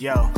Yo.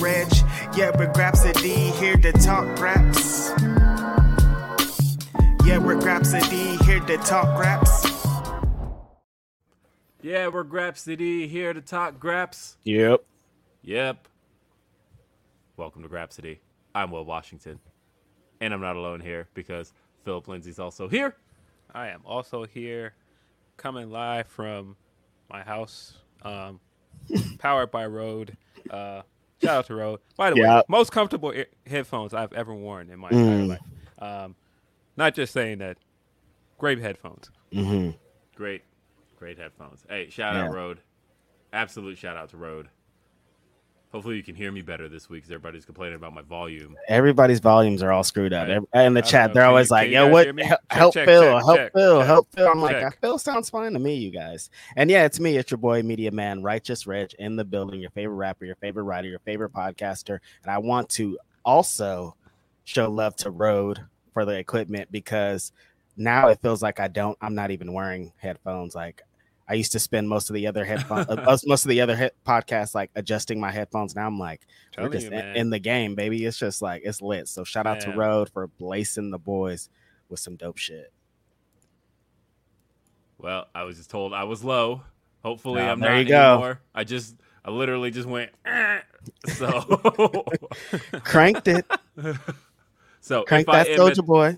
Reg. Yeah, we're Grapsody here to talk raps. Yeah, we're Grapsody here to talk raps. Yeah, we're Grapsody here to talk Graps. Yep. Yep. Welcome to Grapsody. I'm Will Washington. And I'm not alone here because Philip Lindsay's also here. I am also here, coming live from my house, um, powered by Rode. Uh, shout out to Rode. By the way, most comfortable ear- headphones I've ever worn in my Mm. entire life. Um, not just saying that. Great headphones. Mm-hmm. Great, great headphones. Hey, shout Yeah. out Rode. Absolute shout out to Rode. Hopefully you can hear me better this week because everybody's complaining about my volume. Everybody's volumes are all screwed up. Right. In the chat, know. they're Can always you- like, "Yo, what? Help, Check, help check, Phil, check, help Phil, help Phil." I'm like. "Phil sounds fine to me, you guys." And yeah, it's me. It's your boy, Media Man, Righteous Reg, in the building. Your favorite rapper, your favorite writer, your favorite podcaster, and I want to also show love to Rode for the equipment because now it feels like I don't. I'm not even wearing headphones. Like I used to spend most of the other headphones, most of the other he- podcasts, like adjusting my headphones. Now I'm like, we're just you, in, in the game, baby. It's just like it's lit. So shout out to Rode for blazing the boys with some dope shit. Well, I was just told I was low. Hopefully I'm there not you go. anymore. I just, I literally just went. "Eh." So, Cranked it, so I that soldier at- boy.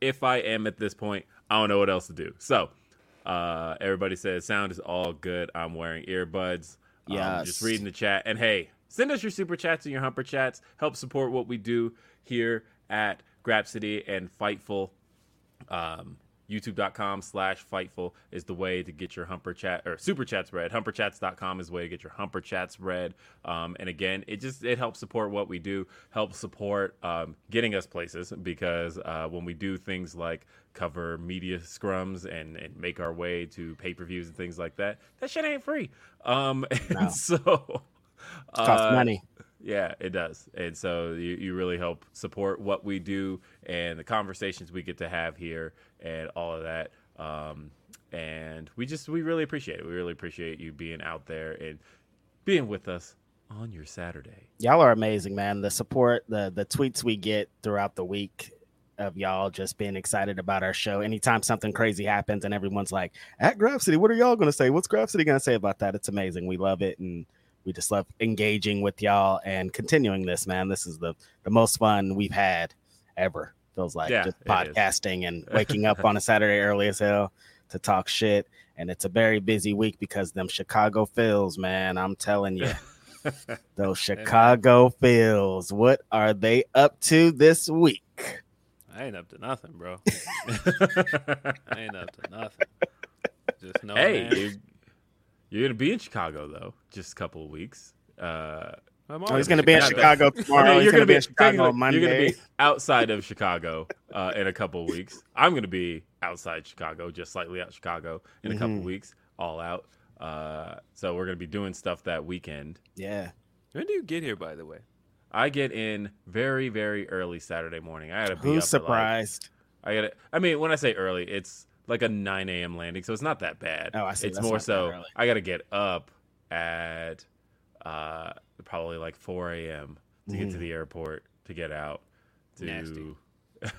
if I am at this point, I don't know what else to do. So, uh, everybody says sound is all good. I'm wearing earbuds. Yeah, um, just reading the chat. And hey, send us your super chats and your humper chats. Help support what we do here at Grapsody and Fightful. Um, YouTube.com slash Fightful is the way to get your humper chat or super chats read. Humperchats.com is the way to get your humper chats read. Um, and again, it just it helps support what we do, helps support um, getting us places because uh, when we do things like cover media scrums and, and make our way to pay per views and things like that, that shit ain't free. Um, and No. so It costs uh, money. yeah, it does. And so you, you really help support what we do and the conversations we get to have here and all of that. Um, and we just, we really appreciate it. We really appreciate you being out there and being with us on your Saturday. Y'all are amazing, man. The support, the the tweets we get throughout the week of y'all just being excited about our show. Anytime something crazy happens and everyone's like, at Grapsody, what are y'all gonna say? What's Grapsody gonna say about that? It's amazing. We love it and we just love engaging with y'all and continuing this, man. This is the the most fun we've had ever. Feels like Yeah, just it is. podcasting and waking up on a Saturday early as hell. to talk shit. And it's a very busy week because them Chicago Phils, man. I'm telling you. Those Chicago Phils, what are they up to this week? I ain't up to nothing, bro. I ain't up to nothing. Just know, hey, man, you're, you're gonna be in Chicago though, just a couple of weeks. Uh, I'm Oh, he's going to be in Chicago. Chicago tomorrow. I mean, he's you're going to be in Chicago on Monday. You're gonna be outside of Chicago uh, in a couple of weeks. I'm gonna be outside Chicago, just slightly out Chicago in a couple Mhm. of weeks, all out. Uh, so we're gonna be doing stuff that weekend. yeah. When do you get here, by the way? I get in very, very early Saturday morning. I gotta be Who's up at, like- surprised? I gotta. I mean, when I say early, it's like a 9 a.m. landing, so it's not that bad. Oh, I see. It's That's more so. I gotta get up at uh, probably like 4 a.m. to get to the airport to get out. To Nasty.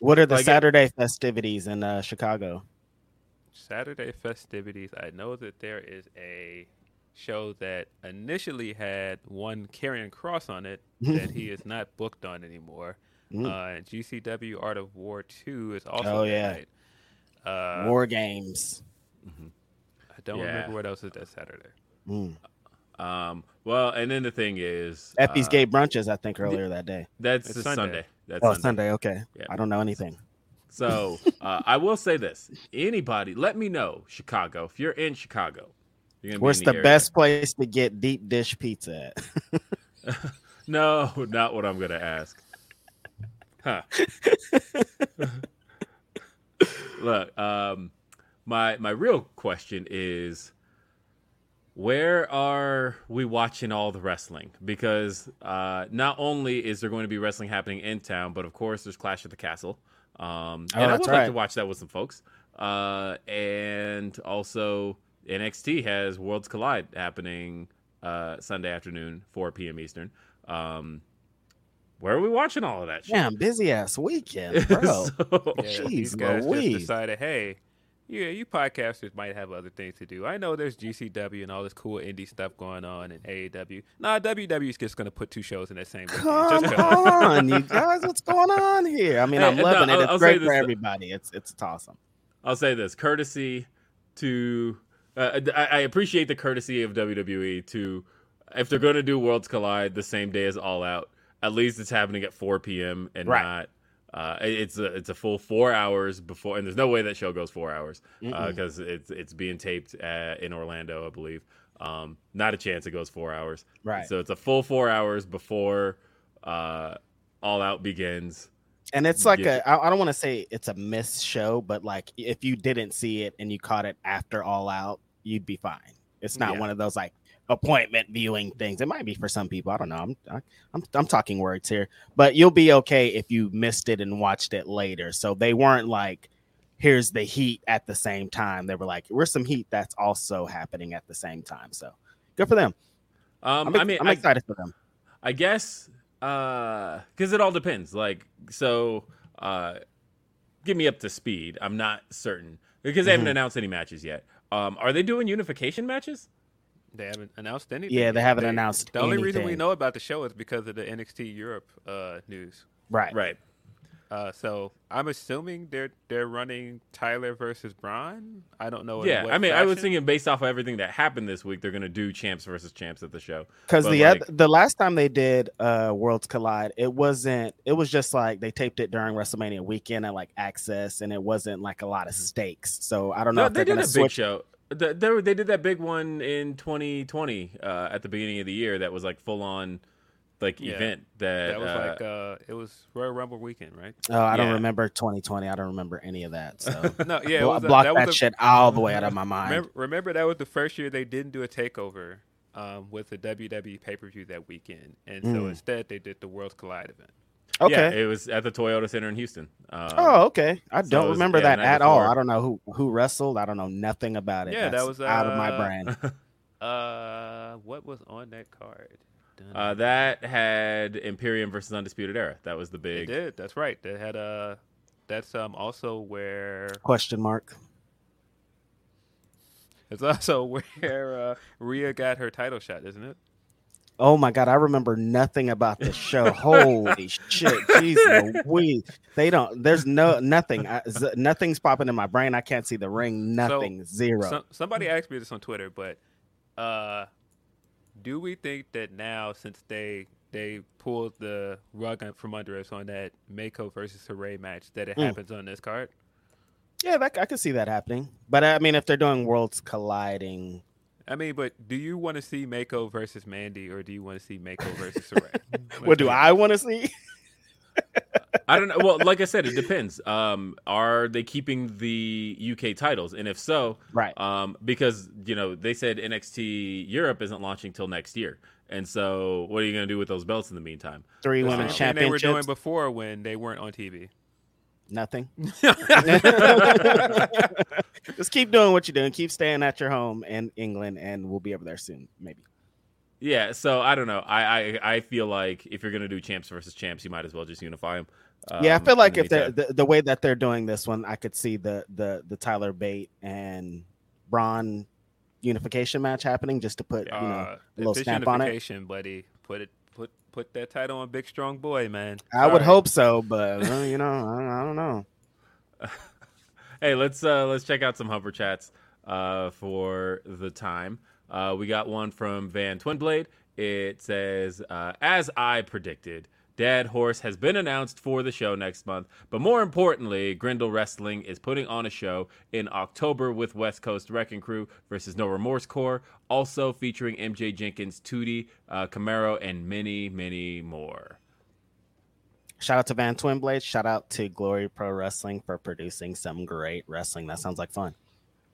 What are the Like it- Saturday festivities in uh, Chicago? Saturday festivities. I know that there is a show that initially had one Karrion Kross on it that he is not booked on anymore. Mm. Uh, GCW Art of War 2 is also Oh, that yeah. night. Uh, War games. I don't Yeah. remember what else is that Saturday. Mm. Um, well, and then the thing is, Effy's uh, gay brunches, I think, earlier that day. That's It's Sunday. Sunday. That's Oh, Sunday. Sunday. Okay. Yeah. I don't know anything. So uh, I will say this: anybody, let me know, Chicago. If you're in Chicago, you're gonna be Where's in the, the, best place to get deep dish pizza at? No, not what I'm gonna ask. Huh. Look, um, my my real question is, where are we watching all the wrestling? Because uh, not only is there going to be wrestling happening in town, but of course there's Clash of the Castle, um, Oh, and I that's would like to watch that with some folks. Uh, and also NXT has Worlds Collide happening uh, Sunday afternoon, 4 p.m. Eastern. Um, where are we watching all of that shit? Damn, busy ass weekend, bro. So- Yeah, Jeez these guys Louise. just decided, hey, yeah, you podcasters might have other things to do. I know there's GCW and all this cool indie stuff going on and AAW. Nah, WWE's just gonna put two shows in that same. Come Just on, you guys, what's going on here? I mean, Hey, I'm no, loving I'll- it. It's I'll great for everybody. It's it's awesome. I'll say this courtesy to uh, I, I appreciate the courtesy of WWE to if they're going to do Worlds Collide the same day as All Out, at least it's happening at 4 p.m. and Right. not uh, it's a it's a full four hours before, and there's no way that show goes four hours because it's it's being taped uh in Orlando, I believe. Um, not a chance it goes four hours. Right. So it's a full four hours before uh, All Out begins. And it's like Get- a I I don't want to say it's a missed show, but like if you didn't see it and you caught it after All Out, you'd be fine. It's not Yeah. one of those like appointment viewing things. It might be for some people. I don't know. I'm I, I'm I'm talking words here, but you'll be okay if you missed it and watched it later. So they weren't like, here's the heat at the same time. They were like, where's some heat that's also happening at the same time. So good for them. Um, I'm, I mean, I'm I- excited for them. I guess because it all depends. Like, so uh, get me up to speed. I'm not certain because they haven't Mhm. announced any matches yet. Um, are they doing unification matches? They haven't announced anything. Yeah, they haven't announced anything. The only reason we know about the show is because of the NXT Europe uh, news. Right. Right. Uh, so I'm assuming they're they're running Tyler versus Bron. I don't know. yeah. what I mean, I was thinking based off of everything that happened this week, they're going to do champs versus champs at the show. Because the like- other, the last time they did uh Worlds Collide, it wasn't. It was just like they taped it during WrestleMania weekend at like Access, and it wasn't like a lot of stakes. So I don't know Mm-hmm. No, if they they're did a gonna big switch. show. The, they, they did that big one in 2020 uh, at the beginning of the year. That was like full on like Yeah. event. That, That was uh, like uh, it was Royal Rumble weekend, right? Oh, I don't remember 2020. I don't remember any of that. So No, yeah, it Blo- was a- that that, was a- shit all the way out of my mind. Remember, remember that was the first year they didn't do a takeover um, with the WWE pay per view that weekend, and so Mm. instead they did the Worlds Collide event. Okay. Yeah, it was at the Toyota Center in Houston. Um, oh, okay. I so don't it was- remember yeah, that night at all. I don't know who who wrestled. I don't know nothing about it. Yeah, that That's was, out of my uh, brain. Uh, what was on that card? Uh, that had Imperium versus Undisputed Era. That was the it big. did. That's right. That had uh, that's um also where Question mark. it's also where uh, Rhea got her title shot, isn't it? Oh my god, I remember nothing about this show. Holy shit, jeez, we they don't. There's no nothing. I, z- nothing's popping in my brain. I can't see the ring. Nothing. zero. Some, somebody asked me this on Twitter, but uh, do we think that now since they they pulled the rug from under us on that Meiko versus Hooray match that it Mm. happens on this card? yeah, that, I could see that happening. But I mean, if they're doing worlds colliding, I mean, but do you want to see Meiko versus Mandy or do you want to see Meiko versus Hooray? what do I want to see? I don't know. Well, like I said, it depends. Um, are they keeping the UK titles? And if so, Right. Um, because you know they said NXT Europe isn't launching till next year, and so what are you going to do with those belts in the meantime? Three The women's same they were doing before when they weren't on TV. Nothing. Just keep doing what you're doing. Keep staying at your home in England, and we'll be over there soon, maybe. Yeah. So I don't know. I I, I feel like if you're going to do champs versus champs, you might as well just unify them. yeah, I um, feel like if the they're the, the way that they're doing this one, I could see the the the Tyler Bate and Bron unification match happening just to put you know Uh, a little if it's snap on it. unification, buddy, put it put that title on Big Strong Boy, man. I would Sorry. hope so, but uh, you know, I, I don't know. Hey, let's uh let's check out some Humper chats uh for the time. Uh we got one from Van Twinblade. It says, uh, as I predicted, Dad Horse has been announced for the show next month, but more importantly, Grindle Wrestling is putting on a show in October with West Coast Wrecking Crew versus No Remorse Corps, also featuring MJ Jenkins, Tootie, uh, Camaro, and many, many more. Shout out to Van Twinblade. Shout out to Glory Pro Wrestling for producing some great wrestling. That sounds like fun.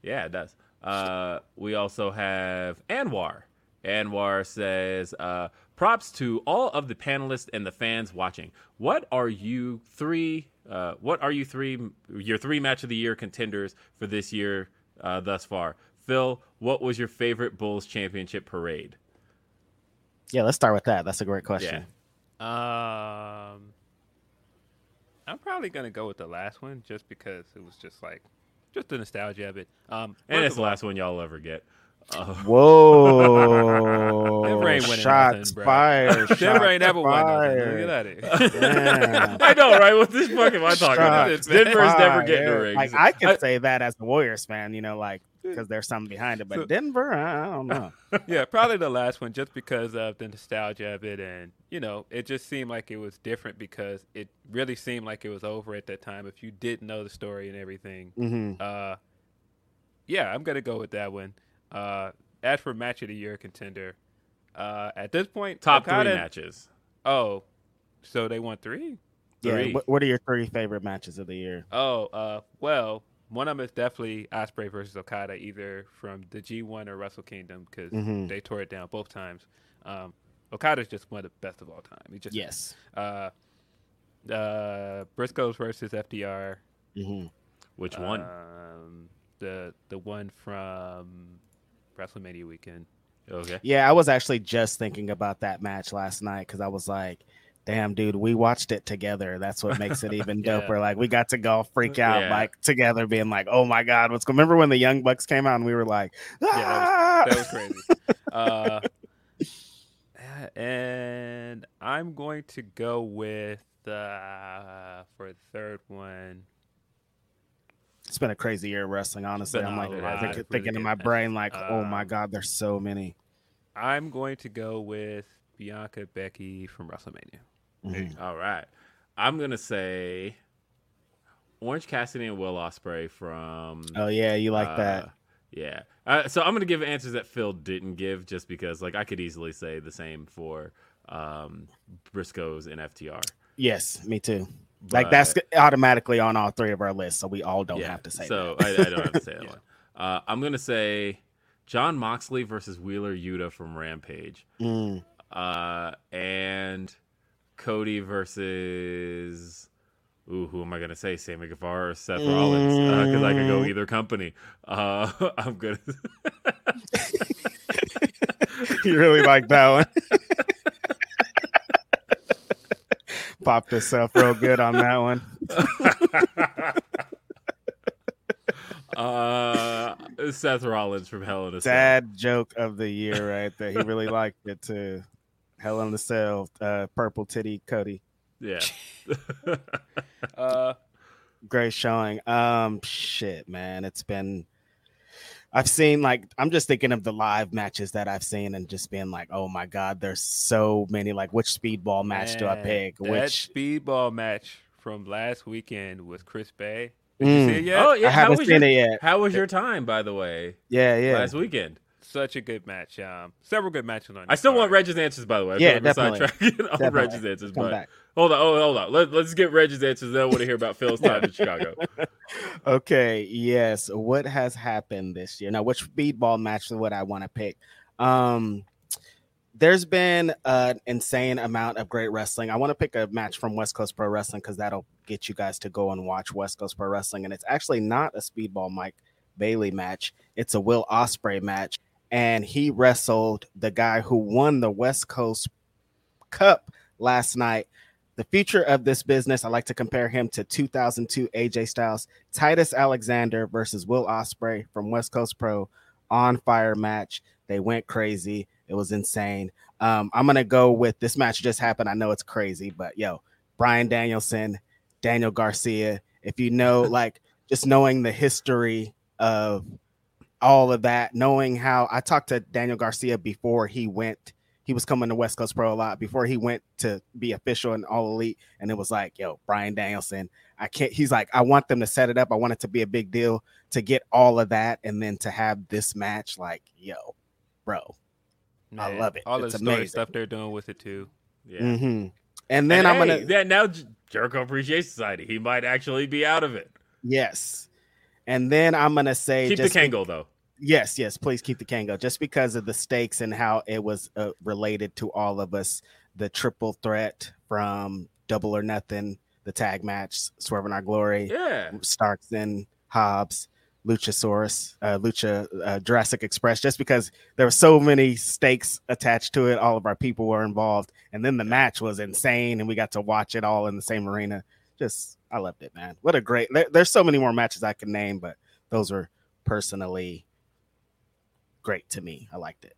Yeah, it does. Uh, we also have Anwar. Anwar says, uh, props to all of the panelists and the fans watching. What are you three? Uh, what are you three? Your three match of the year contenders for this year uh, thus far. Phil, what was your favorite Bulls championship parade? Yeah, let's start with that. That's a great question. Yeah. Um, I'm probably gonna go with the last one just because it was just like just the nostalgia of it. Um, And it's the last one y'all ever get. Uh, Whoa! Denver ain't winning Shots nothing, fired. Denver ain't shots never won nothing. fired. Get out of I know, right? What this fuck am I talking about? Denver's never getting a ring. Like I can say that as a Warriors fan, you know, like because there's something behind it. But So- Denver, I, don't know. yeah, probably the last one just because of the nostalgia of it, and you know, it just seemed like it was different because it really seemed like it was over at that time. If you didn't know the story and everything, hmm uh, yeah, I'm gonna go with that one. Uh, as for match of the year contender, uh, at this point, Top three matches. Oh, so they won three? Yeah. Three. What, what are your three favorite matches of the year? Oh, uh, well, one of them is definitely Ospreay versus Okada, either from the G1 or Wrestle Kingdom, because Mhm. they tore it down both times. Um, Okada's just one of the best of all time. He just Yes. Uh, uh, Briscoes versus FTR. hmm Which one? Um, the the one from WrestleMania weekend. Okay. Yeah, I was actually just thinking about that match last night because I was like, "Damn, dude, we watched it together. That's what makes it even Yeah. doper." Like we got to go freak out Yeah. like together, being like, "Oh my god, what's going?" Remember when the Young Bucks came out and we were like, that "Ah!" That was crazy. uh, and I'm going to go with uh, for the third one. It's been a crazy year of wrestling, honestly. I'm like lot thinking, in my brain, like, matches. "Oh my Um, god, there's so many." I'm going to go with Bianca Becky from WrestleMania. Mhm. All right. I'm gonna say Orange Cassidy and Will Ospreay from. Oh yeah, you like uh, that? Yeah. Uh, so I'm gonna give answers that Phil didn't give, just because like I could easily say the same for um, Briscoes and FTR. Yes, me too. Like that's automatically on all three of our lists, so we all don't have to say so that. I, I don't have to say that one. Uh, I'm gonna say Jon Moxley versus Wheeler Yuta from Rampage, Mm. uh, and Cody versus. Ooh, who am I gonna say? Sammy Guevara or Seth Rollins? Because I could go Mm. either company. Uh, I'm gonna. you really like that one. Popped yourself real good on that one. uh, Seth Rollins from Hell in a Cell. Dad joke of the year right there. He really liked it too. Hell in the Cell, uh, purple titty Cody. Yeah. Uh, Great showing. Um, shit, man, it's been. I've seen like I'm just thinking of the live matches that I've seen and just being like, oh my god, there's so many. Like, which speedball match do I pick? That Which speedball match from last weekend with Chris Bey. Did Mm. you see it yet? Oh yeah. I haven't seen your, it yet. How was your time, by the way, Yeah, yeah. last weekend? Such a good match. Um, several good matches on. I this still want. Reg's answers, by the way. I Yeah, feel like we're definitely. on Definitely. Reg's answers, Come but back. hold on, oh, hold on. Let, let's get Reg's answers. Then I want to hear about Phil's time in Chicago. Okay, yes. What has happened this year? Now, which speedball match is what I want to pick? Um, there's been an insane amount of great wrestling. I want to pick a match from West Coast Pro Wrestling because that'll get you guys to go and watch West Coast Pro Wrestling. And it's actually not a speedball Mike Bailey match, it's a Will Ospreay match. And he wrestled the guy who won the West Coast Cup last night. The future of this business, I like to compare him to 2002 AJ Styles, Titus Alexander versus Will Ospreay from West Coast Pro on fire match. They went crazy. It was insane. Um, I'm gonna go with this match just happened. I know it's crazy, but yo, Bryan Danielson, Daniel Garcia. If you know, like, just knowing the history of all of that, knowing how I talked to Daniel Garcia before he went, he was coming to West Coast Pro a lot before he went to be official and All Elite, and it was like, yo, Bryan Danielson. I can't. He's like, I want them to set it up. I want it to be a big deal to get all of that, and then to have this match. Like, yo, bro, I love it. All It's the story amazing. stuff they're doing with it too. Yeah. hmm And then And I'm hey, gonna yeah, now Jericho Appreciation Society. He might actually be out of it. yes, and then I'm gonna say Keep the just be- Kango though. Yes, yes, please keep the Kango just because of the stakes and how it was uh, related to all of us. The triple threat from Double or Nothing, the tag match, Swerve In Our Glory, Yeah. Starks and Hobbs, Luchasaurus, uh, Lucha, uh, Jurassic Express, just because there were so many stakes attached to it. All of our people were involved. And then the match was insane, and we got to watch it all in the same arena. Just, I loved it, man. What a great, there, there's so many more matches I could name, but those were personally great to me. I liked it.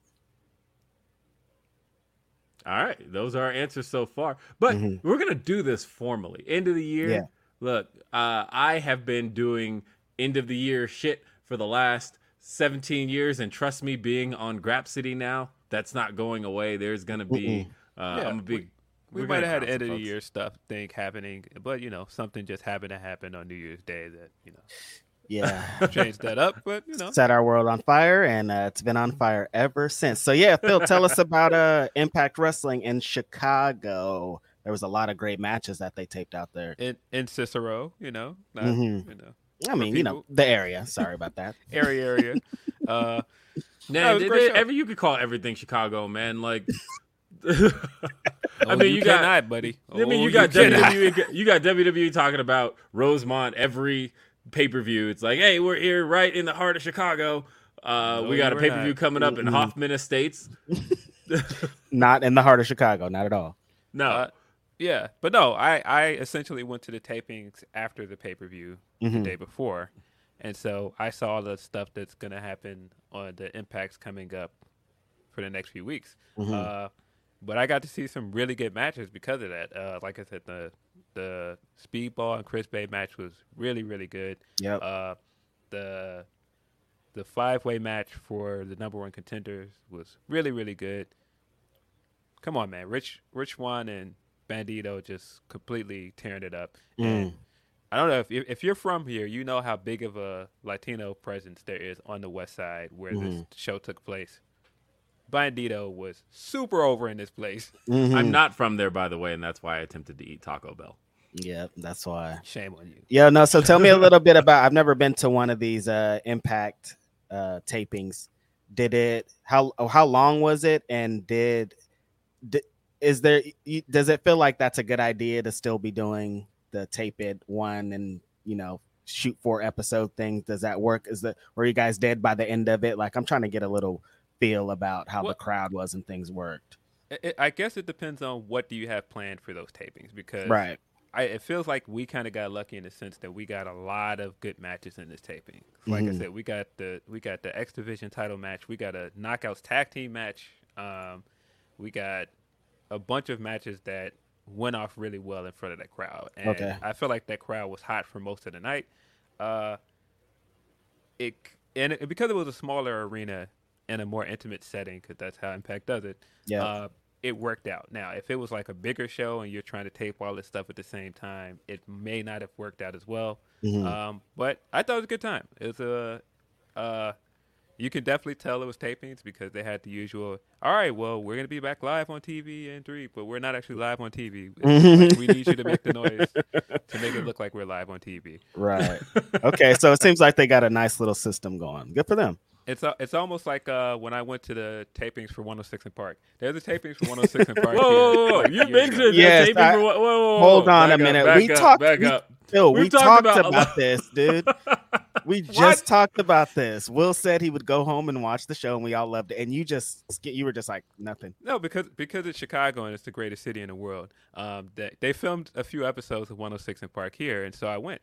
All right, those are our answers so far. But Mhm. we're gonna do this formally. End of the year. Yeah. Look, uh, I have been doing end of the year shit for the last 17 years, and trust me, being on Grapsody now, that's not going away. There's gonna be. Uh, Yeah, I'm a big. We we're might have had end of the year stuff thing happening, but you know something just happened to happen on New Year's Day that you know Yeah. changed that up. But you know, Set our world on fire, and uh, it's been on fire ever since. So yeah, Phil, tell us about uh, Impact Wrestling in Chicago. There was a lot of great matches that they taped out there. in in Cicero, you know, not, Mhm. you know, I mean, you know, the area. Sorry about that. area area. uh, No, it Man, they- they- every you could call everything Chicago, man. Like, oh, I mean, you, got. cannot, buddy. I mean, Oh, you got cannot. WWE. You got WWE talking about Rosemont every pay per view. It's like, hey, we're here right in the heart of Chicago. Uh, No, we got a pay per view coming up in Mm-mm. Hoffman Estates. Not in the heart of Chicago. Not at all. No, Uh, yeah, but no, I I essentially went to the tapings after the pay per view Mhm. the day before, and so I saw the stuff that's gonna happen on the impacts coming up for the next few weeks. Mhm. Uh, but I got to see some really good matches because of that. Uh, like I said, the the Speedball and Chris Bey match was really really good. Yep. Uh, the the five way match for the number one contenders was really really good. Come on, man, Rich Rich Swann and Bandito just completely tearing it up. And I don't know if if you're from here, you know how big of a Latino presence there is on the West Side where this show took place. Bandito was super over in this place. Mhm. I'm not from there, by the way, and that's why I attempted to eat Taco Bell. Yep. That's why. Shame on you. Yeah, no. So tell me a little bit about. I've never been to one of these uh Impact uh tapings. Did it? How oh, how long was it? And did, did is there? Does it feel like that's a good idea to still be doing the tape it one and you know shoot four episode thing? Does that work? Is that were you guys dead by the end of it? Like I'm trying to get a little feel about how Well- the crowd was and things worked. I- I I guess it depends on what do you have planned for those tapings because Right. I, it feels like we kind of got lucky in the sense that we got a lot of good matches in this taping. Like I Mhm. said, we got the we got the X Division title match, we got a Knockouts tag team match, um, we got a bunch of matches that went off really well in front of that crowd. And Okay. I feel like that crowd was hot for most of the night. Uh, it and it, because it was a smaller arena and a more intimate setting, because that's how Impact does it. Yeah. Uh, it worked out. Now, if it was like a bigger show and you're trying to tape all this stuff at the same time, it may not have worked out as well. Mm-hmm. Um, but I thought it was a good time. It was a, uh, you can definitely tell it was tapings because they had the usual. All right, well, we're gonna be back live on TV in three, but we're not actually live on TV. Like, we need you to make the noise to make it look like we're live on TV. Right. okay. So it seems like they got a nice little system going. Good for them. It's a, it's almost like uh, when I went to the tapings for 106 & Park. There's the tapings for 106 & Park. Whoa, whoa, whoa, whoa! You like, years mentioned ago. that Yes, taping I- for what? Whoa, whoa, whoa! Hold on a Back up, minute. back We up, talked- Back we- up. Phil, We've we talked talked about about, this, dude. We just talked about this. Will said he would go home and watch the show, and we all loved it. And you just, you were just like nothing. No, because because it's Chicago and it's the greatest city in the world. Um, they, they filmed a few episodes of 106 & Park here, and so I went.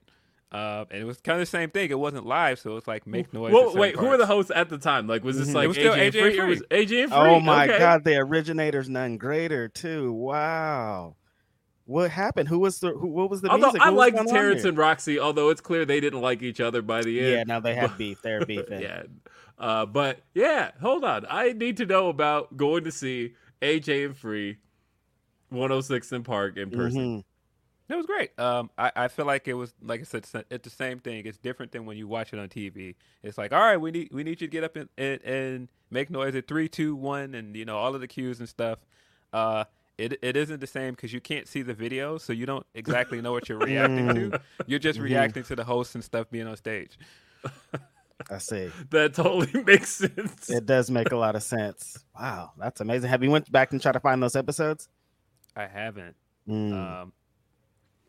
Uh, and it was kind of the same thing. It wasn't live, so it was like make noise. at Whoa, certain wait, who were the hosts at the time? Like, was this Mhm. like It was still AJ, and AJ Free? and Or was AJ and Free? Oh my Okay. god, the originator's none greater too. Wow. What happened? Who was the who, what was the Although music? I What liked Terrence and Rocsi, although it's clear they didn't like each other by the end. Yeah, now they had beef. They're beefing. yeah. Uh, but yeah, hold on. I need to know about going to see AJ and Free 106 & Park in person. Mhm. It was great. Um, I, I feel like it was like I said, it's, the same thing. It's different than when you watch it on TV. It's like, all right, we need we need you to get up and and, and make noise at three, two, one, and you know all of the cues and stuff. Uh, it it isn't the same because you can't see the video, so you don't exactly know what you're reacting to. You're just reacting to the host and stuff being on stage. I see. That totally makes sense. It does make a lot of sense. Wow, that's amazing. Have you went back and tried to find those episodes? I haven't. Mm. Um,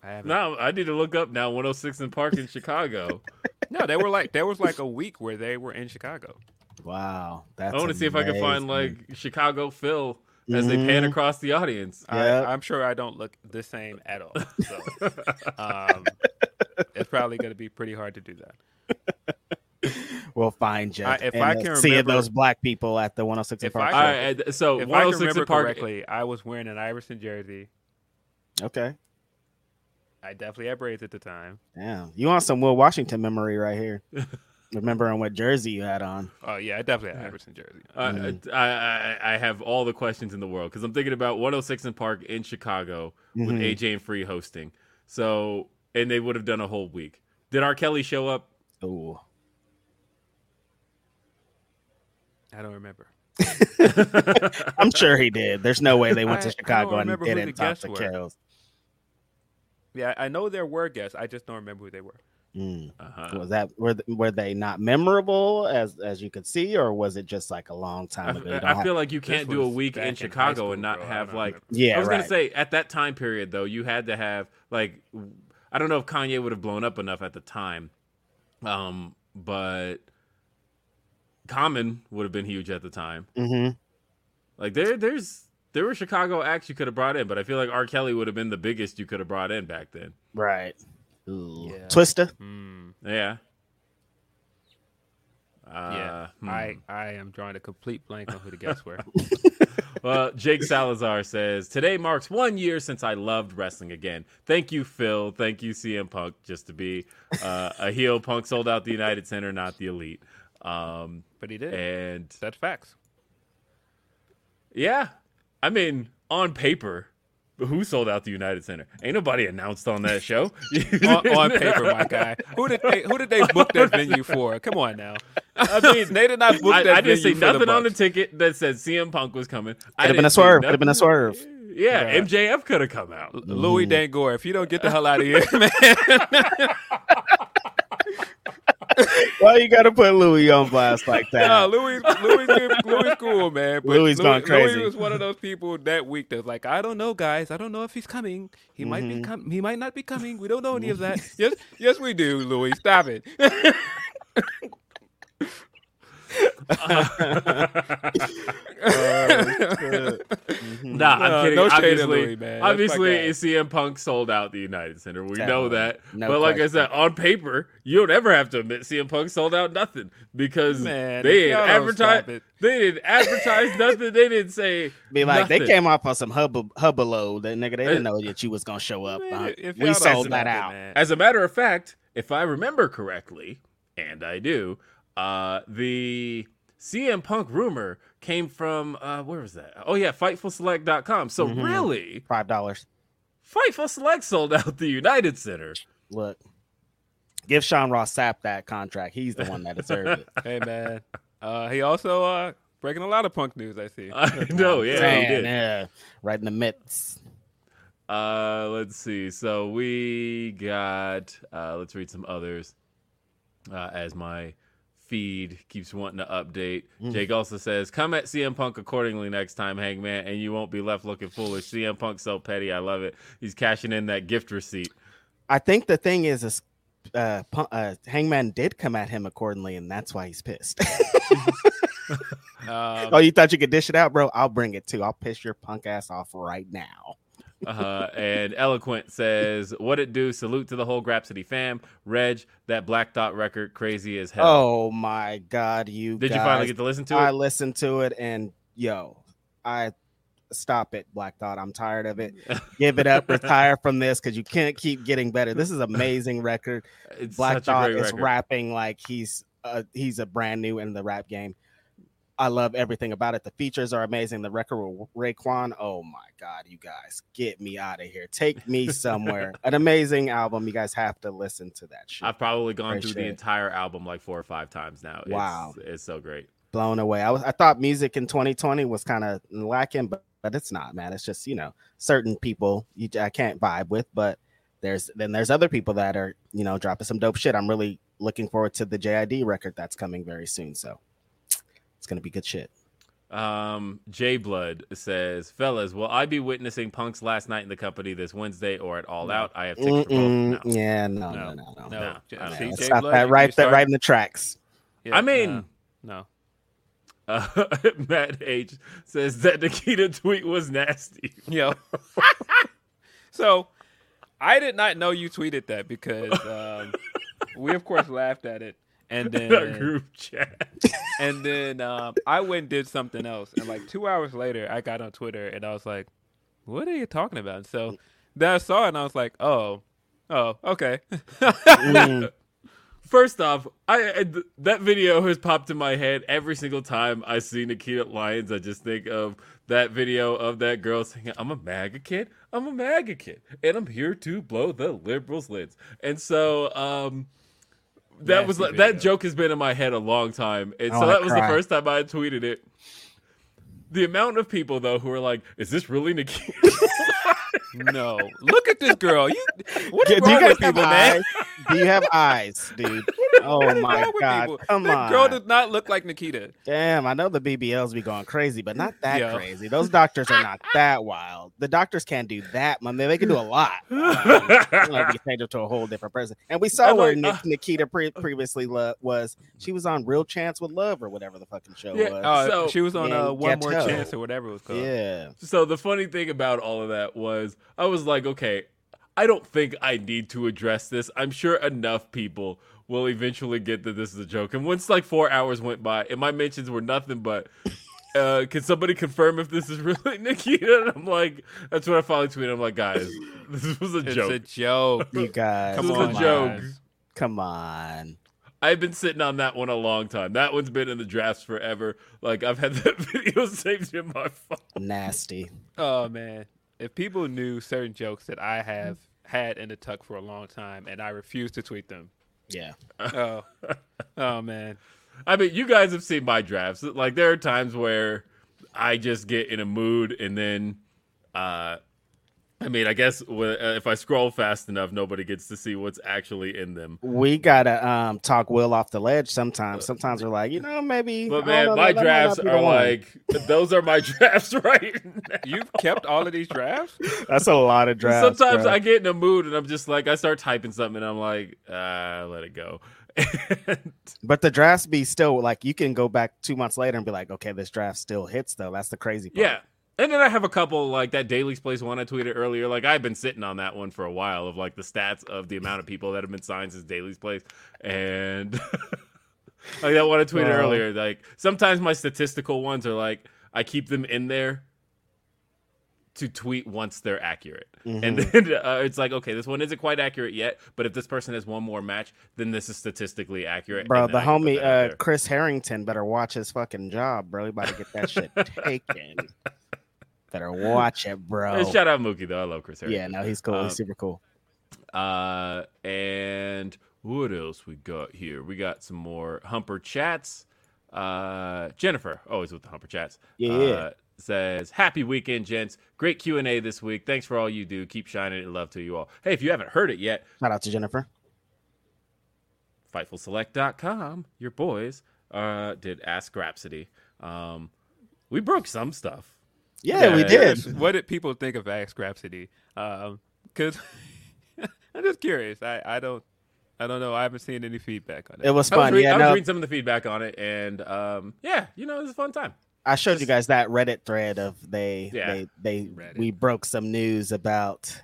I haven't. Now I need to look up now 106 & Park in Chicago. No, they were like there was like a week where they were in Chicago. wow, that's. I want to see if I can find like Chicago Phil as they pan across the audience. Yeah. I, I'm sure I don't look the same at all. So um, it's probably going to be pretty hard to do that. We'll find you. I- if and, I uh, can seeing remember- those black people at the 106 in If Park. I show. All right, uh, so If I can 106 remember in Park. correctly, I was wearing an Iverson jersey. Okay. I definitely had braids at the time. Yeah, You want some Will Washington memory right here. Remembering what jersey you had on. Oh yeah, I definitely had Iverson jersey. Uh, Mm. I, I I have all the questions in the world because I'm thinking about 106 & Park in Chicago with Mhm. AJ and Free hosting. So and they would have done a whole week. Did R. Kelly show up? Oh, I don't remember. I'm sure he did. There's no way they went I- to Chicago and remember didn't talk to were. Kills. Yeah, I know there were guests. I just don't remember who they were. Mm. Uh-huh. Was that were th- were they not memorable as as you could see, or was it just like a long time ago? You don't I have- feel like you can't do a week back in in Chicago school, and not bro. Have like. remember. yeah, I was right. gonna say at that time period though, you had to have like. I don't know if Kanye would have blown up enough at the time, um, but Common would have been huge at the time. hmm Like there, there's there were Chicago acts you could have brought in, but I feel like R. Kelly would have been the biggest you could have brought in back then. Right. Ooh. Yeah. Twista. Hmm. Yeah. Uh, Yeah, hmm. I I am drawing a complete blank on who the guests were. Well, Jake Salazar says today marks one year since I loved wrestling again. Thank you, Phil. Thank you, CM Punk, just to be uh, a heel. Punk sold out the United Center, not the Elite. Um, But he did. and That's facts. yeah, I mean, on paper, who sold out the United Center? Ain't nobody announced on that show. on, on paper, my guy. Who did they, who did they book that venue for? Come on now. I mean, They did not book I, that I didn't see venue for the nothing on the ticket that said CM Punk was coming. I Could have been a see swerve. Could have been a swerve. Yeah, Right. MJF could have come out. Louis Dangoor, if you don't get the hell out of here, man. Why you got to put Louis on blast like that? no, Louis, Louis, Louis, cool, man. But Louis gone crazy. Louis was one of those people that week that's like, I don't know, guys. I don't know if he's coming. He might Mm-hmm. be com- He might not be coming. We don't know any of that. yes, yes, we do, Louis. Stop it. Oh, Nah, I'm No, kidding. no shade obviously, Louis, man. That's my obviously. CM Punk sold out the United Center. We know that. No but like I said, on paper, you don't ever have to admit CM Punk sold out nothing because Man, they didn't y'all don't advertise. They didn't advertise nothing. They didn't say. Be like, they came off on some hubba hubbalo. That nigga, they didn't know that you was gonna show up. Man, Uh, we sold that out. man. As a matter of fact, if I remember correctly, and I do, uh, the CM Punk rumor came from uh, where was that? Oh yeah, FightfulSelect.com. So Mhm. really, Five dollars. Fightful Select sold out the United Center. Look, give Sean Ross Sapp that contract. He's the one that deserved it. Hey man, uh, he also uh, breaking a lot of punk news. I see. I know, yeah, he did. yeah, right in the midst. Uh, let's see. So we got. Uh, let's read some others. Uh, as my feed keeps wanting to update. Jake also says, "Come at CM Punk accordingly next time, Hangman, and you won't be left looking foolish." CM Punk so petty. I love it. He's cashing in that gift receipt. I think the thing is, is uh, uh, Hangman did come at him accordingly, and that's why he's pissed. Um, oh, you thought you could dish it out, bro? I'll bring it too. I'll piss your punk ass off right now. Uh, and Eloquent says, "What it do? Salute to the whole Grapsody fam. Reg, that Black Dot record, crazy as hell. Oh my god, you Did you finally get to listen to it? I listened to it, and yo, I stop it, Black Dot. I'm tired of it. Give it up. Retire from this because you can't keep getting better. This is amazing record. it's Black Dot is record. rapping like he's uh, he's a brand new in the rap game. I love everything about it. The features are amazing. The record with Raekwon, oh my god, you guys, get me out of here. Take me somewhere. An amazing album. You guys have to listen to that shit. I've probably gone Great through the shit. entire album like four or five times now. It's, Wow. it's so great. blown away. I was I thought music in 2020 was kind of lacking, but but it's not, man. It's just you know certain people you I can't vibe with, but there's then there's other people that are you know dropping some dope shit. I'm really looking forward to the JID record that's coming very soon. So it's gonna be good shit. Um, J Blood says, "Fellas, will I be witnessing Punk's last night in the company this Wednesday or at All Out? I have tickets for Mm-mm, both. No. Yeah, no, No. no, no, no. no, No, J- I see, Stop Blood, that right, that right in the tracks. Yeah, I mean- no, Uh, Matt H says that Nikita tweet was nasty. no. yo. so, I did not know you tweeted that because um, we, of course, laughed at it, and the then group chat. and then um, I went and did something else, and like two hours later, I got on Twitter and I was like, "What are you talking about?" And so then I saw it and I was like, "Oh, oh, okay." Mm, First off, I, I th- that video has popped in my head every single time I see Nikita Lyons. I just think of that video of that girl saying, "I'm a MAGA kid. I'm a MAGA kid, and I'm here to blow the liberals' lids." And so, um, that was Nasty that joke has been in my head a long time, and Oh, so that was the first time I had tweeted it. The amount of people though who are like, "Is this really Nikki?" no, look at this girl. You, what do is you wrong guys with people, man? Eyes? Do you have eyes, dude? Oh my god, people? come that on. girl does not look like Nikita. Damn, I know the BBLs be going crazy, but not that Yo. crazy. Those doctors are not that wild. The doctors can't do that, man. They can do a lot. Um, like you change it to a whole different person. And we saw And where like, Nik- uh, Nikita pre- previously lo- was. She was on Real Chance with Love or whatever the fucking show Yeah, was. Oh, So- she was on Yeah, uh, One More Chance or whatever it was called. yeah. So the funny thing about all of that was I was like, okay, I don't think I need to address this. I'm sure enough people will eventually get that this is a joke. And once like four hours went by and my mentions were nothing but uh, can somebody confirm if this is really Nikita? And I'm like, that's what I finally tweeted. I'm like, guys, this was a joke. It's joke. a joke. You guys, Come This on, was a joke. Come on. I've been sitting on that one a long time. That one's been in the drafts forever. Like I've had that video saved in my phone. Nasty. Oh man, if people knew certain jokes that I have had in the tuck for a long time and I refuse to tweet them. Yeah. Oh, oh man. I mean, you guys have seen my drafts. Like there are times where I just get in a mood, and then, uh, I mean, I guess uh, if I scroll fast enough, nobody gets to see what's actually in them. We gotta um talk Will off the ledge sometimes. Sometimes we're like, you know, maybe. But man, know, my drafts are like those are my drafts right now. You've kept all of these drafts? That's a lot of drafts. Sometimes bro. I get in a mood and I'm just like I start typing something and I'm like, ah, let it go. But the drafts be still like you can go back two months later and be like, okay, this draft still hits though. That's the crazy part. yeah, And then I have a couple like that Daly's Place one I tweeted earlier. Like I've been sitting on that one for a while of like the stats of the amount of people that have been signed since Daly's Place, and like that one I tweeted Wow. earlier. Like sometimes my statistical ones are like I keep them in there to tweet once they're accurate, and then uh, it's like okay, this one isn't quite accurate yet, but if this person has one more match, then this is statistically accurate. Bro, the I homie uh. Chris Harrington better watch his fucking job, bro. He about to get that shit taken. Better watch it, bro. Shout out Mookie though. I love Chris Harris. Yeah, no, he's cool. Um, he's super cool. Uh, and what else we got here? We got some more Humper chats. Uh, Jennifer, always with the Humper chats. Yeah, uh. Says happy weekend, gents. Great Q and A this week. Thanks for all you do. Keep shining and love to you all. Hey, if you haven't heard it yet, Shout out to Jennifer. FightfulSelect.com, your boys, uh, did Ask Grapsody. Um, we broke some stuff. Yeah, we Yeah, did. What did people think of Ask Grapsody? Because I'm just curious. I, I don't I don't know. I haven't seen any feedback on it. It was I was, fun. read- yeah, I was no, reading some of the feedback on it, and um, yeah, you know, it was a fun time. I showed you guys that Reddit thread of they Yeah. they they Reddit. we broke some news about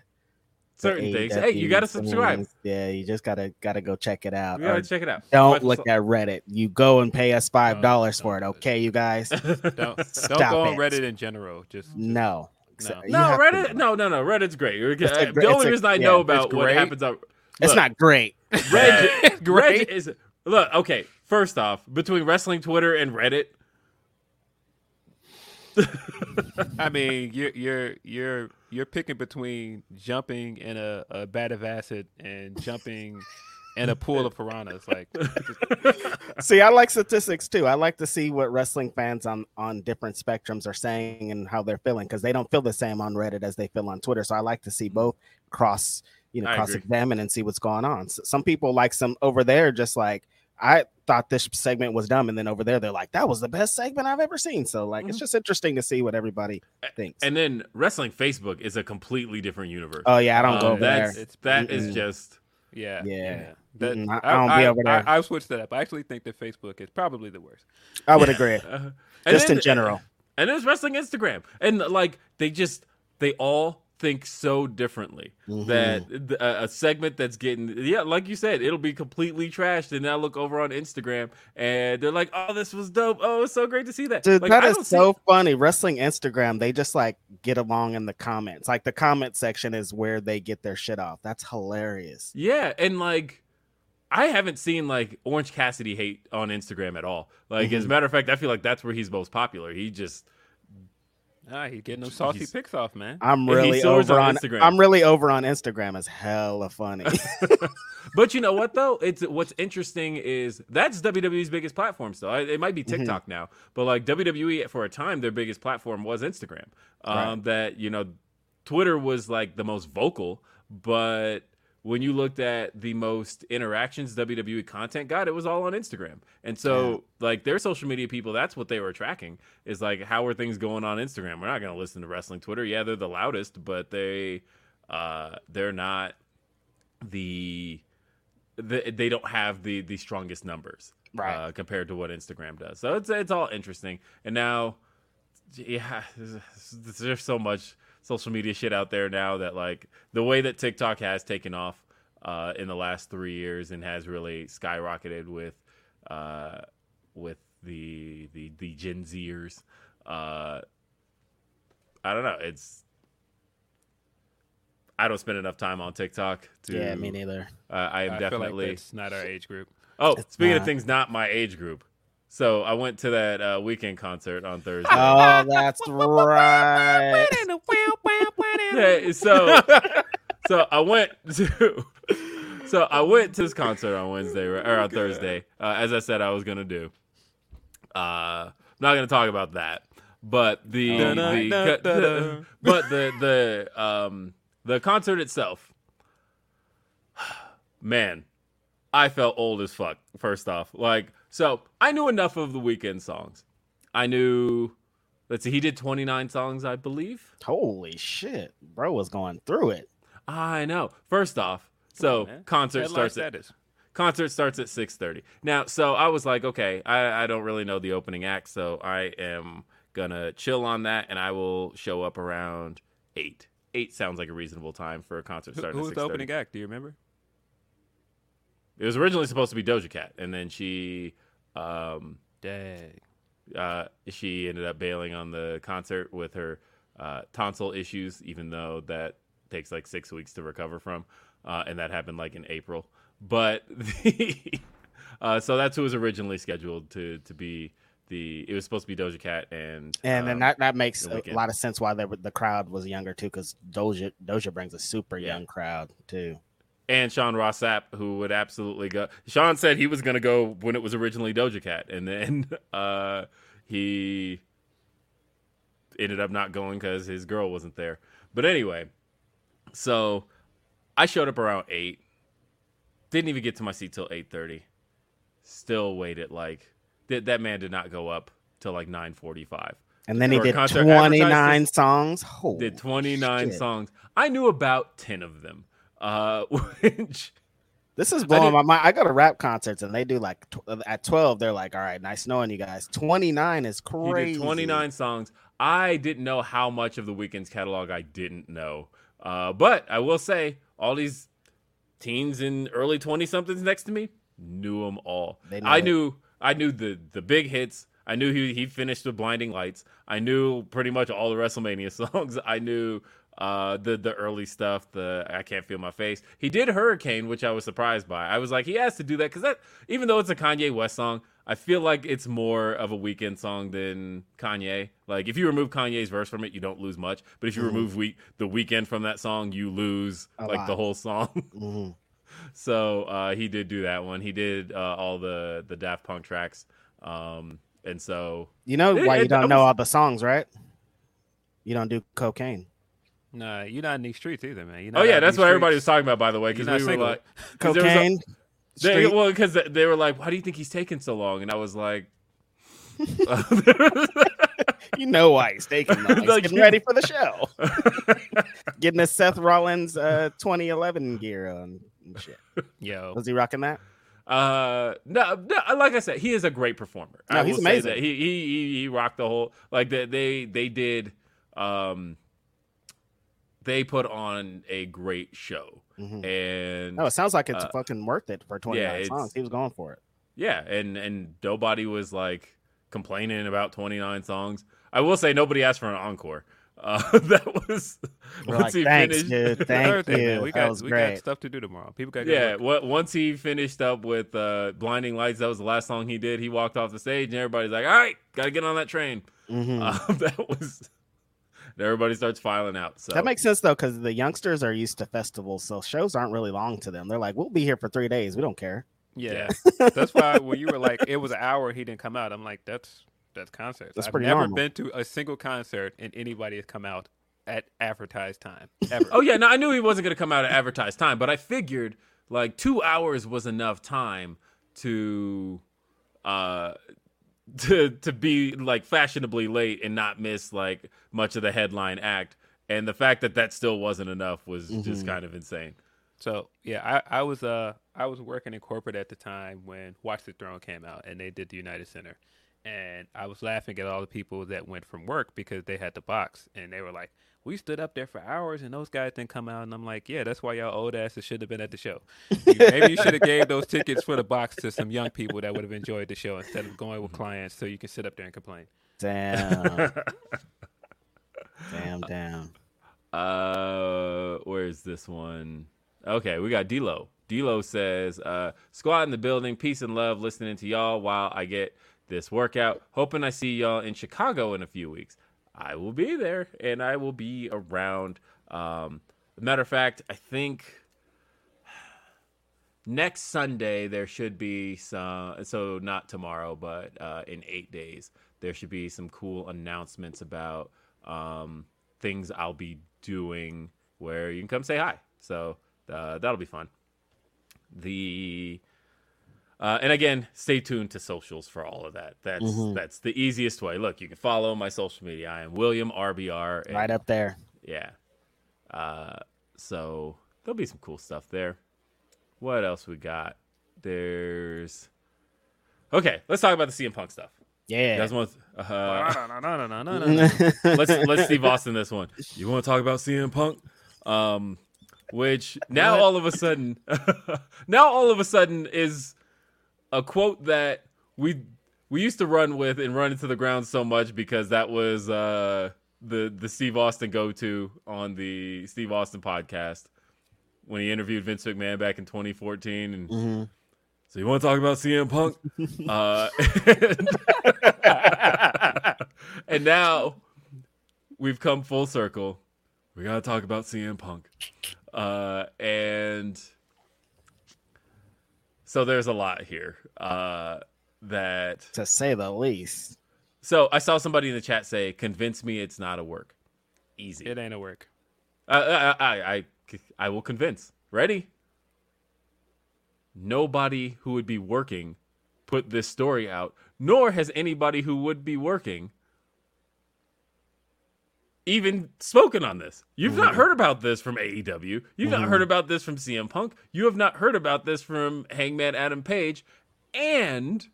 the Certain things. Hey, you got to subscribe. things. Yeah, you just gotta gotta go check it out. You gotta Or check it out. don't Fightful look at Reddit. You go and pay us five dollars don't for it, okay, you guys? don't don't Stop go on. Reddit in general. Just No. No. No, have to- Reddit. No, no, no. Reddit's great. It's a the only a- reason I yeah, know it's about what happens on It's not great. Reg, Great. Reg is look okay. First off, between wrestling Twitter and Reddit, I mean, you're you're you're you're picking between jumping in a, a vat of acid and jumping in a pool of piranhas. Like, See, I like statistics too. I like to see what wrestling fans on on different spectrums are saying and how they're feeling because they don't feel the same on Reddit as they feel on Twitter. So I like to see mm-hmm. both cross, you know, I cross agree. examine and see what's going on. S some people like some over there, just like I thought this segment was dumb, and then over there they're like, that was the best segment I've ever seen. So like, it's just interesting to see what everybody thinks. and then wrestling Facebook is a completely different universe. oh yeah, I don't go Um, over there. that's It's- that is just yeah, Yeah. That, Mm-mm, I- I don't be over there. I, I, switched that up. I actually think that Facebook is probably the worst. I would agree, uh, and just then- in general. And there's wrestling Instagram, and like they just they all think so differently Mm-hmm. that th- a, a segment that's getting yeah, like you said, it'll be completely trashed, and I look over on Instagram and they're like, "Oh, this was dope! Oh, it's so great to see that." Dude, like, that I is don't see- so funny. Wrestling Instagram, they just like get along in the comments. Like the comment section is where they get their shit off. That's hilarious. Yeah, and like I haven't seen like Orange Cassidy hate on Instagram at all. Like Mm-hmm. as a matter of fact, I feel like that's where he's most popular. He just Ah, he's getting those saucy He's- pics off, man. I'm really over on on, Instagram. I'm really over on Instagram as hella funny. But you know what though? It's what's interesting is that's WWE's biggest platform still. It might Mm-hmm. be TikTok now, but like WWE for a time, their biggest platform was Instagram. Um, Right. That you know, Twitter was like the most vocal, but when you looked at the most interactions WWE content got, it was all on Instagram. And so, like their social media people, that's what they were tracking. Is like how are things going on Instagram? We're not going to listen to wrestling Twitter. Yeah, they're the loudest, but they uh, they're not the the, they don't have the the strongest numbers Right. uh, compared to what Instagram does. So it's it's all interesting. And now, yeah, there's, there's so much social media shit out there now that like the way that TikTok has taken off uh, in the last three years and has really skyrocketed with uh, with the the the Gen Zers. Uh, I don't know. It's I don't spend enough time on TikTok to. yeah, me neither. Uh, I am I definitely. feel like that's not our age group. oh, It's speaking of things not my age group. So I went to that uh, Weeknd concert on Thursday. Oh, that's right. Yeah, so so I went to so I went to this concert on Wednesday or on Thursday, uh, as I said I was gonna do. Uh, I'm not gonna talk about that, but the, the, the- but the the um the concert itself, man, I felt old as fuck. First off, like so I knew enough of the Weeknd songs. I knew. Let's see, he did 29 songs, I believe. Holy shit, bro was going through it. I know. First off, so man. concert Headline starts at status. concert starts at 6:30. Now, so I was like, okay, I, I don't really know the opening act, so I am gonna chill on that, and I will show up around eight. Eight sounds like a reasonable time for a concert Who, starting who at was the opening act? Do you remember? It was originally supposed to be Doja Cat, and then she, um, Dang. uh, she ended up bailing on the concert with her uh, tonsil issues, even though that takes like six weeks to recover from, uh, and that happened like in April. But the, uh, so that's who was originally scheduled to to be the. It was supposed to be Doja Cat and And then um, that, that makes a lot of sense why they were, the crowd was younger too, because Doja Doja brings a super Yeah. young crowd too. And Sean Ross Sapp, who would absolutely go. Sean said he was going to go when it was originally Doja Cat, and then uh, he ended up not going because his girl wasn't there. But anyway, so I showed up around eight. Didn't even get to my seat till eight thirty. Still waited like that. That man did not go up till like nine forty five. And then he did concert 29 songs. Holy Did twenty nine songs. I knew about ten of them. Uh, which This is blowing my mind. I go to rap concerts and they do like tw- at 12, they're like, all right, nice knowing you guys. 29 is crazy. did 29 songs. I didn't know how much of the Weeknd's catalog I didn't know. Uh, but I will say, all these teens in early 20 somethings next to me knew them all. I it. knew I knew the the big hits. I knew he he finished with Blinding Lights. I knew pretty much all the WrestleMania songs. I knew uh the the early stuff the i can't feel my face. He did hurricane which i was surprised by. I was like he has to do that because that even though it's a kanye west song i feel like it's more of a Weeknd song than kanye. Like if you remove kanye's verse from it you don't lose much. But if you remove week the Weeknd from that song you lose A like the whole song. Mhm. so uh he did do that one. He did uh all the the daft punk tracks. Um and so You know It- why you it- don't that know all the songs, right? You don't do cocaine. Nah, you're not in these streets either, man. You're oh yeah that's these what everybody was talking about by the way because we were single. like 'cause there was a- Cocaine. They, well, because they were like, "Why do you think he's taking so long?" And I was like, you know why he's taking long. He's Like- getting ready for the show. Getting his Seth Rollins uh, 2011 gear on and shit. Yo, Was he rocking that? Uh, no, no, like I said, he is a great performer. No, I he's amazing. He, he he he rocked the whole like they they they did. Um, they put on a great show, Mhm. and No, it sounds like it's Uh, fucking worth it for 29 it's- songs. He was going for it. yeah, and and nobody was like complaining about twenty nine songs. I will say nobody asked for an encore. Uh, that was We're once like, he thanks, finished. dude. Thank you. man. We that got was we great. got stuff to do tomorrow. People got Yeah, what, once he finished up with uh, "Blinding Lights," that was the last song he did. He walked off the stage, and everybody's like, "All right, got to get on that train." Mhm. Um, that was. Everybody starts filing out. So That makes sense though, because the youngsters are used to festivals, so shows aren't really long to them. They're like, "We'll be here for three days. We don't care." Yeah, that's why when you were like, it was an hour, he didn't come out. I'm like, that's that's concerts. That's I've pretty never normal. been to a single concert and anybody has come out at advertised time ever. Oh yeah, no, I knew he wasn't going to come out at advertised time, but I figured like two hours was enough time to, uh, to to be like fashionably late and not miss like much of the headline act. And the fact that that still wasn't enough was just kind of insane. So yeah, I, I was uh I was working in corporate at the time when Watch the Throne came out and they did the United Center, and I was laughing at all the people that went from work because they had the box and they were like, we stood up there for hours and those guys didn't come out and I'm like, yeah, that's why y'all old asses should have been at the show. You- Maybe you should have gave those tickets for the box to some young people that would have enjoyed the show instead of going with clients so you can sit up there and complain. Damn, damn, damn. Uh, where's this one? Okay, we got D'Lo. D'Lo says, uh, "Squad in the building, peace and love. Listening to y'all while I get this workout. Hoping I see y'all in Chicago in a few weeks. I will be there, and I will be around. Um, matter of fact, I think." Next Sunday there should be some so not tomorrow but uh, in eight days there should be some cool announcements about um, things I'll be doing where you can come say hi. So uh, that'll be fun. The uh, and again, stay tuned to socials for all of that. That's Mhm. that's the easiest way. Look, you can follow my social media. I am William RBR. and- Right up there. yeah. Uh, so there'll be some cool stuff there. What else we got? There's okay. Let's talk about the CM Punk stuff. You Yeah. guys want? Uh, no, no, no, no, no, no, no. let's let's Steve Austin this one. You want to talk about CM Punk? Um, which now all of a sudden, now all of a sudden is a quote that we we used to run with and run into the ground so much because that was uh, the the Steve Austin go to on the Steve Austin podcast when he interviewed Vince McMahon back in 2014 and. Mhm. So you want to talk about CM Punk? uh, and, and now we've come full circle. We got to talk about CM Punk. Uh, and so there's a lot here uh, that. To say the least. So I saw somebody in the chat say, "Convince me it's not a work." Easy. It ain't a work. Uh, I, I, I, I will convince. Ready? Nobody who would be working put this story out, nor has anybody who would be working even spoken on this. You've not mm. heard about this from AEW. You've not heard mm. about this from CM Punk. You have not heard about this from Hangman Adam Page. And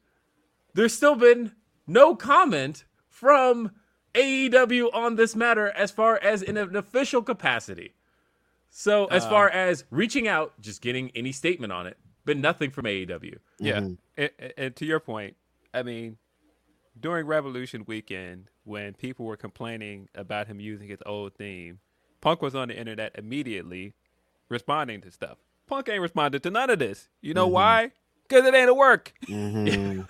there's still been no comment from AEW on this matter as far as in an official capacity. So, as uh. far as reaching out, just getting any statement on it, been nothing from AEW. Yeah. Mm-hmm. And, and- and to your point, I mean, during Revolution weekend, when people were complaining about him using his old theme, Punk was on the internet immediately responding to stuff. Punk ain't responded to none of this. You know why? Because it ain't a work. Mhm.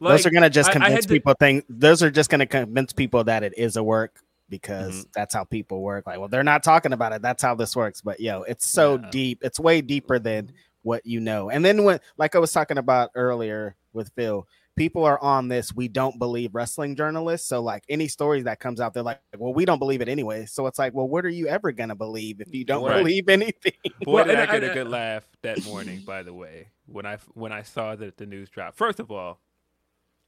Like, those are gonna just I- I had convince to- people think those are just gonna convince people that it is a work because Mm-hmm. that's how people work. Like, well, they're not talking about it. That's how this works. But yo, it's so Yeah. deep. It's way deeper than what you know. And then when, like I was talking about earlier with Phil, people are on this. We don't believe wrestling journalists. So like any stories that comes out, they're like, well, we don't believe it anyway. So it's like, well, what are you ever gonna believe if you don't Right. believe anything? Boy, Well, did I I- get a I- good laugh that morning. By the way, when I when I saw that the news dropped. First of all,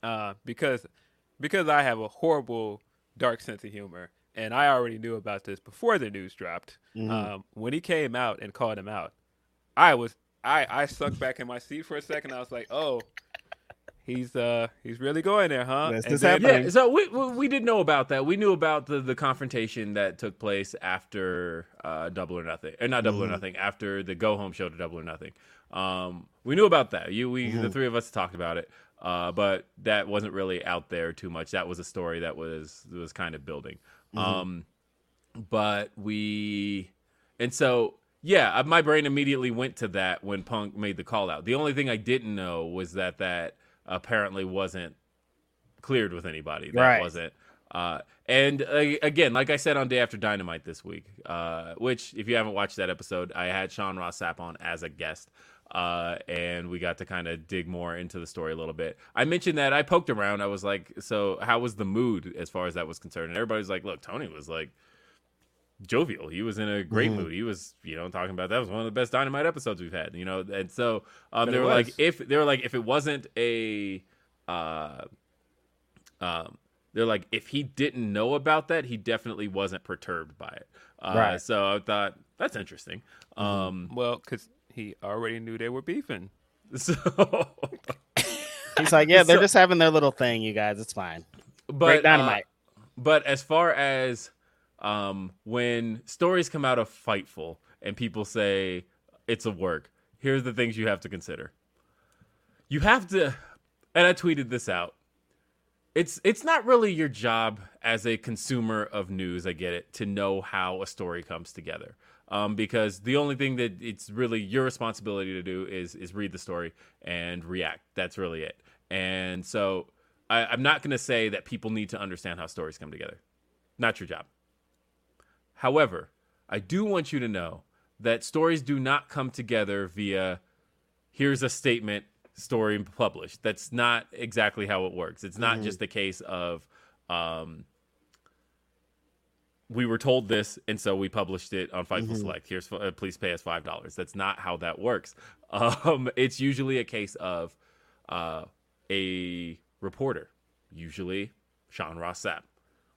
uh, because because I have a horrible dark sense of humor, and I already knew about this before the news dropped. Mhm. Um, when he came out and called him out, I was I I sucked back in my seat for a second. I was like, oh. He's uh he's really going there, huh? This And is then- happening. Yeah, so we, we we did know about that. We knew about the the confrontation that took place after uh, Double or Nothing, or not Double or Nothing, after the Go Home show to Double or Nothing. Um, we knew about that. You, we, the three of us talked about it, uh, but that wasn't really out there too much. That was a story that was was kind of building. Um, but we, and so yeah, uh, my brain immediately went to that when Punk made the call out. The only thing I didn't know was that that apparently wasn't cleared with anybody. That Right. wasn't. Uh, and uh, again, like I said on Day After Dynamite this week, uh, which if you haven't watched that episode, I had Sean Ross Sapp on as a guest. Uh, and we got to kind of dig more into the story a little bit. I mentioned that I poked around. I was like, "So, how was the mood as far as that was concerned?" And everybody's like, "Look, Tony was like jovial. He was in a great mood. He was, you know, talking about that was one of the best Dynamite episodes we've had. You know, and so um, they it were was. like, if they were like, if it wasn't a, uh, um, they're like, if he didn't know about that, he definitely wasn't perturbed by it. Uh, Right. So I thought that's interesting. Um, well, because he already knew they were beefing. so, He's like, yeah, they're So- just having their little thing, you guys. It's fine. but Great uh, dynamite. but as far as um, when stories come out of Fightful and people say it's a work, here's the things you have to consider. You have to, and I tweeted this out. It's it's not really your job as a consumer of news. I get it to know how a story comes together, um, because the only thing that it's really your responsibility to do is is read the story and react. That's really it. And so I, I'm not going to say that people need to understand how stories come together. Not your job. However, I do want you to know that stories do not come together via here's a statement, story published. That's not exactly how it works. It's not just a case of um, we were told this, and so we published it on Fightful Select. Here's uh, please pay us five dollars. That's not how that works. Um, it's usually a case of uh, a reporter, usually Sean Ross Sapp,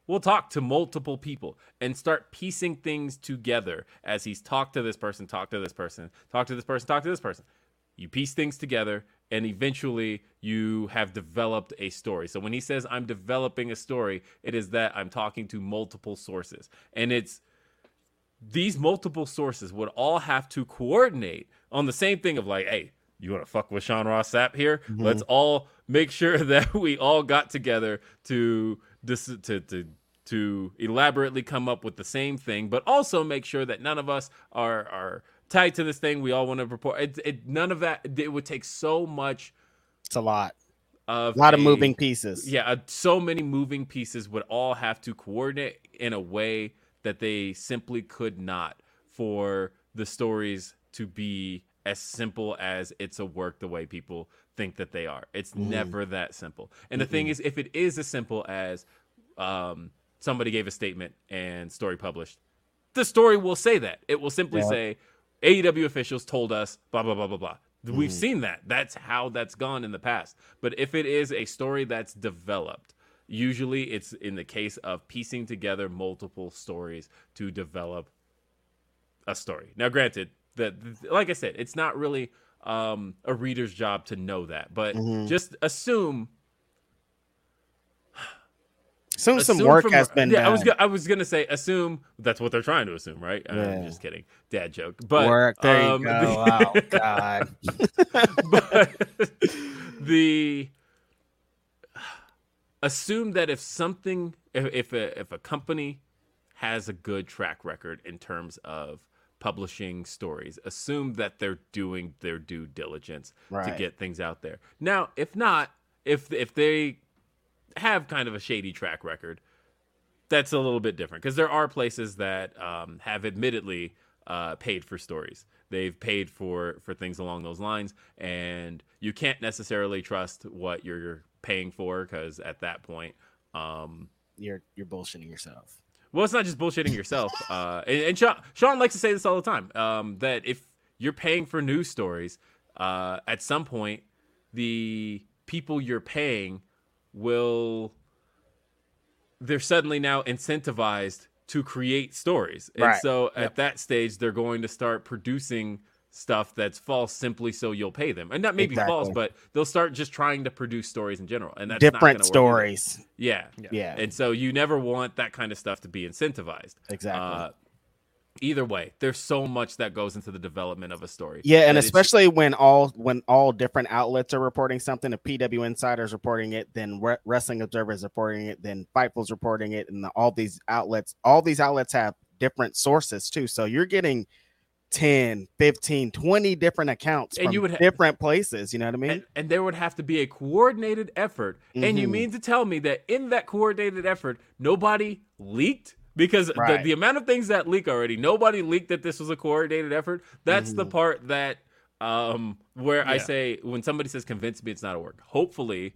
will talk to multiple people and start piecing things together as he's talked to this person, talk to this person, talk to this person, talk to this person. You piece things together and eventually you have developed a story. So when he says I'm developing a story, it is that I'm talking to multiple sources. And it's these multiple sources would all have to coordinate on the same thing of like, hey, you want to fuck with Sean Ross Sapp here? Mm-hmm. Let's all make sure that we all got together to dis- to to to elaborately come up with the same thing, but also make sure that none of us are are tied to this thing. We all want to report. It, it none of that. It would take so much It's a lot. of A lot of moving pieces. yeah, uh, so many moving pieces would all have to coordinate in a way that they simply could not for the stories to be as simple as it's a work the way people think that they are. It's mm-hmm. never that simple. And the thing mm-hmm. is, if it is as simple as um, somebody gave a statement and story published, the story will say that. It will simply Yeah. say AEW officials told us blah blah blah blah blah. We've mm-hmm. seen that. That's how that's gone in the past. But if it is a story that's developed, usually it's in the case of piecing together multiple stories to develop a story. Now, granted, that like I said, it's not really um, a reader's job to know that, but just assume Soon some work from- has been yeah, done. I was I was gonna say assume that's what they're trying to assume, right? Yeah. I'm just kidding, dad joke. But work. There um, you go. oh God. but the assume that if something if, if a if a company has a good track record in terms of publishing stories assume that they're doing their due diligence to get things out there now if not if if they have kind of a shady track record that's a little bit different because there are places that um, have admittedly uh, paid for stories. They've paid for for things along those lines, and you can't necessarily trust what you're paying for because at that point, um, You're you're bullshitting yourself. Well, it's not just bullshitting yourself. Uh, and and Sean, Sean likes to say this all the time um, that if you're paying for news stories, uh, at some point, the people you're paying will they're suddenly now incentivized to create stories. And Right. so at that stage, they're going to start producing stuff that's false simply so you'll pay them. And not maybe false, but they'll start just trying to produce stories in general. And that's Different gonna work either. stories. Yeah. Yeah. And so you never want that kind of stuff to be incentivized. Exactly. Uh, either way, there's so much that goes into the development of a story. Yeah, and especially when all when all different outlets are reporting something, if PW Insider's reporting it, then Re- Wrestling Observer is reporting it, then Fightful's reporting it, and the, all these outlets, all these outlets have different sources too. So you're getting 10, 15, 20 different accounts And from you would ha- different places. You know what I mean? and, and there would have to be a coordinated effort. And you Mhm. mean to tell me that in that coordinated effort, nobody leaked? Because the, Right. the amount of things that leak already, nobody leaked that this was a coordinated effort. That's Mm-hmm. the part that um where I say when somebody says convince me it's not a work. Hopefully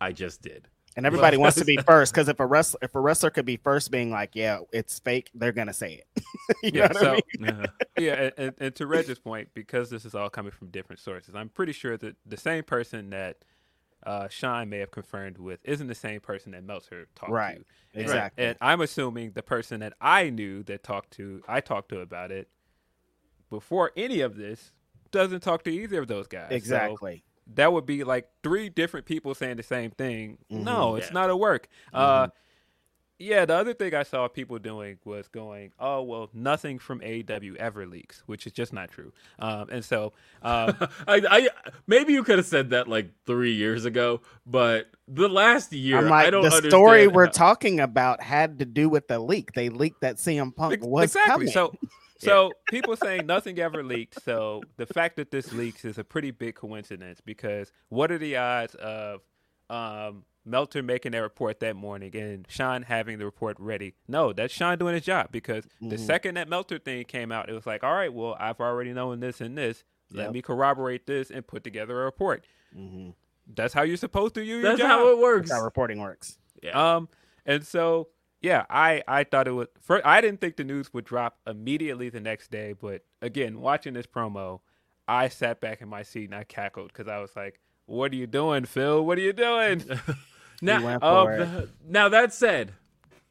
I just did. And everybody wants to be first because if a wrestler if a wrestler could be first, being like, "Yeah, it's fake," they're gonna say it. you know Yeah, what I mean? Yeah, and, and, and to Reg's point, because this is all coming from different sources, I'm pretty sure that the same person that uh, Sean may have confirmed with isn't the same person that Meltzer talked Right, to. And- exactly. And, I'm assuming the person that I knew that talked to, I talked to about it before any of this, doesn't talk to either of those guys. So Exactly. That would be like three different people saying the same thing. Mm-hmm. No, it's Yeah. not a work. Uh, yeah, the other thing I saw people doing was going, "Oh well, nothing from AEW ever leaks," which is just not true. Um, and so, um, I, I maybe you could have said that like three years ago, but the last year, I'm like, I don't the understand story we're how- talking about had to do with the leak. They leaked that CM Punk Ex- was exactly. coming. So, so people saying nothing ever leaked. So the fact that this leaks is a pretty big coincidence because what are the odds of um, Meltzer making that report that morning and Sean having the report ready? No, that's Sean doing his job because the Mm-hmm. second that Meltzer thing came out, it was like, all right, well, I've already known this and this. Let Yep. me corroborate this and put together a report. That's how you're supposed to do your That's job. how it works. That's how reporting works. Yeah. Um, and so yeah, I I thought it would. First, I didn't think the news would drop immediately the next day, but again, watching this promo, I sat back in my seat and I cackled because I was like, "What are you doing, Phil? What are you doing?" now, oh, for it. the- now that said,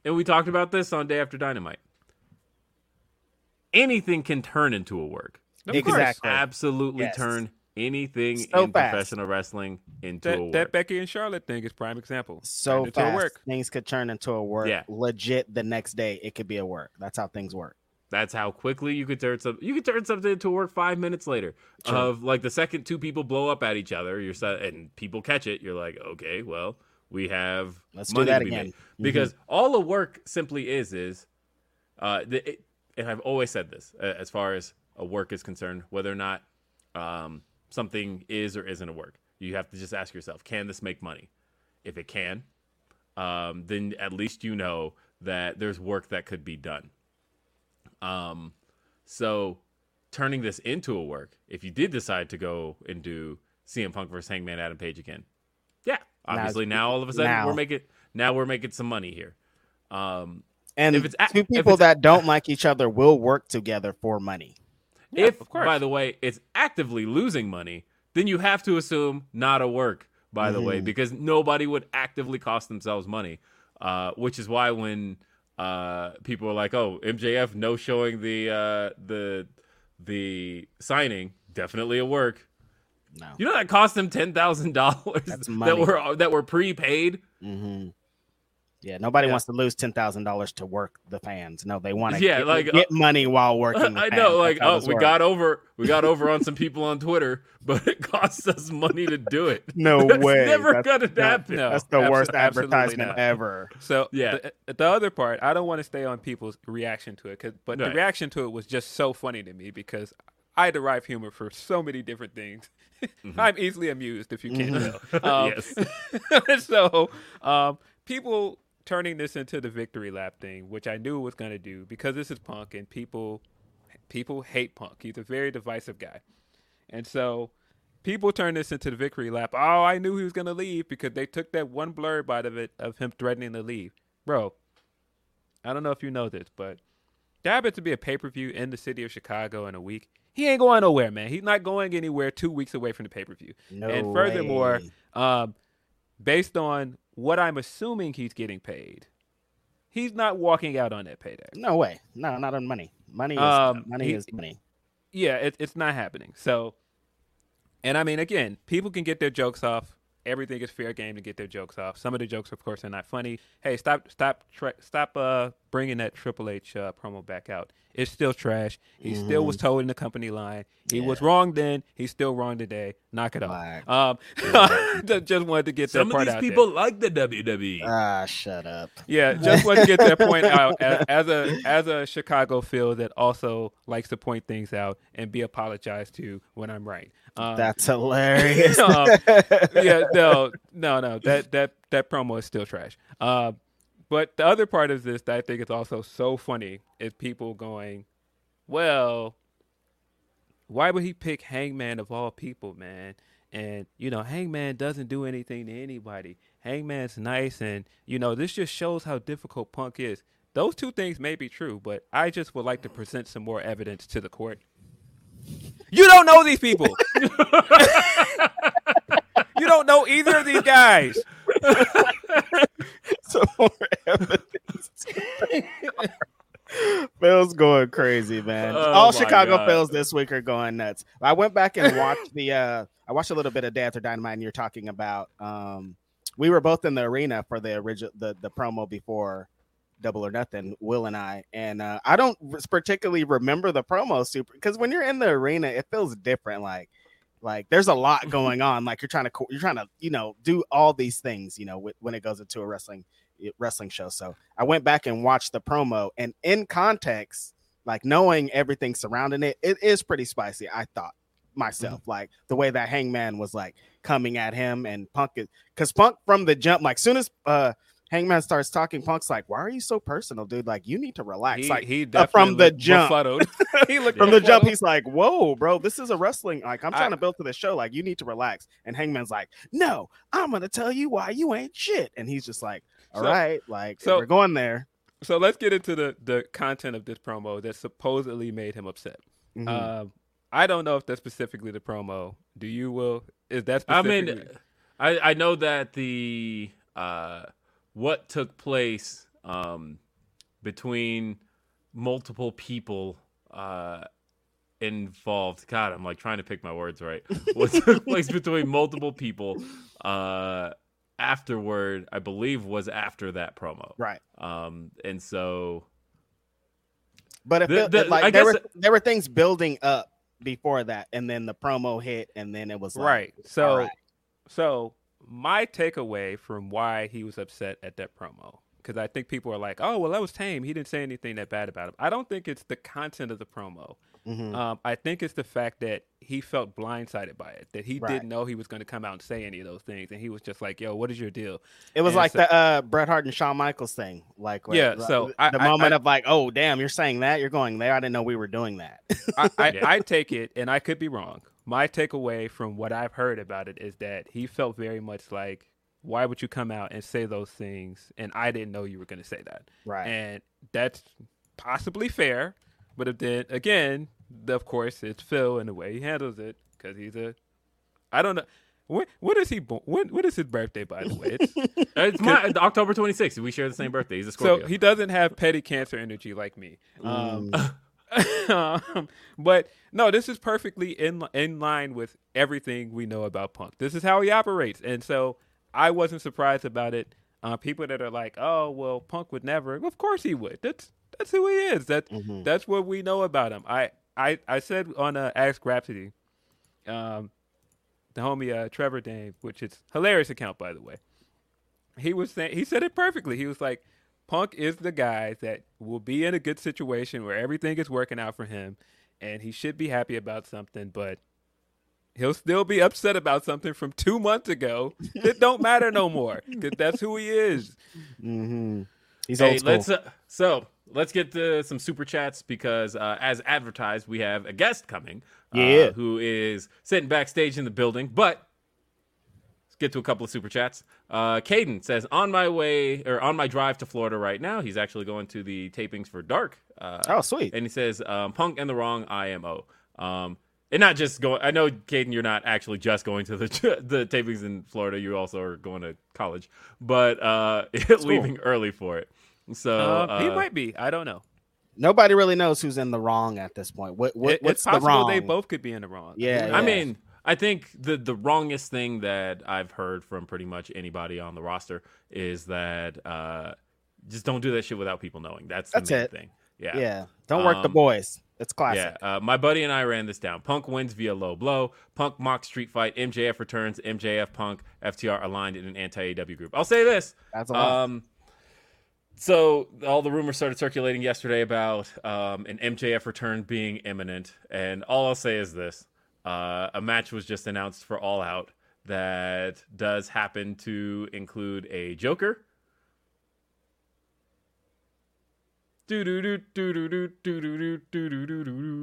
and we talked about this on Day After Dynamite. Anything can turn into a work. Of course. Absolutely Yes. turn anything So in fast. professional wrestling into a That, work. that Becky and Charlotte thing is prime example. So Turned into a fast, work. things could turn into a work. Yeah. Legit, the next day it could be a work. That's how things work. That's how quickly you could turn some. You could turn something into a work five minutes later. True. Of like the second two people blow up at each other, you're set, and people catch it. You're like, okay, well, we have Let's do that to be again. made. Mhm. because all the work simply is is, uh, the, it, and I've always said this uh, as far as a work is concerned, whether or not um, something is or isn't a work, you have to just ask yourself, can this make money? If it can, um, then at least you know that there's work that could be done. Um, so turning this into a work, if you did decide to go and do CM Punk versus Hangman Adam Page again, yeah, obviously now, all of a sudden now. we're making now we're making some money here. Um, And If it's two people that don't like each other will work together for money. Yeah, if by the way it's actively losing money, then you have to assume not a work. By the way, Mhm. because nobody would actively cost themselves money, uh, which is why when uh, people are like, "Oh, MJF no showing the uh, the the signing, definitely a work." No. You know that cost them ten thousand dollars that were that were prepaid. hmm Yeah, nobody Yeah. wants to lose ten thousand dollars to work the fans. No, they want to Yeah, get, like, get money while working. The I fans. know, like, oh, we works. got over, we got over on some people on Twitter, but it costs us money to do it. No That's way. never That's- gonna no, happen. no. That's the Abso- worst absolutely advertisement not. ever. So Yeah. the, the other part, I don't want to stay on people's reaction to it, 'cause- but Right. the reaction to it was just so funny to me because I derive humor for so many different things. I'm easily amused, if you can't tell. Um, Yes. so um, people turning this into the victory lap thing, which I knew it was going to do because this is Punk and people people hate Punk. He's a very divisive guy, and so people turn this into the victory lap. Oh, I knew he was going to leave because they took that one blurb out of it of him threatening to leave, bro. I don't know if you know this, but there happens to be a pay per view in the city of Chicago in a week. He ain't going nowhere, man. He's not going anywhere two weeks away from the pay per view. No and furthermore, um, based on what I'm assuming he's getting paid, he's not walking out on that payday. no way. No, not on money. Money is Um, money he- is money. Yeah, it, it's not happening. So, and I mean, again, people can get their jokes off. Everything is fair game to get their jokes off. Some of the jokes, of course, are not funny. Hey, stop, stop, tra- stop, uh, bringing that Triple H uh, promo back out. It's still trash. He still was told in the company line. He was wrong then. He's still wrong today. Knock it Like- off. Um, just wanted to get Some that of these out people there. like the. WWE. Ah, shut up. Yeah, just want to get that point out as, as a as a Chicago Phil that also likes to point things out and be apologized to when I'm right. Um, That's hilarious. um, yeah, no, no, no. That that that promo is still trash. Uh, but the other part of this that I think is also so funny is people going, "Well, why would he pick Hangman of all people, man?" And you know, Hangman doesn't do anything to anybody. Hangman's nice, and you know, this just shows how difficult Punk is. Those two things may be true, but I just would like to present some more evidence to the court. You don't know these people. you don't know either of these guys. Some more evidence. Phil's going crazy, man. Oh All Chicago God. Phils this week are going nuts. I went back and watched the uh I watched a little bit of Dance or Dynamite and you're talking about um we were both in the arena for the original the, the promo before Double or Nothing, Will and I. And uh I don't particularly remember the promo super because when you're in the arena, it feels different. Like like there's a lot going on. Like you're trying to you're trying to, you know, do all these things, you know, wh- when it goes into a wrestling wrestling show. So I went back and watched the promo, and in context, like knowing everything surrounding it, it is pretty spicy. I thought myself, like the way that Hangman was like coming at him, and Punk is because Punk from the jump, like soon as uh Hangman starts talking, Punk's like, "Why are you so personal, dude? Like you need to relax." He, like he uh, from the jump. he looked from the jump, he's like, "Whoa, bro, this is a wrestling. Like, I'm I- trying to build to the show. Like, you need to relax." And Hangman's like, "No, I'm gonna tell you why you ain't shit." And he's just like, "All So- right, like, so- we're going there." So let's get into the the content of this promo that supposedly made him upset. Mhm. Um, I don't know if that's specifically the promo. Do you? Will is that? I mean, I I know that the uh what took place um between multiple people uh involved. God, I'm like trying to pick my words right. What took place between multiple people uh, afterward, I believe, was after that promo. Right. Um, and so But it The- felt the- like I there guess were there were things building up before that, and then the promo hit, and then it was like, right. So, all right. so my takeaway from why he was upset at that promo, because I think people are like, "Oh, well, that was tame. He didn't say anything that bad about him." I don't think it's the content of the promo. Mhm. Um, I think it's the fact that he felt blindsided by it, that he Right. didn't know he was going to come out and say any of those things, and he was just like, "Yo, what is your deal?" It was And like so- the uh, Bret Hart and Shawn Michaels thing. Like, Yeah, so the, I- moment I- of like, oh damn, you're saying that, you're going there. I didn't know we were doing that. I, I. I take it, and I could be wrong. My takeaway from what I've heard about it is that he felt very much like, why would you come out and say those things? And I didn't know you were going to say that. Right. And that's possibly fair. But then again, the- of course, it's Phil and the way he handles it because he's a, I don't know. When, when is he born? When, when is his birthday, by the way? It's, it's my October 26th. We share the same birthday. He's a Scorpio. so he doesn't have petty cancer energy like me. Um, um, but no, this is perfectly in in line with everything we know about Punk. This is how he operates, and so I wasn't surprised about it. Uh, people that are like, "Oh, well, Punk would never." Of course he would. That's that's who he is. That's that's what we know about him. I I I said on uh, Ask Grapsody, um, the homie uh, Trevor Dame, which is hilarious account by the way. He was saying he said it perfectly. He was like, Punk is the guy that will be in a good situation where everything is working out for him, and he should be happy about something, but he'll still be upset about something from two months ago that don't matter no more because that's who he is. hmm He's Hey, old school. let's uh, so let's get to some super chats because uh, as advertised, we have a guest coming. uh, Yeah. who is sitting backstage in the building, but. Let's Get to a couple of super chats. Uh, Caden says, "On my way or on my drive to Florida right now, he's actually going to the tapings for Dark. Uh, oh, sweet. and he says, um, "Punk and the wrong IMO." Um, and not just going. I know, Caden, you're not actually just going to the the tapings in Florida. You also are going to college, but uh, leaving early for it. So he uh, might be. I don't know. Nobody really knows who's in the wrong at this point. What, what It- what's it's the wrong? they both could be in the wrong. Yeah, I yeah. mean, I think the the wrongest thing that I've heard from pretty much anybody on the roster is that uh, just don't do that shit without people knowing. That's the That's main it. thing. Yeah. yeah, don't work the Um, boys. It's classic. Yeah, uh, my buddy and I ran this down. Punk wins via low blow. Punk mock street fight. MJF returns. MJF Punk FTR aligned in an anti AEW group. I'll say this. That's a lot. Um, so all the rumors started circulating yesterday about um, an MJF return being imminent, and all I'll say is this: uh, a match was just announced for All Out that does happen to include a Joker.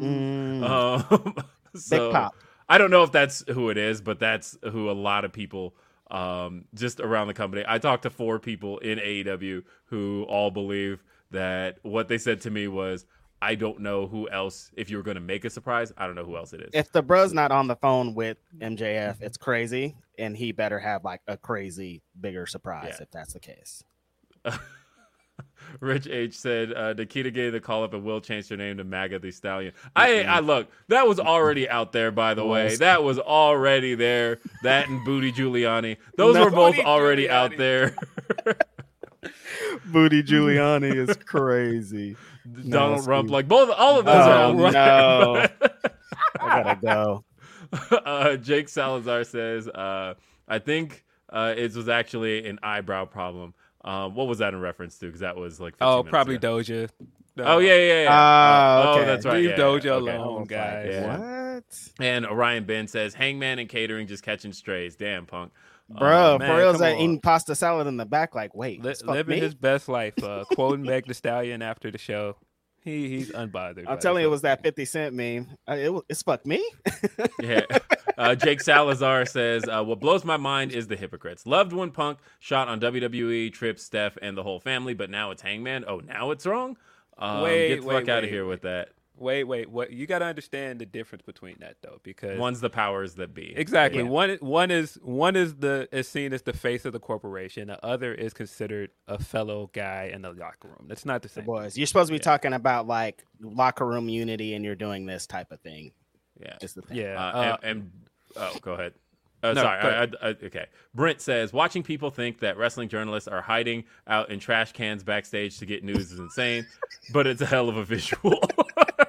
Mm. Um, so Big pop. I don't know if that's who it is, but that's who a lot of people um, just around the company. I talked to four people in AEW who all believe that what they said to me was, I don't know who else. If you were going to make a surprise, I don't know who else it is. if the bro's not on the phone with mm-hmm. MJF, mm-hmm. it's crazy, and he better have like a crazy bigger surprise Yeah. if that's the case. Rich H said uh, Nikita gave the call up and Will change her name to MAGA the Stallion. I, mm-hmm. I look, that was already out there, by the way. That was already there. That and Booty Giuliani. Those were both Booty already out there. Booty Giuliani is crazy. Donald it's Rump, cute. like both, all of those are Oh out there. no! I gotta go. uh, Jake Salazar says, uh, I think uh, it was actually an eyebrow problem. Um, what was that in reference to? Because that was like Oh, probably ago. Doja. Oh yeah, yeah, yeah. Ah, Uh, okay. Oh, that's right. Leave yeah, Doja yeah, alone, Almost like, guys. Yeah. What? And Orion Ben says, Hangman and catering just catching strays. Damn, punk. Bro, Oh, man, for real, come eating pasta salad in the back. Like, wait, Li- living me? his best life. Uh, quoting Meg the Stallion after the show. He he's unbothered. I'm telling you, it was that 50 Cent meme. Uh, it, wa- it's fuck me. Yeah. Uh, Jake Salazar says, uh, What blows my mind is the hypocrites. Loved when Punk shot on WWE, Trip, Steph, and the whole family, but now it's Hangman. Oh, now it's wrong? Um, Wait, get the wait, fuck out of wait, here with that. Wait, wait. What you got to understand the difference between that though, because One's the powers that be. exactly Yeah. one one is one is the is seen as the face of the corporation. The other is considered a fellow guy in the locker room. That's not the same. Boys, you're supposed to be Yeah. talking about like locker room unity, and you're doing this type of thing. Yeah. Is the thing. Yeah. Uh, uh, and, and oh, go ahead. Uh, No, sorry. I, I, I, okay. Brent says watching people think that wrestling journalists are hiding out in trash cans backstage to get news is insane, but it's a hell of a visual.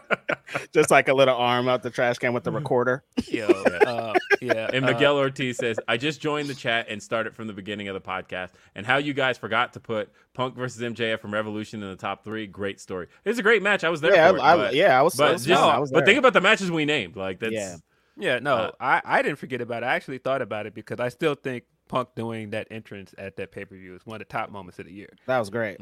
Just like a little arm out the trash can with the recorder. Yo, uh, yeah. and uh, Miguel Ortiz says, "I just joined the chat and started from the beginning of the podcast. And how you guys forgot to put Punk versus MJF from Revolution in the top three? Great story. It's a great match. I was there Yeah, for it. I, but, yeah, I was. I but was, just, I was but think about the matches we named. Like that's Yeah. Yeah, no, Uh, I, I didn't forget about it. I actually thought about it because I still think Punk doing that entrance at that pay per view is one of the top moments of the year. that was great.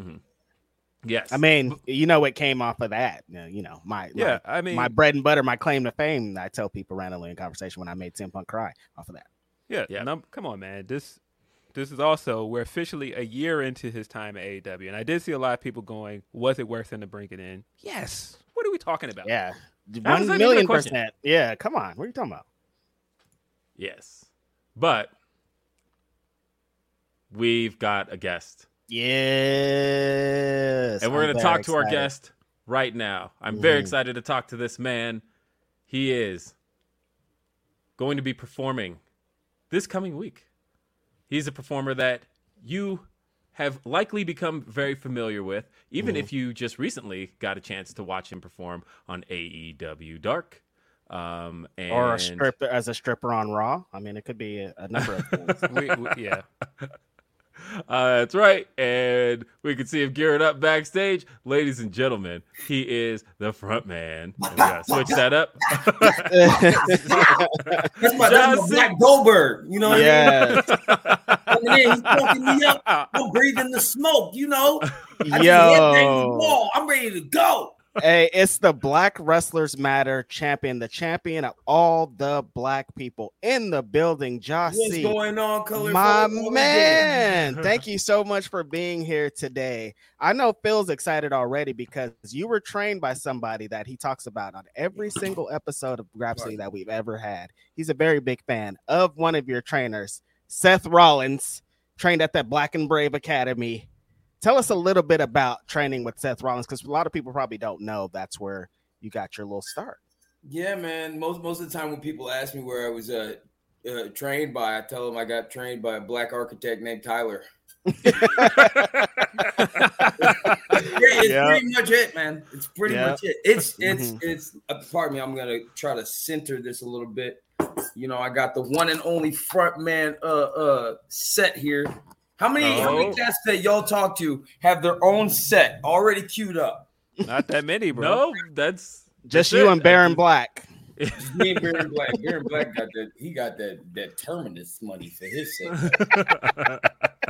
Yes. I mean, you know what came off of that? You know, my Yeah, my, I mean, my bread and butter, my claim to fame. I tell people randomly in conversation when I made CM Punk cry off of that. yeah, Yeah. num- come on, man. This this is also we're officially a year into his time at AEW, and I did see a lot of people going, "Was it worth him to bring it in?" Yes. What are we talking about? Yeah, How is one that million percent. Yeah, come on. What are you talking about? yes. But we've got a guest. Yes, and we're going to very talk to our guest right now. I'm very Mhm. excited to talk to this man. He is going to be performing this coming week. He's a performer that you have likely become very familiar with, even Mm-hmm. if you just recently got a chance to watch him perform on AEW Dark. Um, and Or a stripper as a stripper on Raw. I mean, it could be a, a number of things. We, we, yeah. Uh, that's right. And we can see him gearing up backstage. Ladies and gentlemen, he is the front man. And we gotta switch that up. That's my, that's my Johnson. Black Goldberg. You know what yeah, I mean? Coming in, he's fucking me up. I'm breathing the smoke, you know? I just headbang the yo, wall. I'm ready to go. Hey, it's the Black Wrestlers Matter champion, the champion of all the black people in the building. Josh, What's Jossie, going on, color? my man, thank you so much for being here today. I know Phil's excited already because you were trained by somebody that he talks about on every single episode of Grapsody that we've ever had. He's a very big fan of one of your trainers, Seth Rollins, trained at that Black and Brave Academy. Tell us a little bit about training with Seth Rollins because a lot of people probably don't know that's where you got your little start. Yeah, man. Most most of the time when people ask me where I was uh, uh, trained by, I tell them I got trained by a black architect named Tyler. it's Yeah. pretty much it, man. It's pretty Yeah. much it. It's it's Mhm. it's. Uh, pardon me. I'm gonna try to center this a little bit. You know, I got the one and only front man uh uh set here. How many how Oh. many guests that y'all talk to have their own set already queued up? Not that many, bro. no, that's Just that's you it. and Baron Black. Just me and Baron Black. Baron Black got that. He got that that terminus money for his set.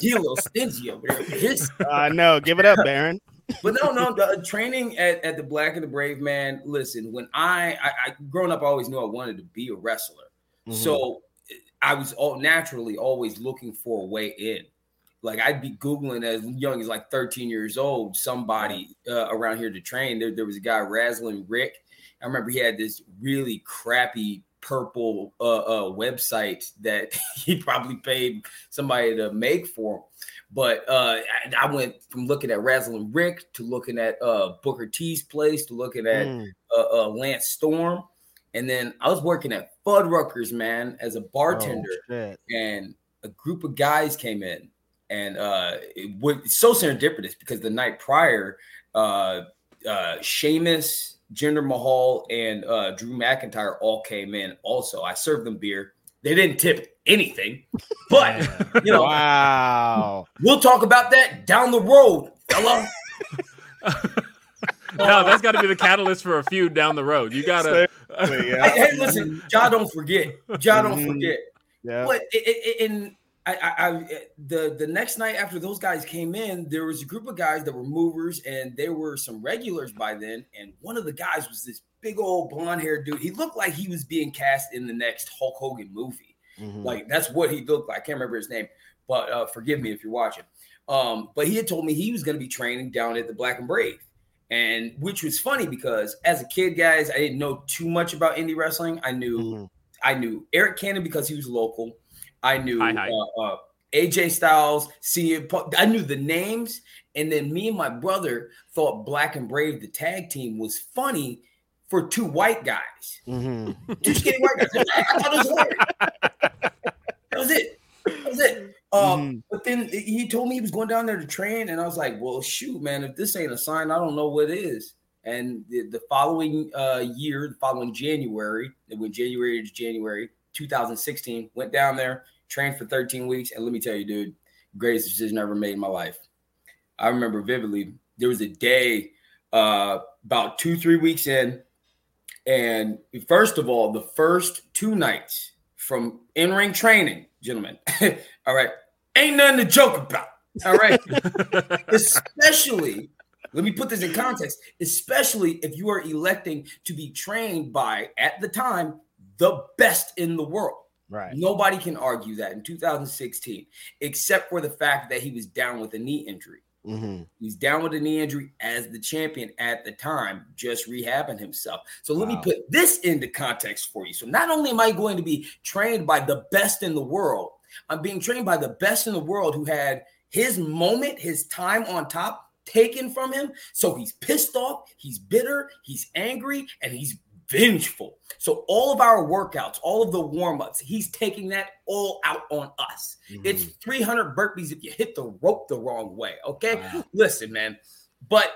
He a little stingy over there. His I know. Give it up, Baron. but no, no, the uh, training at, at the Black and the Brave man. Listen, when I, I, I growing up, I always knew I wanted to be a wrestler. Mm-hmm. So I was all naturally always looking for a way in. Like I'd be googling as young as like 13 years old, somebody uh, around here to train. There, there was a guy, Raslin Rick. I remember he had this really crappy purple uh, uh, website that he probably paid somebody to make for him. But uh, I, I went from looking at Raslin Rick to looking at uh, Booker T's place to looking at Mm. uh, uh, Lance Storm, and then I was working at Fuddruckers, man, as a bartender, Oh, and a group of guys came in, and uh, it was so serendipitous because the night prior, uh, uh, Sheamus, Jinder Mahal, and uh, Drew McIntyre all came in. Also, I served them beer. They didn't tip anything, but you know, Wow. we'll talk about that down the road, fella. no, that's got to be the catalyst for a feud down the road. You gotta. Hey, hey, listen, John, don't forget. John, don't Mhm. forget. Yeah. But in I, I, I, the the next night after those guys came in, there was a group of guys that were movers, and there were some regulars by then. And one of the guys was this big old blonde haired dude. He looked like he was being cast in the next Hulk Hogan movie. Mhm. Like that's what he looked like. I can't remember his name, but uh, forgive me if you're watching. Um, but he had told me he was going to be training down at the Black and Brave, and which was funny because as a kid, guys, I didn't know too much about indie wrestling. I knew Mhm. I knew Eric Cannon because he was local. I knew Hi, hi. Uh, uh, AJ Styles, CM Punk. I knew the names, and then me and my brother thought Black and Brave, the tag team, was funny for two white guys, Mhm. two skinny white guys. I thought it was hilarious. That was it. That was it. Um, Mhm. But then he told me he was going down there to train, and I was like, "Well, shoot, man, if this ain't a sign, I don't know what is." And the, the following uh, year, the following January, it went January to January 2016, went down there, trained for 13 weeks, and let me tell you, dude, greatest decision I ever made in my life. I remember vividly. There was a day uh, about two, three weeks in, and first of all, the first two nights from in ring training, gentlemen. all right, ain't nothing to joke about. All right, especially. Let me put this in context, especially if you are electing to be trained by, at the time, the best in the world. Right. Nobody can argue that in 2016, except for the fact that he was down with a knee injury. Mhm. He's down with a knee injury as the champion at the time, just rehabbing himself. So let Wow. me put this into context for you. So not only am I going to be trained by the best in the world, I'm being trained by the best in the world who had his moment, his time on top taken from him. So he's pissed off, he's bitter, he's angry, and he's vengeful. So all of our workouts, all of the warm-ups, he's taking that all out on us. It's 300 burpees if you hit the rope the wrong way. Okay. Wow. Listen, man. But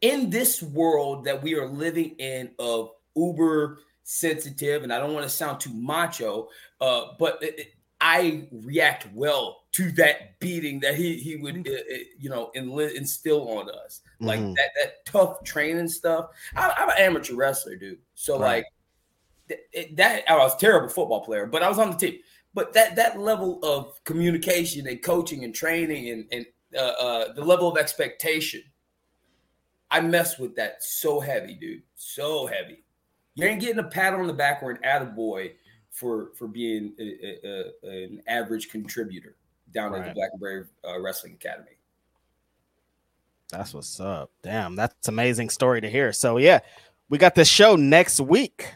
in this world that we are living in of uber sensitive, and I don't want to sound too macho, uh, but it- I react well to that beating that he he would uh, uh, you know enli- instill on us, like Mhm. that that tough training stuff. I, I'm an amateur wrestler, dude. So Right. like th- it- that I was a terrible football player, but I was on the team. But that that level of communication and coaching and training and and uh, uh, the level of expectation, I mess with that so heavy, dude, so heavy. You ain't getting a pat on the back or an attaboy for for being a, a, a- an average contributor down at the Right. Black and Brave uh, Wrestling Academy. That's what's up. Damn, that's amazing story to hear. So yeah, we got this show next week.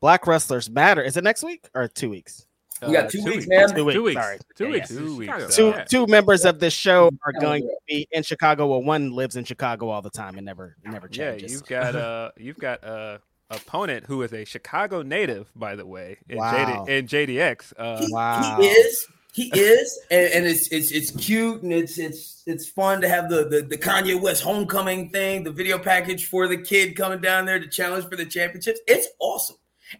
Black Wrestlers Matter. Is it next week or two weeks? We got Uh, two two weeks, weeks. man. Two weeks. Two weeks. Sorry. Two Yeah, weeks. yeah. Two weeks. Two two members of this show are going to be in Chicago. Well, one lives in Chicago all the time and never never changes. Yeah, you've got uh you've got uh opponent who is a Chicago native, by the way, in, Wow. JD, in JDX. Uh, He, Wow. he is. He is, and, and it's it's it's cute and it's it's it's fun to have the, the the Kanye West homecoming thing, the video package for the kid coming down there to challenge for the championships. It's awesome,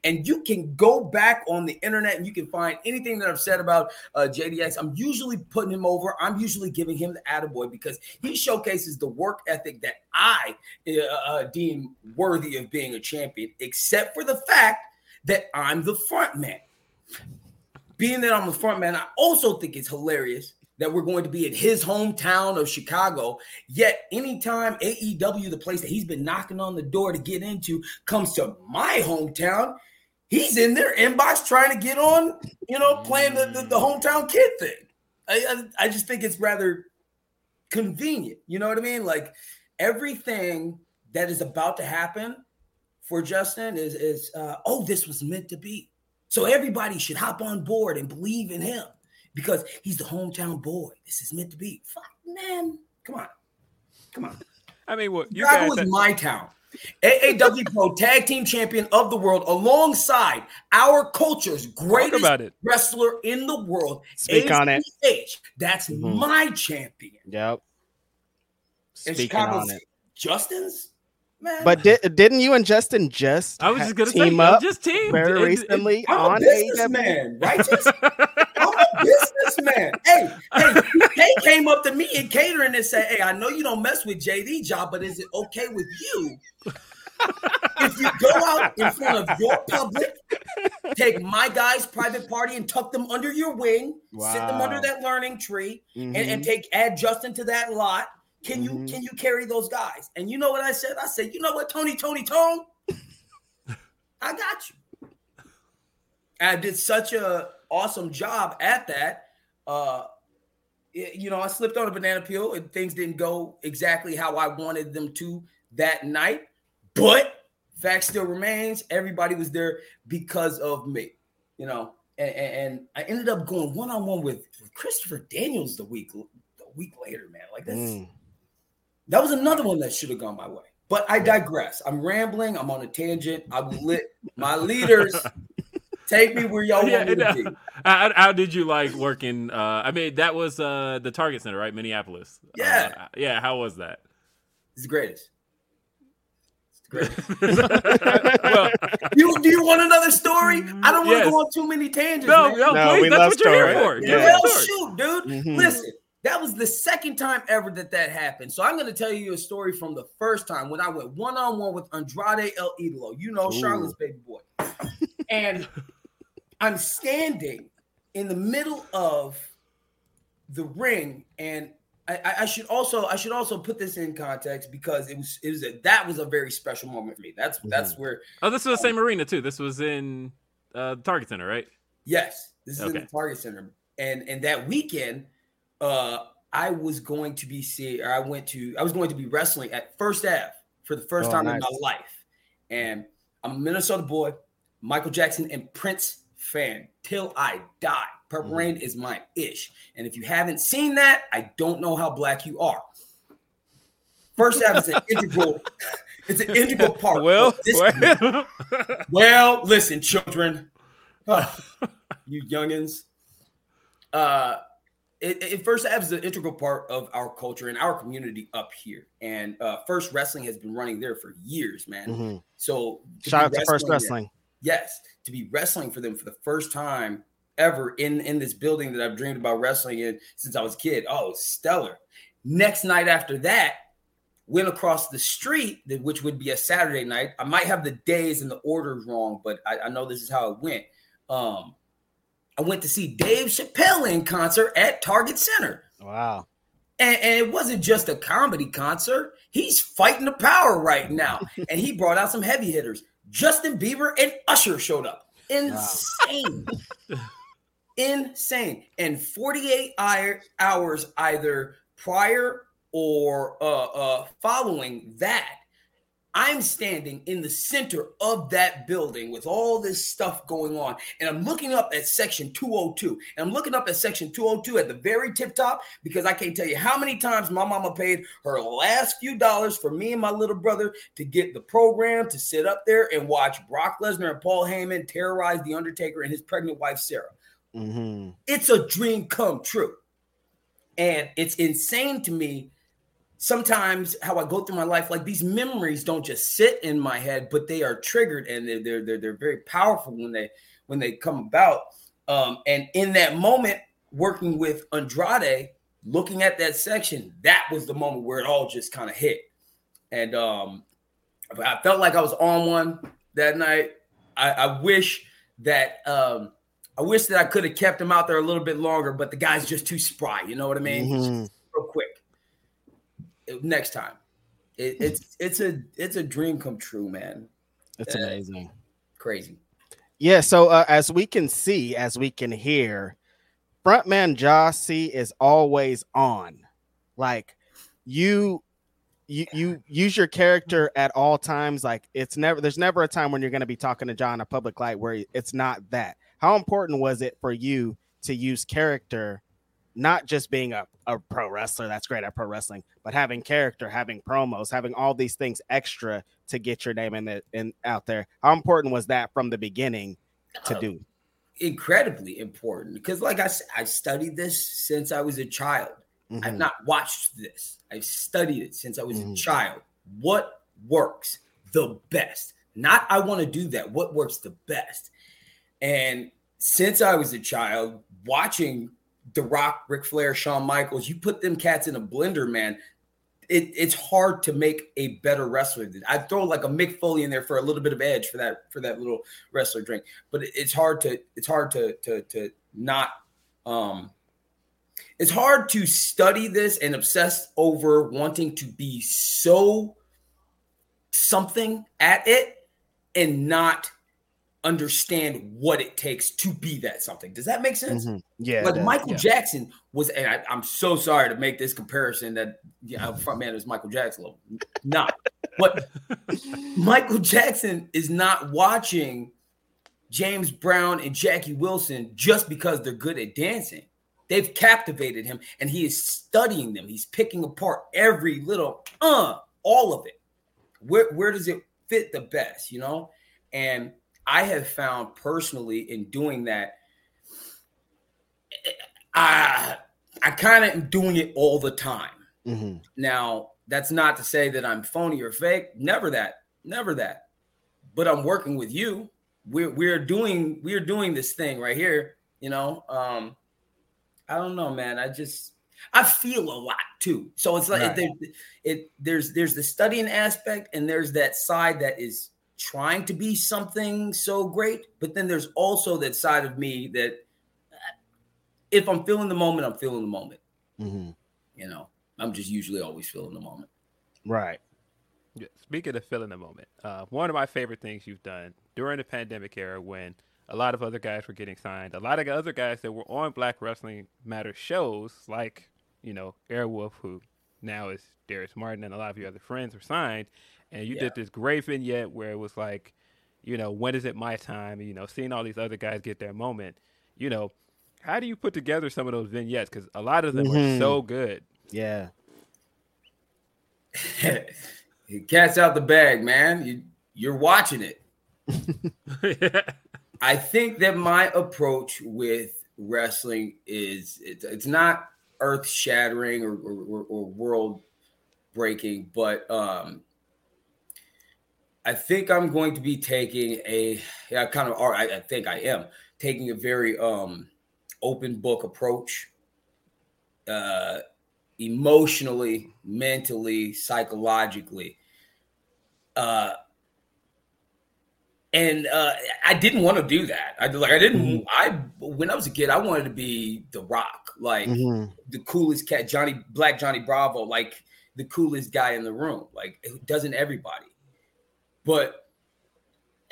and you can go back on the internet and you can find anything that I've said about uh, JDX. I'm usually putting him over. I'm usually giving him the attaboy because he showcases the work ethic that I uh, uh, deem worthy of being a champion, except for the fact that I'm the front man being that I'm the front man, I also think it's hilarious that we're going to be in his hometown of Chicago. Yet, anytime AEW, the place that he's been knocking on the door to get into, comes to my hometown, he's in their inbox trying to get on, you know, playing the, the, the hometown kid thing. I, I, I just think it's rather convenient. You know what I mean? Like everything that is about to happen for Justin is, is uh, oh, this was meant to be. So everybody should hop on board and believe in him because he's the hometown boy. This is meant to be. Fuck, man. Come on. Come on. I mean, what you Chicago guys? is my town. AAW Pro Tag Team Champion of the World alongside our culture's greatest about it. wrestler in the world. Speak on it. ACH. That's Mhm. my champion. Yep. And Speaking Chicago's on it. Justin's? Man. But did, didn't you and Justin just I was just gonna team say, up just team very It- it- recently I'm a on AEW? businessman, righteous. Businessman. Hey, hey, they came up to me in catering and said, Hey, I know you don't mess with JD job, but is it okay with you if you go out in front of your public, take my guy's private party and tuck them under your wing, sit them under that learning tree, and, and Mhm. take add Justin to that lot? Can you Mhm. can you carry those guys? And you know what I said? I said, you know what, Tony, Tony, Tone, I got you. And I did such a awesome job at that. Uh, you know, I slipped on a banana peel and things didn't go exactly how I wanted them to that night. But fact still remains, everybody was there because of me, you know. And, and I ended up going one on one with Christopher Daniels the week the week later, man. Like that's mm. that was another one that should have gone my way. But I digress. I'm rambling. I'm on a tangent. I lit my leaders. Take me where y'all yeah, want me to be. How, how, did you like working? Uh, I mean, that was uh, the Target Center, right? Minneapolis. Yeah. Uh, yeah. How was that? It's the greatest. well, you do you want another story? I don't want yes. to go on too many tangents. No, man. no, no please. That's what you're here for. Yeah. Well, shoot, dude. Mm-hmm. Listen, that was the second time ever that that happened. So I'm going to tell you a story from the first time when I went one on one with Andrade El Idolo. You know, Ooh. Charlotte's baby boy, and I'm standing in the middle of the ring, and I, I, should also I should also put this in context because it was it was a, that was a very special moment for me. That's mm-hmm. that's where. Oh, this was the same um, arena too. This was in uh, Target Center, right? Yes, this is okay. in the Target Center, and and that weekend, uh, I was going to be see. Or I went to I was going to be wrestling at First Ave for the first oh, time nice. in my life, and I'm a Minnesota boy. Michael Jackson and Prince fan till I die. Purple mm. Rain is my ish. And if you haven't seen that, I don't know how black you are. First Ave is an integral, it's an integral part. Well, well. well, listen, children, oh, you youngins. Uh, it, it, First Ave is an integral part of our culture and our community up here. And uh, First Wrestling has been running there for years, man. Mm-hmm. So shout out to First Wrestling. There, yes, to be wrestling for them for the first time ever in in this building that I've dreamed about wrestling in since I was a kid. Oh, stellar. Next night after that, went across the street, which would be a Saturday night. I might have the days and the orders wrong, but I, I know this is how it went. Um, I went to see Dave Chappelle in concert at Target Center. Wow. And, and, it wasn't just a comedy concert. He's fighting the power right now. and he brought out some heavy hitters. Justin Bieber and Usher showed up. Insane. Wow. Insane. And 48 hours either prior or uh, uh, following that, I'm standing in the center of that building with all this stuff going on. And I'm looking up at section 202. And I'm looking up at section 202 at the very tip top because I can't tell you how many times my mama paid her last few dollars for me and my little brother to get the program to sit up there and watch Brock Lesnar and Paul Heyman terrorize The Undertaker and his pregnant wife, Sarah. Mm-hmm. It's a dream come true. And it's insane to me sometimes how I go through my life, like these memories don't just sit in my head, but they are triggered and they're they're they're, they're very powerful when they when they come about. Um, and in that moment, working with Andrade, looking at that section, that was the moment where it all just kind of hit. And um, I felt like I was on one that night. I, I wish that um, I wish that I could have kept him out there a little bit longer, but the guy's just too spry. You know what I mean? Mm-hmm. Real quick next time. It, it's it's a it's a dream come true, man. It's uh, amazing, crazy. Yeah. So uh, as we can see, as we can hear, frontman Jah-C is always on. Like you, you you use your character at all times. Like it's never there's never a time when you're going to be talking to John a public light where it's not that. How important was it for you to use character not just being a, a pro wrestler that's great at pro wrestling but having character having promos having all these things extra to get your name in the in out there. How important was that from the beginning to uh, do? incredibly important because like i said i studied this since i was a child. Mm-hmm. i've not watched this. I've studied it since i was mm-hmm. a child. What works the best? Not i want to do that. What works the best? And since i was a child watching the Rock, Ric Flair, Shawn Michaels, you put them cats in a blender, man. It, it's hard to make a better wrestler. I'd throw like a Mick Foley in there for a little bit of edge for that for that little wrestler drink, but it's hard to it's hard to to to not um it's hard to study this and obsess over wanting to be so something at it and not understand what it takes to be that something. Does that make sense? Mhm. Yeah. like. Michael yeah. Jackson was, and I, I'm so sorry to make this comparison that yeah, front man is Michael Jackson level. Not, but Michael Jackson is not watching James Brown and Jackie Wilson just because they're good at dancing. They've captivated him, and he is studying them. He's picking apart every little uh, all of it. Where where does it fit the best? You know, and I have found personally in doing that I I kind of am doing it all the time. Mhm. Now, that's not to say that I'm phony or fake. Never that. Never that. But I'm working with you. We're we're doing we're doing this thing right here. You know, um, I don't know, man. I just I feel a lot too. So it's like Right. there, it there's there's the studying aspect, and there's that side that is trying to be something so great. But then there's also that side of me that uh, if I'm feeling the moment, I'm feeling the moment. Mhm. You know, I'm just usually always feeling the moment. Right. Yeah, speaking of feeling the moment, uh, one of my favorite things you've done during the pandemic era when a lot of other guys were getting signed, a lot of other guys that were on Black Wrestling Matter shows, like, you know, Airwolf, who now is Darius Martin, and a lot of your other friends were signed. And you Yeah. did this great vignette where it was like, you know, when is it my time? You know, seeing all these other guys get their moment. You know, how do you put together some of those vignettes? Because a lot of them Mhm. are so good. Yeah. you Cat's out the bag, man. You you're watching it. I think that my approach with wrestling is it's, it's not earth shattering or, or, or world breaking, but um, I think I'm going to be taking a yeah, kind of or I, I think I am taking a very um, open book approach, uh, emotionally, mentally, psychologically. Uh, and uh, I didn't want to do that. I like I didn't. I when I was a kid, I wanted to be The Rock, like Mhm. the coolest cat, Johnny Black Johnny Bravo, like the coolest guy in the room. Like doesn't everybody? But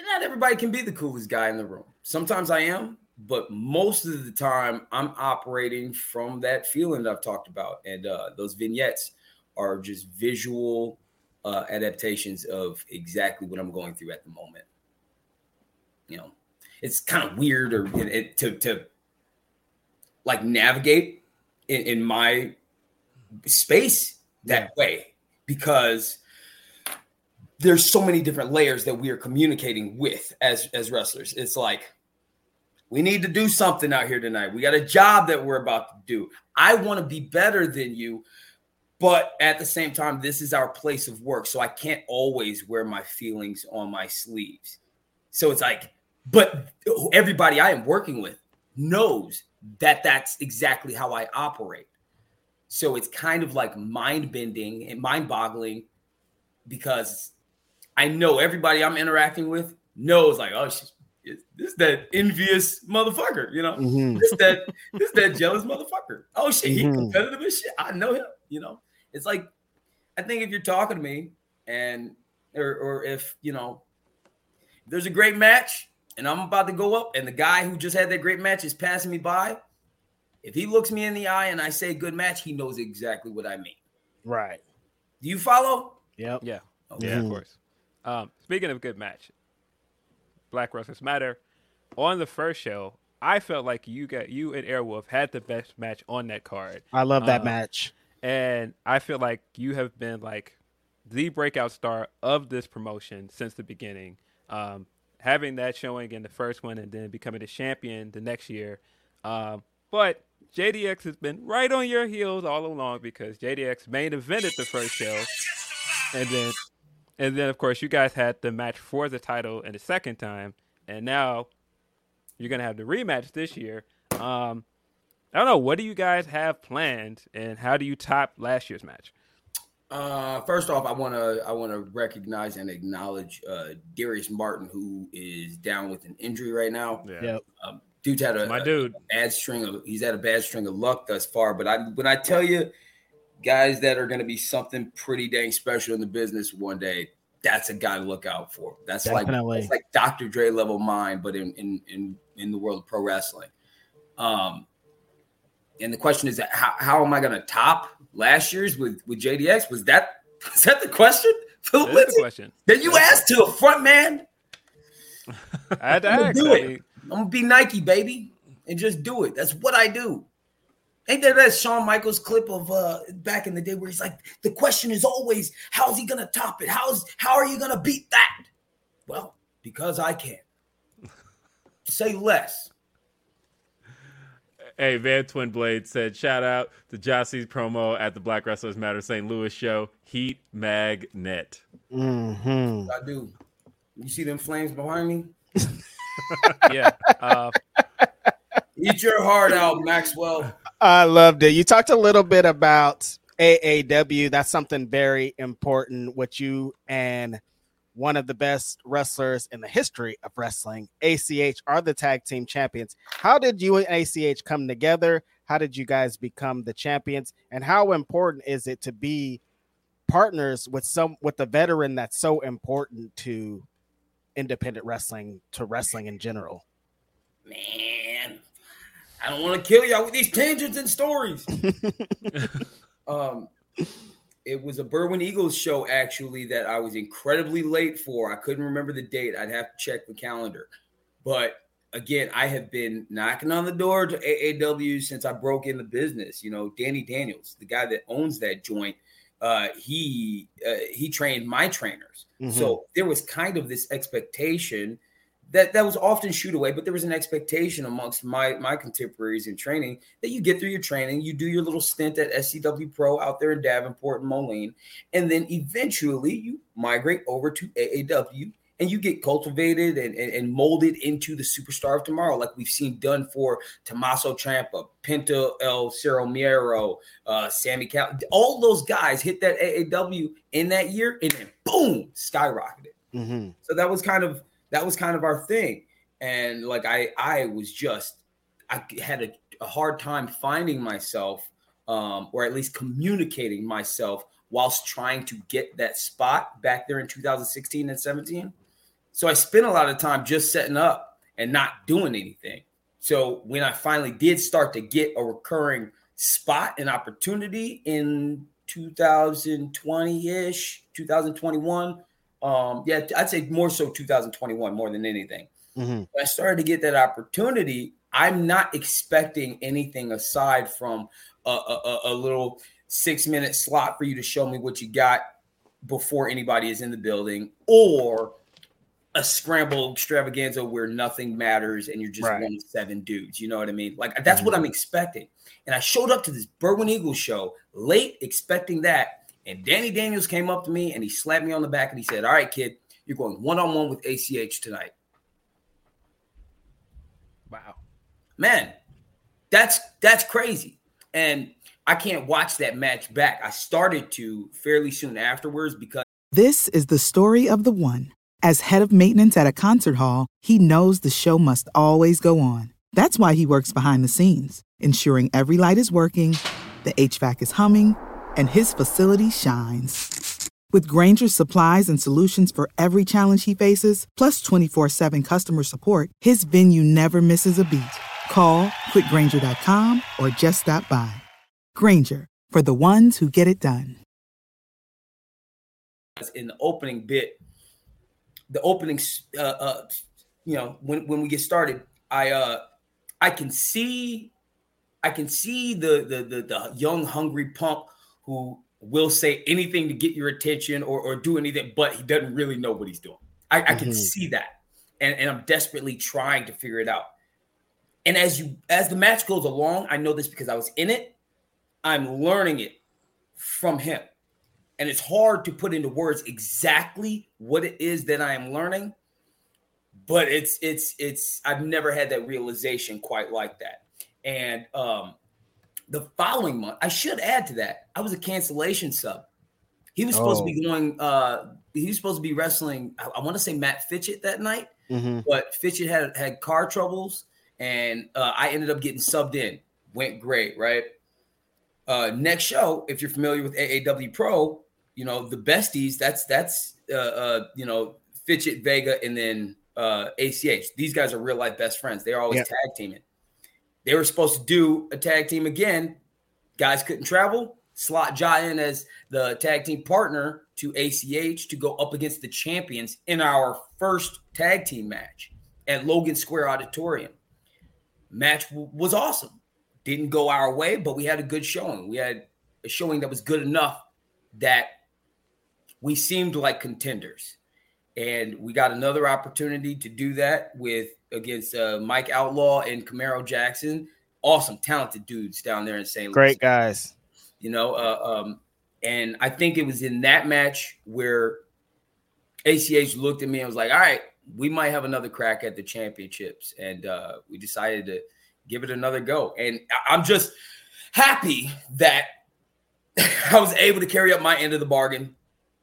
not everybody can be the coolest guy in the room. Sometimes I am, but most of the time I'm operating from that feeling that I've talked about, and uh, those vignettes are just visual uh, adaptations of exactly what I'm going through at the moment. You know, it's kind of weird or it, it- to to like navigate in, in my space that way because there's so many different layers that we are communicating with as as wrestlers. It's like we need to do something out here tonight. We got a job that we're about to do. I want to be better than you, but at the same time, this is our place of work. So I can't always wear my feelings on my sleeves. So it's like, but everybody I am working with knows that that's exactly how I operate. So it's kind of like mind bending and mind boggling because I know everybody I'm interacting with knows like, oh, she's, this is that envious motherfucker, you know, Mhm. this that this that jealous motherfucker. Oh shit, he Mhm. competitive as shit. I know him, you know. It's like I think if you're talking to me and or or if you know there's a great match and I'm about to go up and the guy who just had that great match is passing me by, if he looks me in the eye and I say good match, he knows exactly what I mean. Right. Do you follow? Yep. Yeah. Okay. Yeah, of course. Um, speaking of good match, Black Wrestlers Matter. On the first show, I felt like you got you and Airwolf had the best match on that card, I love that Uh, match. and I feel like you have been like the breakout star of this promotion since the beginning. Um, having that showing in the first one, and then becoming the champion the next year. Um, but JDX has been right on your heels all along because JDX main evented the first show, and then and then, of course, you guys had the match for the title in the second time, and now you're gonna have the rematch this year. Um, I don't know. What do you guys have planned, and how do you top last year's match? Uh, first off, I want to I want to recognize and acknowledge uh, Darius Martin, who is down with an injury right now. Yep. Um, dude's had a, My a dude. bad string of he's had a bad string of luck thus far. But I when I tell you, guys that are going to be something pretty dang special in the business one day, that's a guy to look out for. That's Definitely. like that's like Dr. Dre level mind, but in in in in the world of pro wrestling. Um, and the question is, that how, how am I going to top last year's with with JDX? Was that was that the question, Philip That's the question. That you asked to a front man? I had to I'm gonna ask. do I it. mean, I'm gonna be Nike, baby, and just do it. That's what I do. Ain't there that Shawn Michaels clip of uh back in the day where he's like, the question is always, how's he gonna top it? How's how are you gonna beat that? Well, because I can. Say less. Hey, Van Twin Blade said, shout out to Jah-C's promo at the Black Wrestlers Matter St. Louis show, Heat Magnet. hmm I do. You see them flames behind me? yeah. Uh, Eat your heart out, Maxwell. I loved it. You talked a little bit about AAW. That's something very important. What you and one of the best wrestlers in the history of wrestling, ACH, are the tag team champions. How did you and ACH come together? How did you guys become the champions? And how important is it to be partners with some with a veteran that's so important to independent wrestling, to wrestling in general? Man, I don't want to kill y'all with these tangents and stories. um, it was a Berwyn Eagles show actually that I was incredibly late for. I couldn't remember the date. I'd have to check the calendar. But again, I have been knocking on the door to AAW since I broke in the business. You know, Danny Daniels, the guy that owns that joint, uh, he uh, he trained my trainers. So there was kind of this expectation that that was often shoot away, but there was an expectation amongst my my contemporaries in training that you get through your training, you do your little stint at SCW Pro out there in Davenport and Moline, and then eventually you migrate over to AAW and you get cultivated and, and, and molded into the superstar of tomorrow, like we've seen done for Tommaso Ciampa, Penta El Zero Miedo, uh, Sammy Cal. All those guys hit that AAW in that year, and then boom, skyrocketed. Mm-hmm. So that was kind of that was kind of our thing. And like I I was just I had a, a hard time finding myself um, or at least communicating myself whilst trying to get that spot back there in 2016 and 17. So I spent a lot of time just setting up and not doing anything. So when I finally did start to get a recurring spot and opportunity in 2020-ish, 2021, um, yeah, I'd say more so 2021 more than anything. Mm-hmm. When I started to get that opportunity, I'm not expecting anything aside from a, a, a little six minute slot for you to show me what you got before anybody is in the building or a scramble extravaganza where nothing matters and you're just Right. one of seven dudes. You know what I mean? Like that's what I'm expecting. And I showed up to this Berwyn Eagles show late, expecting that. And Danny Daniels came up to me and he slapped me on the back and he said, All right, kid, you're going one on one with ACH tonight. wow. Man, that's that's crazy. And I can't watch that match back. I started to fairly soon afterwards because This is the story of the one. As head of maintenance at a concert hall, he knows the show must always go on. That's why he works behind the scenes, ensuring every light is working, the HVAC is humming, and his facility shines. With Grainger's supplies and solutions for every challenge he faces, plus 24 7 customer support, his venue never misses a beat. Call clickgrainger.com or just stop by. Granger, for the ones who get it done. in the opening bit, the opening, uh, uh, you know, when when we get started, I uh, I can see, I can see the the the, the young hungry punk who will say anything to get your attention or or do anything, but he doesn't really know what he's doing. I, I can Mhm. see that, and and I'm desperately trying to figure it out. And as you as the match goes along, I know this because I was in it. I'm learning it from him and it's hard to put into words exactly what it is that I am learning but it's it's it's I've never had that realization quite like that and um the following month I should add to that I was a cancellation sub he was supposed to be going uh he was supposed to be wrestling I, I want to say Matt Fitchett that night Mm-hmm. but Fitchett had had car troubles, and uh, I ended up getting subbed in. Went great, right? Uh, next show, if you're familiar with AAW Pro, you know, the besties, that's that's uh, uh you know, Fitchett, Vega, and then uh ACH. These guys are real life best friends. They're always Yep. tag teaming. They were supposed to do a tag team again. Guys couldn't travel. Slot Jai in as the tag team partner to ACH to go up against the champions in our first tag team match at Logan Square Auditorium. Match w- was awesome. Didn't go our way, but we had a good showing. We had a showing that was good enough that we seemed like contenders. And we got another opportunity to do that with against uh, Mike Outlaw and Camaro Jackson. Awesome, talented dudes down there in St. Louis Great guys. you know uh, um and i think it was in that match where ach looked at me and was like all right we might have another crack at the championships and uh we decided to give it another go and i'm just happy that i was able to carry up my end of the bargain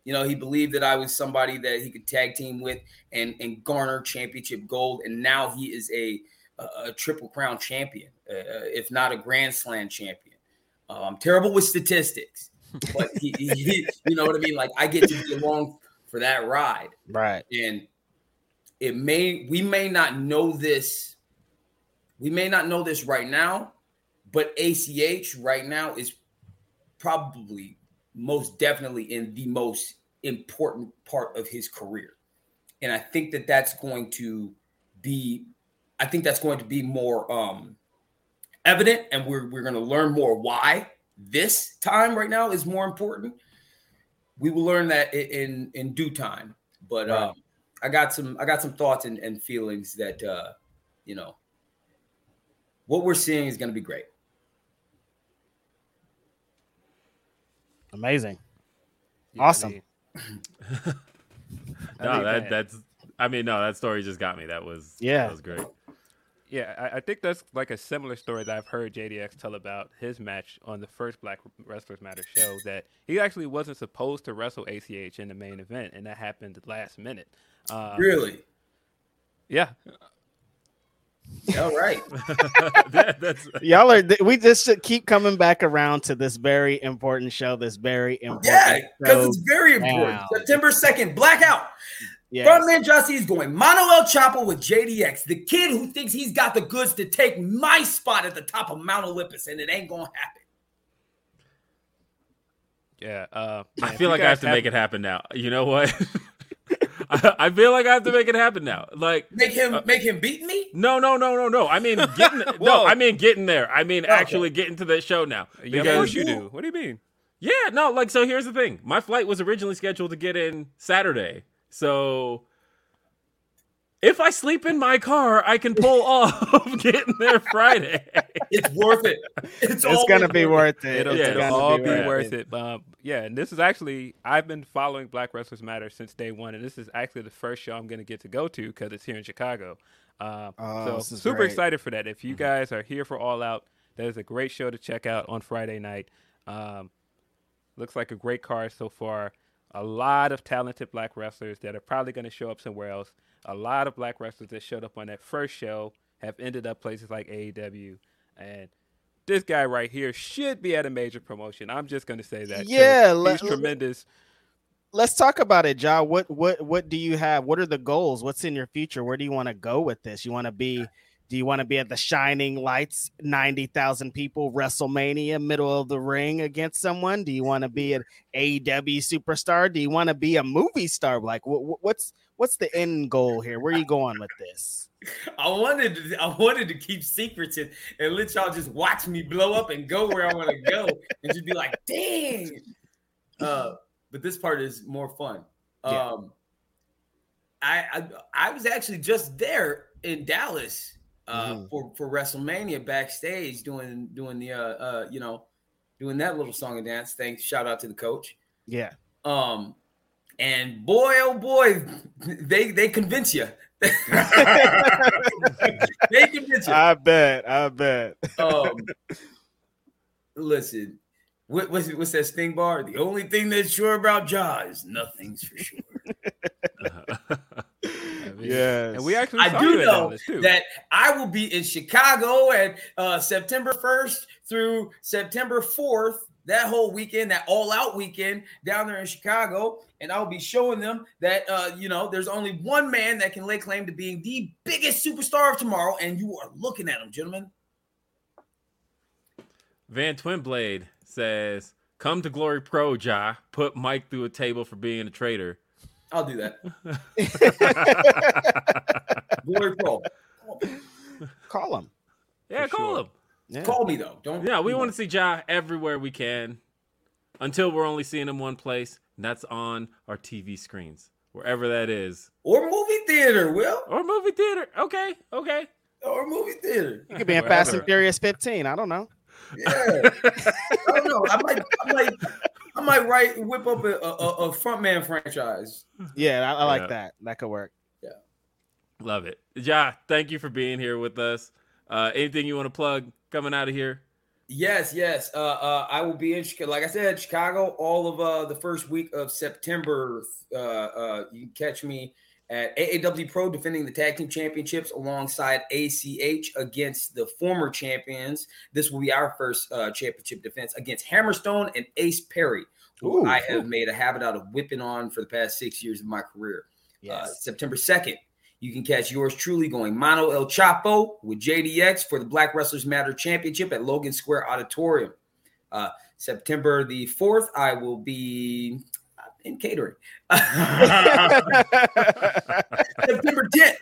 you know he believed that i was somebody that he could tag team with and and garner championship gold and now he is a a, a triple crown champion uh, if not a grand slam champion uh, I'm terrible with statistics, but he, he- you know what I mean. Like I get to be along for that ride, Right. and it may we may not know this, we may not know this right now, but ACH right now is probably most definitely in the most important part of his career, and I think that that's going to be, I think that's going to be more. um evident and we're, we're going to learn more why this time right now is more important we will learn that in in due time but Right. um i got some i got some thoughts and, and feelings that uh you know what we're seeing is going to be great Amazing. Yeah, I Awesome. mean- I No, mean, that man. that's. I mean, no, that story just got me. That was Yeah. that was great. Yeah, I, I think that's like a similar story that I've heard JDX tell about his match on the first Black Wrestlers Matter show. That he actually wasn't supposed to wrestle ACH in the main event, and that happened last minute. Um, really Yeah, all right That- that's Y'all are we just keep coming back around to this very important show, this very important yeah because it's very important Wow. september 2nd blackout Yes. Frontman Justy is going Manuel Chapo with JDX, the kid who thinks he's got the goods to take my spot at the top of Mount Olympus, and it ain't gonna happen. yeah. Uh, I feel like I have to make it happen now. You know what? I, I feel like I have to make it happen now. Like Make him uh, make him beat me. no, no, no, no, no. I mean getting no. I mean getting there. I mean actually getting to that show now. Yeah, of course you do. What do you mean? Yeah, no, like so here's the thing. My flight was originally scheduled to get in Saturday. So if I sleep in my car, I can pull off getting there Friday. It's worth it. It's, It's gonna be worth worth it. It'll, Yeah, it'll gonna all be worth worth it. it. Um, yeah, and this is actually I've been following Black Wrestlers Matter since day one, and this is actually the first show I'm going to get to go to because it's here in Chicago. Um, Oh, so super great. excited for that. If you guys are here for All Out, that is a great show to check out on Friday night. Um, looks like a great card so far. A lot of talented black wrestlers that are probably going to show up somewhere else. A lot of black wrestlers that showed up on that first show have ended up places like AEW. And this guy right here should be at a major promotion. I'm just going to say that. Yeah, he's let- tremendous. Let's talk about it, Ja. What what what do you have? What are the goals? What's in your future? Where do you want to go with this? You want to be do you want to be at the shining lights, 90,000 people, WrestleMania, middle of the ring against someone? Do you want to be an AEW superstar? Do you want to be a movie star? Like what, what's what's the end goal here? Where are you going with this? I wanted to, I wanted to keep secrets and, and let y'all just watch me blow up and go where I want to go and just be like, dang. Uh, but this part is more fun. Yeah. Um, I, I I was actually just there in Dallas uh, Mhm. for for WrestleMania backstage doing doing the uh, uh you know doing that little song and dance. Thanks, shout out to the coach. Yeah. Um, and boy, oh boy, they they convince you. they convince you. I bet. I bet. Um, listen, what, what's what's that Sting bar? The only thing that's sure about Ja is nothing's for sure. I mean, Yes. And we actually I do know too. that I will be in Chicago at uh, September 1st through September 4th that whole weekend, that all out weekend down there in Chicago, and I'll be showing them that uh, you know there's only one man that can lay claim to being the biggest superstar of tomorrow, and you are looking at him, gentlemen. Van Twinblade says, "Come to Glory Pro, Ja. Put Mike through a table for being a traitor." I'll do that. Glory Pro. Call him. Yeah, For call sure. him. Yeah. Call me though. Don't. Yeah, we want to see Ja everywhere we can, until we're only seeing him one place, and that's on our TV screens, wherever that is, or movie theater, Will, or movie theater. Okay, okay. or movie theater. You could be in Fast and Furious 15. I don't know. Yeah. I don't know. I might. I might. I might write whip up a, a, a frontman franchise. Yeah, I, I like Yeah. that. That could work. Yeah. Love it. Ja, thank you for being here with us. Uh, anything you want to plug coming out of here? Yes, yes. Uh, uh, I will be in Chicago. Like I said, Chicago, all of uh, the first week of September. Uh, uh, you can catch me at AAW Pro defending the tag team championships alongside ACH against the former champions. This will be our first uh, championship defense against Hammerstone and Ace Perry, who Ooh. I have made a habit out of whipping on for the past six years of my career. Uh, Yes. September 2nd, you can catch yours truly going Mano El Chapo with JDX for the Black Wrestlers Matter Championship at Logan Square Auditorium. Uh, September the 4th, I will be in catering. September 10th,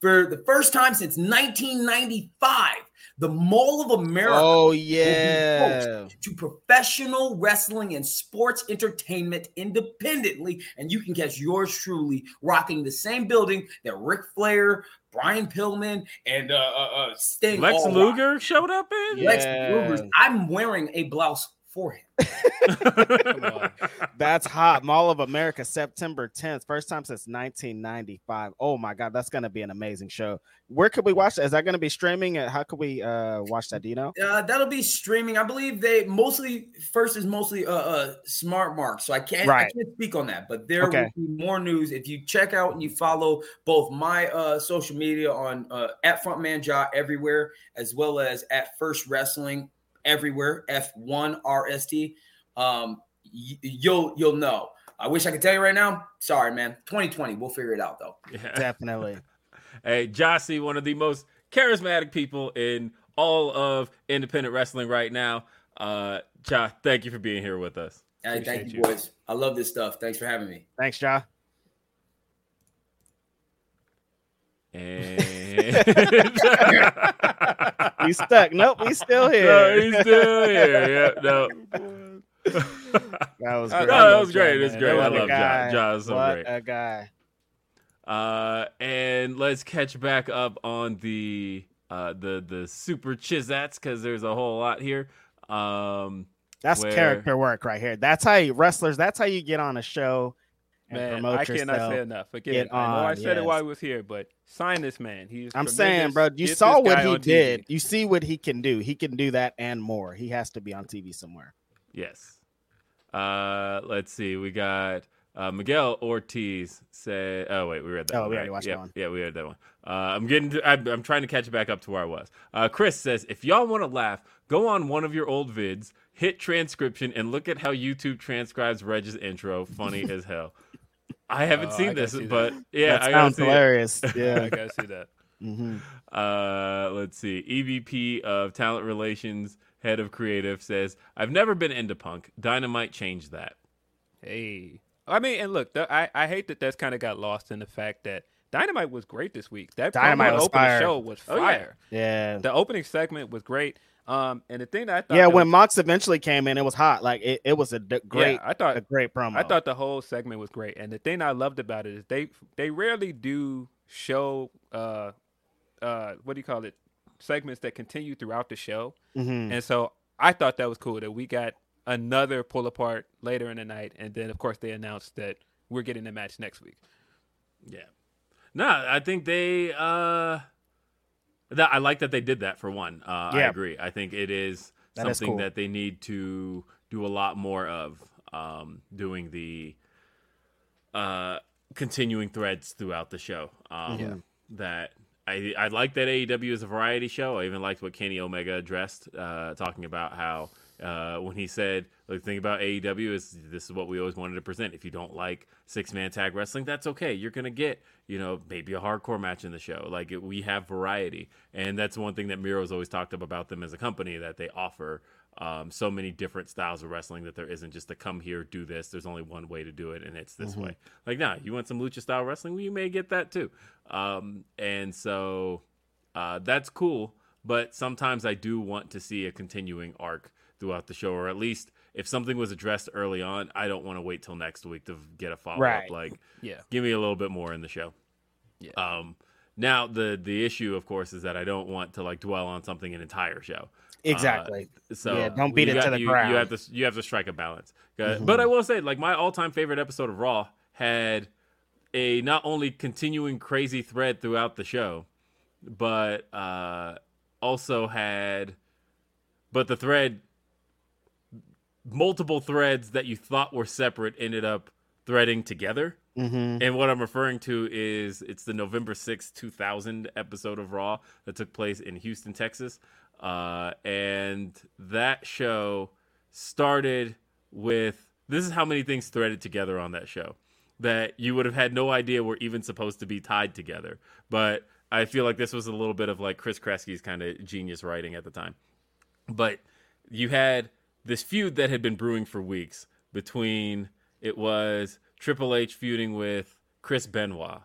for the first time since 1995, the Mall of America oh yeah. to professional wrestling and sports entertainment independently. And you can catch yours truly rocking the same building that Ric Flair, Brian Pillman, and uh, uh, uh, Sting. Lex all rock. Luger showed up in. Lex Yeah. Luger's. I'm wearing a blouse for him. on. That's hot. Mall of America, September 10th. First time since 1995. Oh my god, that's gonna be an amazing show. Where could we watch that? Is that gonna be streaming? Uh, How could we uh watch that? Do you know? Uh, that'll be streaming. I believe they mostly first is mostly uh, uh smart mark, so I can't I can't speak on that. But there Okay. will be more news if you check out and you follow both my uh social media on uh, at Frontman Jaw everywhere, as well as at First Wrestling everywhere. F1 RST. Um, y- you'll you'll know. I wish I could tell you right now. Sorry, man. 2020. We'll figure it out though. Yeah. Definitely. Hey, Jah-C, one of the most charismatic people in all of independent wrestling right now. Uh, Ja, thank you for being here with us. Hey, thank you, you. boys. I love this stuff. Thanks for having me. Thanks, Ja. And We stuck. Nope, we still here. no, he's still here. Yeah, no. That was great. No, that was great. It was great. I What a love Ja. guy. Ja is so what great. a guy. Uh, and let's catch back up on the uh the the super chizats because there's a whole lot here. Um, That's Where- character work right here. That's how you wrestlers. That's how you get on a show and Man, promote I cannot yourself. say enough. Again, Get I know I on, said it while I was here, but sign this man. He's I'm saying, bro, you Get saw what he on TV. did. You see what he can do. He can do that and more. He has to be on TV somewhere. Yes. Uh, let's see. We got uh, Miguel Ortiz said. Oh wait, we read that. Oh, one, we already right? watched yeah, that one. Yeah, we read that one. Uh, I'm getting. To, I'm, I'm trying to catch back up to where I was. Uh, Chris says, if y'all want to laugh, go on one of your old vids, hit transcription, and look at how YouTube transcribes Reg's intro. Funny as hell. I haven't Oh, seen gotta this, see that. but yeah, that I gotta sounds see it. hilarious. I gotta see that. hmm Uh, let's see. EVP of Talent Relations, head of creative, says, "I've never been into punk. Dynamite changed that." Hey, I mean, and look, the, I I hate that that's kind of got lost in the fact that Dynamite was great this week. That Dynamite promo opening show was Oh, yeah. fire. Yeah. The opening segment was great. Um, and the thing that I thought Yeah, when was- Mox eventually came in, it was hot. Like it, it was a d- great, yeah, I thought a great promo. I thought the whole segment was great, and the thing I loved about it is they they rarely do show uh uh what do you call it segments that continue throughout the show, Mhm. and so I thought that was cool that we got another pull apart later in the night, and then of course they announced that we're getting the match next week. Yeah. No, I think they. uh that I like that they did that for one. Uh, I agree. I think it is That is something cool. that they need to do a lot more of. Um, doing the uh continuing threads throughout the show. Um, Yeah. That I I like that AEW is a variety show. I even liked what Kenny Omega addressed, uh, talking about how uh, when he said, "The thing about AEW is this is what we always wanted to present. If you don't like six man tag wrestling, that's okay. You're gonna get you know maybe a hardcore match in the show. Like it, we have variety, and that's one thing that Miro's always talked about them as a company that they offer." Um, so many different styles of wrestling that there isn't just to come here do this. There's only one way to do it, and it's this way. Like, nah, you want some lucha style wrestling? Well, you may get that too. Um, and so uh, that's cool. But sometimes I do want to see a continuing arc throughout the show, or at least if something was addressed early on, I don't want to wait till next week to get a follow up. Right. Like, Yeah. give me a little bit more in the show. Yeah. Um, now the the issue, of course, is that I don't want to like dwell on something an entire show. Exactly. So Yeah, don't beat it to the you, ground. You have to you have to strike a balance. Mhm. But I will say, like my all time favorite episode of Raw had a not only continuing crazy thread throughout the show, but uh, also had, but the thread, multiple threads that you thought were separate ended up threading together. hmm And what I'm referring to is it's the November sixth, 2000 episode of Raw that took place in Houston, Texas. Uh, and that show started with this is how many things threaded together on that show that you would have had no idea were even supposed to be tied together. But I feel like this was a little bit of like Chris Kreski's kind of genius writing at the time. But you had this feud that had been brewing for weeks between it was Triple H feuding with Chris Benoit.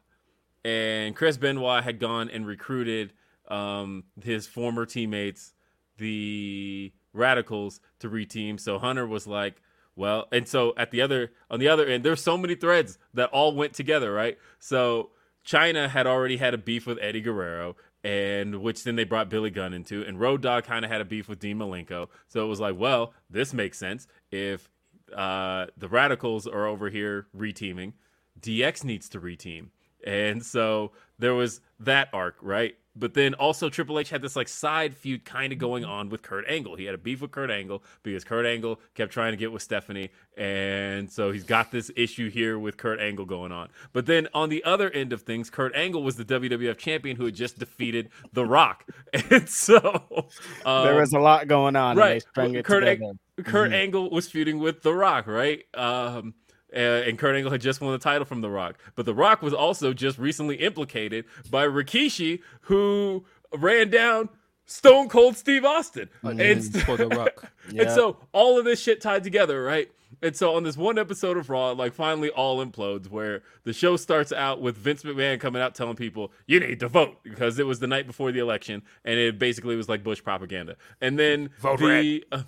And Chris Benoit had gone and recruited um, his former teammates, the Radicals, to reteam. So Hunter was like, well, and so at the other on the other end, there's so many threads that all went together, right? So Chyna had already had a beef with Eddie Guerrero, and which then they brought Billy Gunn into, and Road Dogg kind of had a beef with Dean Malenko. So it was like, well, this makes sense if uh, the Radicals are over here reteaming, DX needs to reteam, and so there was that arc, right? But then also Triple H had this like side feud kind of going on with Kurt Angle. He had a beef with Kurt Angle because Kurt Angle kept trying to get with Stephanie, and so he's got this issue here with Kurt Angle going on. But then on the other end of things, Kurt Angle was the WWF champion who had just defeated The Rock, and so um, there was a lot going on. right. Kurt. Ang- Kurt Mhm. Angle was feuding with The Rock, right? Um, and Kurt Angle had just won the title from The Rock. But The Rock was also just recently implicated by Rikishi, who ran down Stone Cold Steve Austin. And, Onions for the Rock. Yeah. and so all of this shit tied together, right? And so on this one episode of Raw, like finally all implodes where the show starts out with Vince McMahon coming out telling people, you need to vote because it was the night before the election and it basically was like Bush propaganda. And then Vote the uh,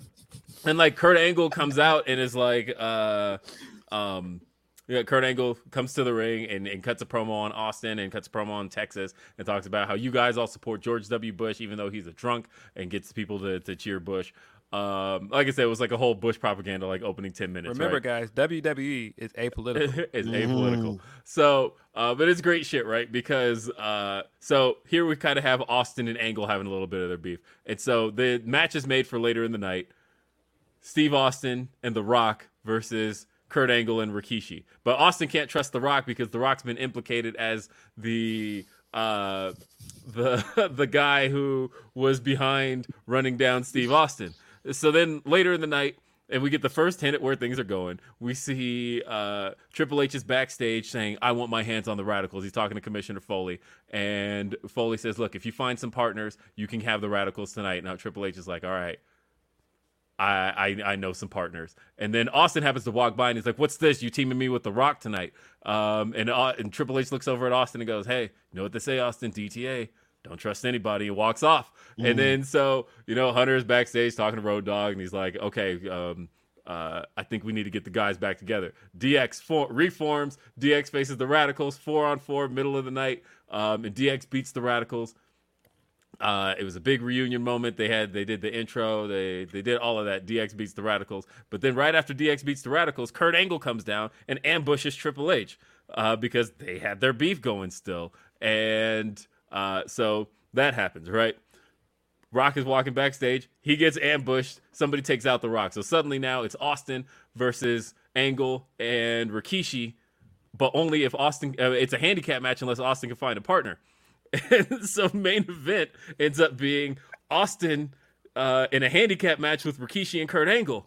and like Kurt Angle comes out and is like uh um yeah, Kurt Angle comes to the ring and, and cuts a promo on Austin and cuts a promo on Texas and talks about how you guys all support George W. Bush, even though he's a drunk, and gets people to, to cheer Bush. Um, like I said, it was like a whole Bush propaganda, like opening 10 minutes. Remember, right? guys, WWE is apolitical. is apolitical. So, uh, but it's great shit, right? Because uh, so here we kind of have Austin and Angle having a little bit of their beef, and so the match is made for later in the night. Steve Austin and The Rock versus Kurt Angle and Rikishi. But Austin can't trust The Rock because The Rock's been implicated as the uh, the the guy who was behind running down Steve Austin. So then later in the night, and we get the first hint at where things are going. We see uh, Triple H is backstage saying, "I want my hands on the Radicals." He's talking to Commissioner Foley, and Foley says, "Look, if you find some partners, you can have the Radicals tonight." Now Triple H is like, "All right." I, I I know some partners. And then Austin happens to walk by and he's like, "What's this? You teaming me with The Rock tonight?" Um, and uh, and Triple H looks over at Austin and goes, "Hey, you know what they say, Austin? DTA, don't trust anybody." And walks off. And then so you know Hunter's backstage talking to Road Dogg and he's like, "Okay, um, uh, I think we need to get the guys back together." DX for- reforms. DX faces the Radicals four on four, middle of the night, um, and DX beats the Radicals. Uh, it was a big reunion moment. They had they did the intro. They they did all of that. DX beats the Radicals, but then right after DX beats the Radicals, Kurt Angle comes down and ambushes Triple H uh, because they had their beef going still, and uh, so that happens right. Rock is walking backstage. He gets ambushed. Somebody takes out the Rock. So suddenly now it's Austin versus Angle and Rikishi, but only if Austin. Uh, it's a handicap match unless Austin can find a partner. And so main event ends up being Austin uh, in a handicap match with Rikishi and Kurt Angle,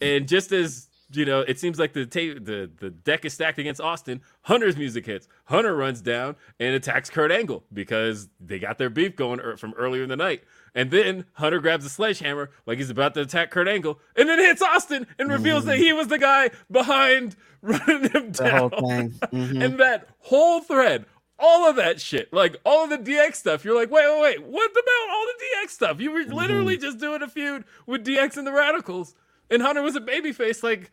and just as you know, it seems like the ta- the the deck is stacked against Austin. Hunter's music hits. Hunter runs down and attacks Kurt Angle because they got their beef going er- from earlier in the night. And then Hunter grabs a sledgehammer like he's about to attack Kurt Angle, and then hits Austin and reveals that he was the guy behind running him The down. whole thing. Mhm. And that whole thread, all of that shit, like all of the DX stuff, you're like, wait, wait, wait, what about all the DX stuff? You were literally mm-hmm. just doing a feud with DX and the Radicals, and Hunter was a babyface like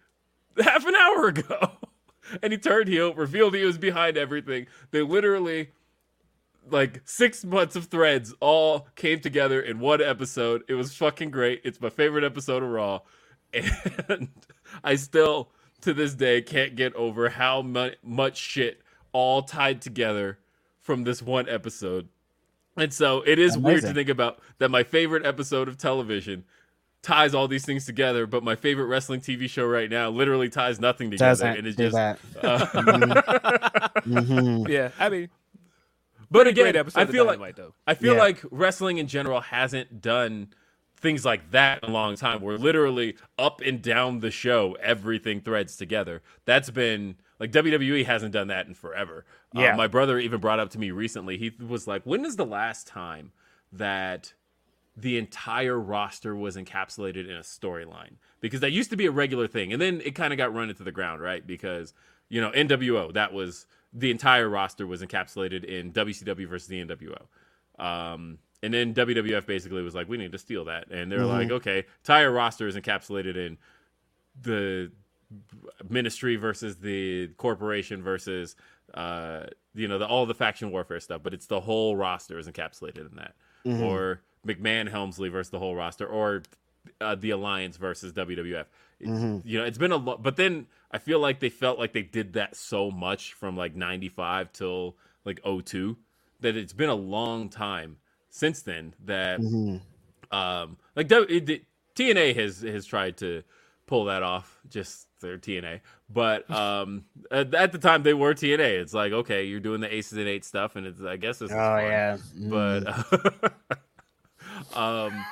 half an hour ago. and he turned heel, revealed he was behind everything. They literally, like six months of threads, all came together in one episode. It was fucking great. It's my favorite episode of Raw. And I still, to this day, can't get over how mu- much shit all tied together from this one episode. And so it is weird to think about that my favorite episode of television ties all these things together, but my favorite wrestling TV show right now literally ties nothing together. Doesn't and it's do just, that. uh, Mhm. Yeah, I mean, but again, I of feel like though. I feel Yeah. like wrestling in general hasn't done things like that in a long time. Where literally up and down the show, everything threads together. That's been like WWE hasn't done that in forever. Uh, Yeah. my brother even brought up to me recently. He was like, "When is the last time that?" the entire roster was encapsulated in a storyline because that used to be a regular thing and then it kind of got run into the ground right because you know nwo that was the entire roster was encapsulated in wcw versus the nwo um, and then wwf basically was like we need to steal that and they're like okay entire roster is encapsulated in the ministry versus the corporation versus uh you know the, all the faction warfare stuff but it's the whole roster is encapsulated in that. Or mcmahon helmsley versus the whole roster or uh, the alliance versus wwf It- you know it's been a lot but then i feel like they felt like they did that so much from like 95 till like 02 that it's been a long time since then that um like W- it, it- TNA has has tried to pull that off just their TNA but um at, at the time they were TNA it's like okay you're doing the aces and eights stuff and it's I guess this is Oh fun. yeah. but um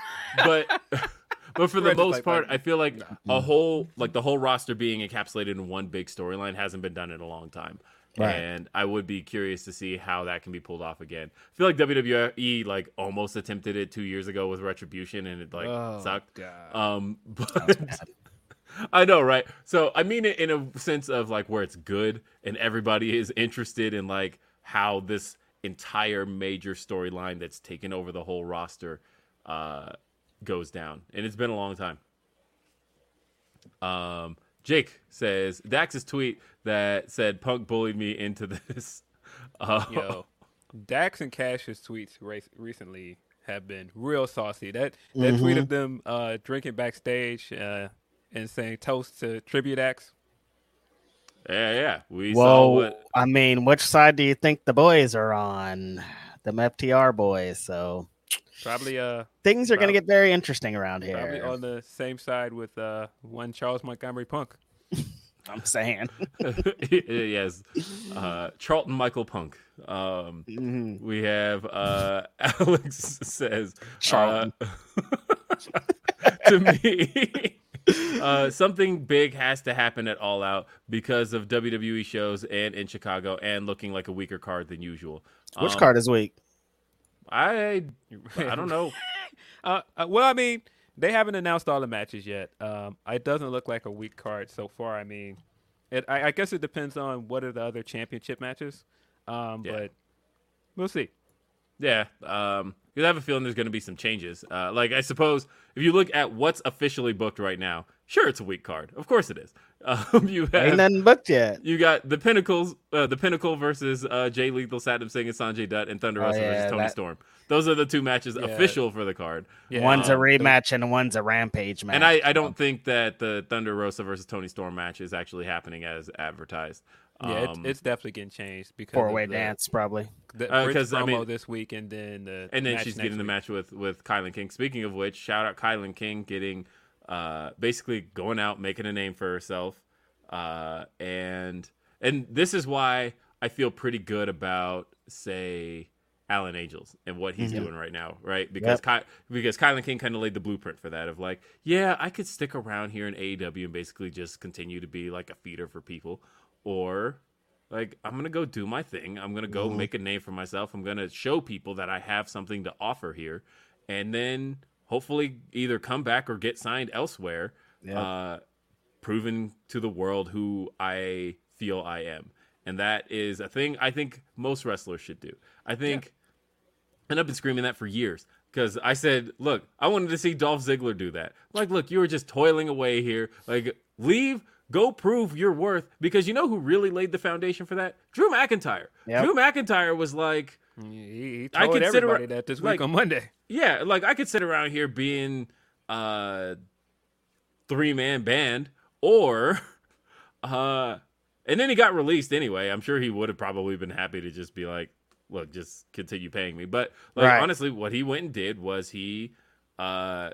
but but for the Reg is most part like, I feel like a whole like the whole roster being encapsulated in one big storyline hasn't been done in a long time Right. and I would be curious to see how that can be pulled off again. I feel like WWE like almost attempted it two years ago with Retribution, and it like Oh, sucked. God. Um, but I know, right? So I mean it in a sense of like where it's good, and everybody is interested in like how this entire major storyline that's taken over the whole roster uh, goes down, and it's been a long time. Um, Jake says Dax's tweet that said Punk bullied me into this. Uh, Yo, Dax and Cash's tweets re- recently have been real saucy. That that Mm-hmm. tweet of them uh, drinking backstage uh, and saying toast to tribute acts. yeah, yeah, we saw Well, what. I mean, which side do you think the boys are on? The FTR boys. So Probably uh things are going to get very interesting around here. probably on the same side with uh one Charles Montgomery Punk. I'm saying. yes, uh, Charlton Michael Punk. Um, Mhm. we have uh, Alex says Charlton. uh, to me. Uh, something big has to happen at All Out because of WWE shows and in Chicago and looking like a weaker card than usual. Which Um, card is weak? I I don't know. Uh, uh, well, I mean, they haven't announced all the matches yet. Um, it doesn't look like a weak card so far. I mean, it. I, I guess it depends on what are the other championship matches. Um, Yeah. but we'll see. Yeah, um, 'cause I have a feeling there's going to be some changes. Uh, like I suppose if you look at what's officially booked right now, sure it's a weak card. Of course it is. Um, you Ain't have nothing booked yet. you got the Pinnacles, uh, the Pinnacle versus uh, Jay Lethal, Satnam Singh, and Sanjay Dutt, and Thunder Oh, Rosa yeah, versus Toni that- Storm. Those are the two matches official for the card. Yeah, one's a um, rematch and one's a rampage match. And I, I don't think that the Thunder Rosa versus Toni Storm match is actually happening as advertised. Yeah, it's, Um, it's definitely getting changed because four way dance probably. because Uh, I promo mean- this week, and then the and then match she's next getting the match with with KiLynn King. Speaking of which, shout out KiLynn King getting uh basically going out making a name for herself. Uh and and this is why I feel pretty good about say Alan Angels and what he's Mhm. doing right now, right? Because Ky- because KiLynn King kind of laid the blueprint for that of like, yeah, I could stick around here in AEW and basically just continue to be like a feeder for people, or like I'm gonna go do my thing. I'm gonna go Mhm. make a name for myself. I'm gonna show people that I have something to offer here, and then hopefully either come back or get signed elsewhere, Yeah. uh, proving to the world who I feel I am. And that is a thing I think most wrestlers should do. I think, and I've been screaming that for years because I said, look, I wanted to see Dolph Ziggler do that. Like, look, you were just toiling away here. Like, leave, go prove your worth because you know who really laid the foundation for that? Drew McIntyre. Yep. Drew McIntyre was like, He, he I told consider- everybody that this week like- on Monday. yeah, like I could sit around here being uh three man band or uh and then he got released anyway. I'm sure he would have probably been happy to just be like, look, just continue paying me. But like Right. honestly, what he went and did was he uh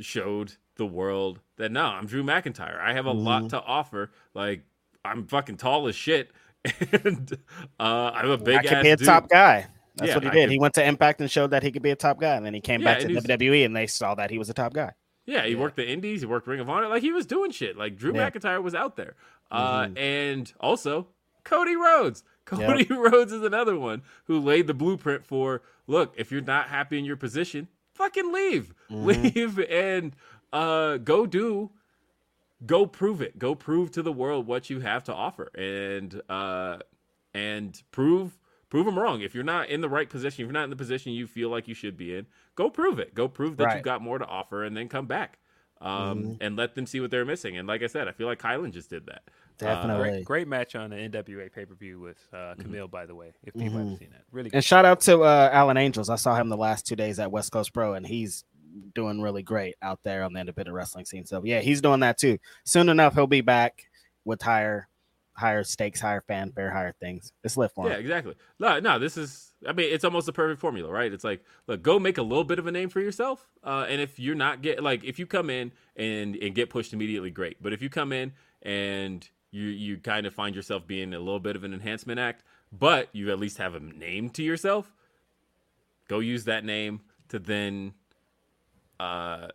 showed the world that no, I'm Drew McIntyre. I have a Mm-hmm. lot to offer. Like I'm fucking tall as shit. And uh I'm a big I could be a dude. top guy. That's Yeah, what he did. could- He went to Impact and showed that he could be a top guy, and then he came Yeah, back to WWE, and they saw that he was a top guy. Yeah, he worked the Indies, he worked Ring of Honor, like he was doing shit. Like Drew Yeah. McIntyre was out there, uh, Mhm. and also Cody Rhodes. Cody Rhodes is another one who laid the blueprint for. Look, if you're not happy in your position, fucking leave, leave, and uh, go do, go prove it, go prove to the world what you have to offer, and uh, and prove prove them wrong. If you're not in the right position, if you're not in the position you feel like you should be in, go prove it. Go prove that Right. you've got more to offer, and then come back. Um, and let them see what they're missing. And like I said, I feel like KiLynn just did that. Definitely. Great, great match on the NWA pay per view with uh, Kamille, by the way. If people Mm-hmm. haven't seen that, really good. And shout out to uh, Alan Angels. I saw him the last two days at West Coast Pro, and he's doing really great out there on the independent wrestling scene. So yeah, he's doing that too. Soon enough, he'll be back with higher, higher stakes, higher fanfare, higher things. It's lit for Yeah, exactly. No, no, this is. I mean, it's almost the perfect formula, right? It's like, look, go make a little bit of a name for yourself, uh, and if you're not get like, if you come in and and get pushed immediately, great. But if you come in and you you kind of find yourself being a little bit of an enhancement act, but you at least have a name to yourself, go use that name to then uh,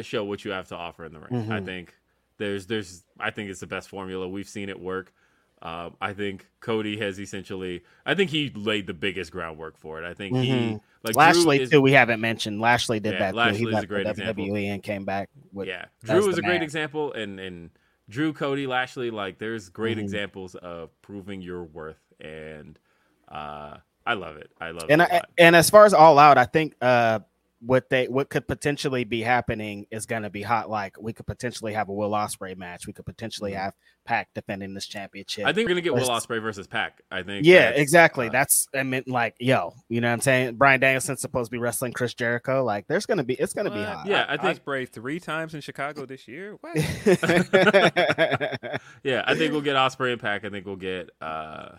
show what you have to offer in the ring. I think there's there's I think it's the best formula. We've seen it work. Um, I think Cody has essentially. I think he laid the biggest groundwork for it. I think he like Lashley is- too. We haven't mentioned Lashley did Yeah, that too. Lashley's He a great the example. WWE and came back. With, yeah, Drew was the a great example, and and Drew, Cody, Lashley. Like there's great Mhm. examples of proving your worth, and uh, I love it. I love and it. I, and as far as all out, I think uh, what they what could potentially be happening is going to be hot. Like we could potentially have a Will Ospreay match. We could potentially have Pac defending this championship. Mm-hmm. I think we're gonna get Will Let's- versus Pac. I think. yeah, that's, exactly. uh, That's I mean, like, yo, you know what I'm saying? Bryan Danielson's supposed to be wrestling Chris Jericho. Like, there's gonna be it's gonna be What? hot. Yeah, I think- Ospreay three times in Chicago this year. What? Yeah, I think we'll get Ospreay and Pac. I think we'll get uh,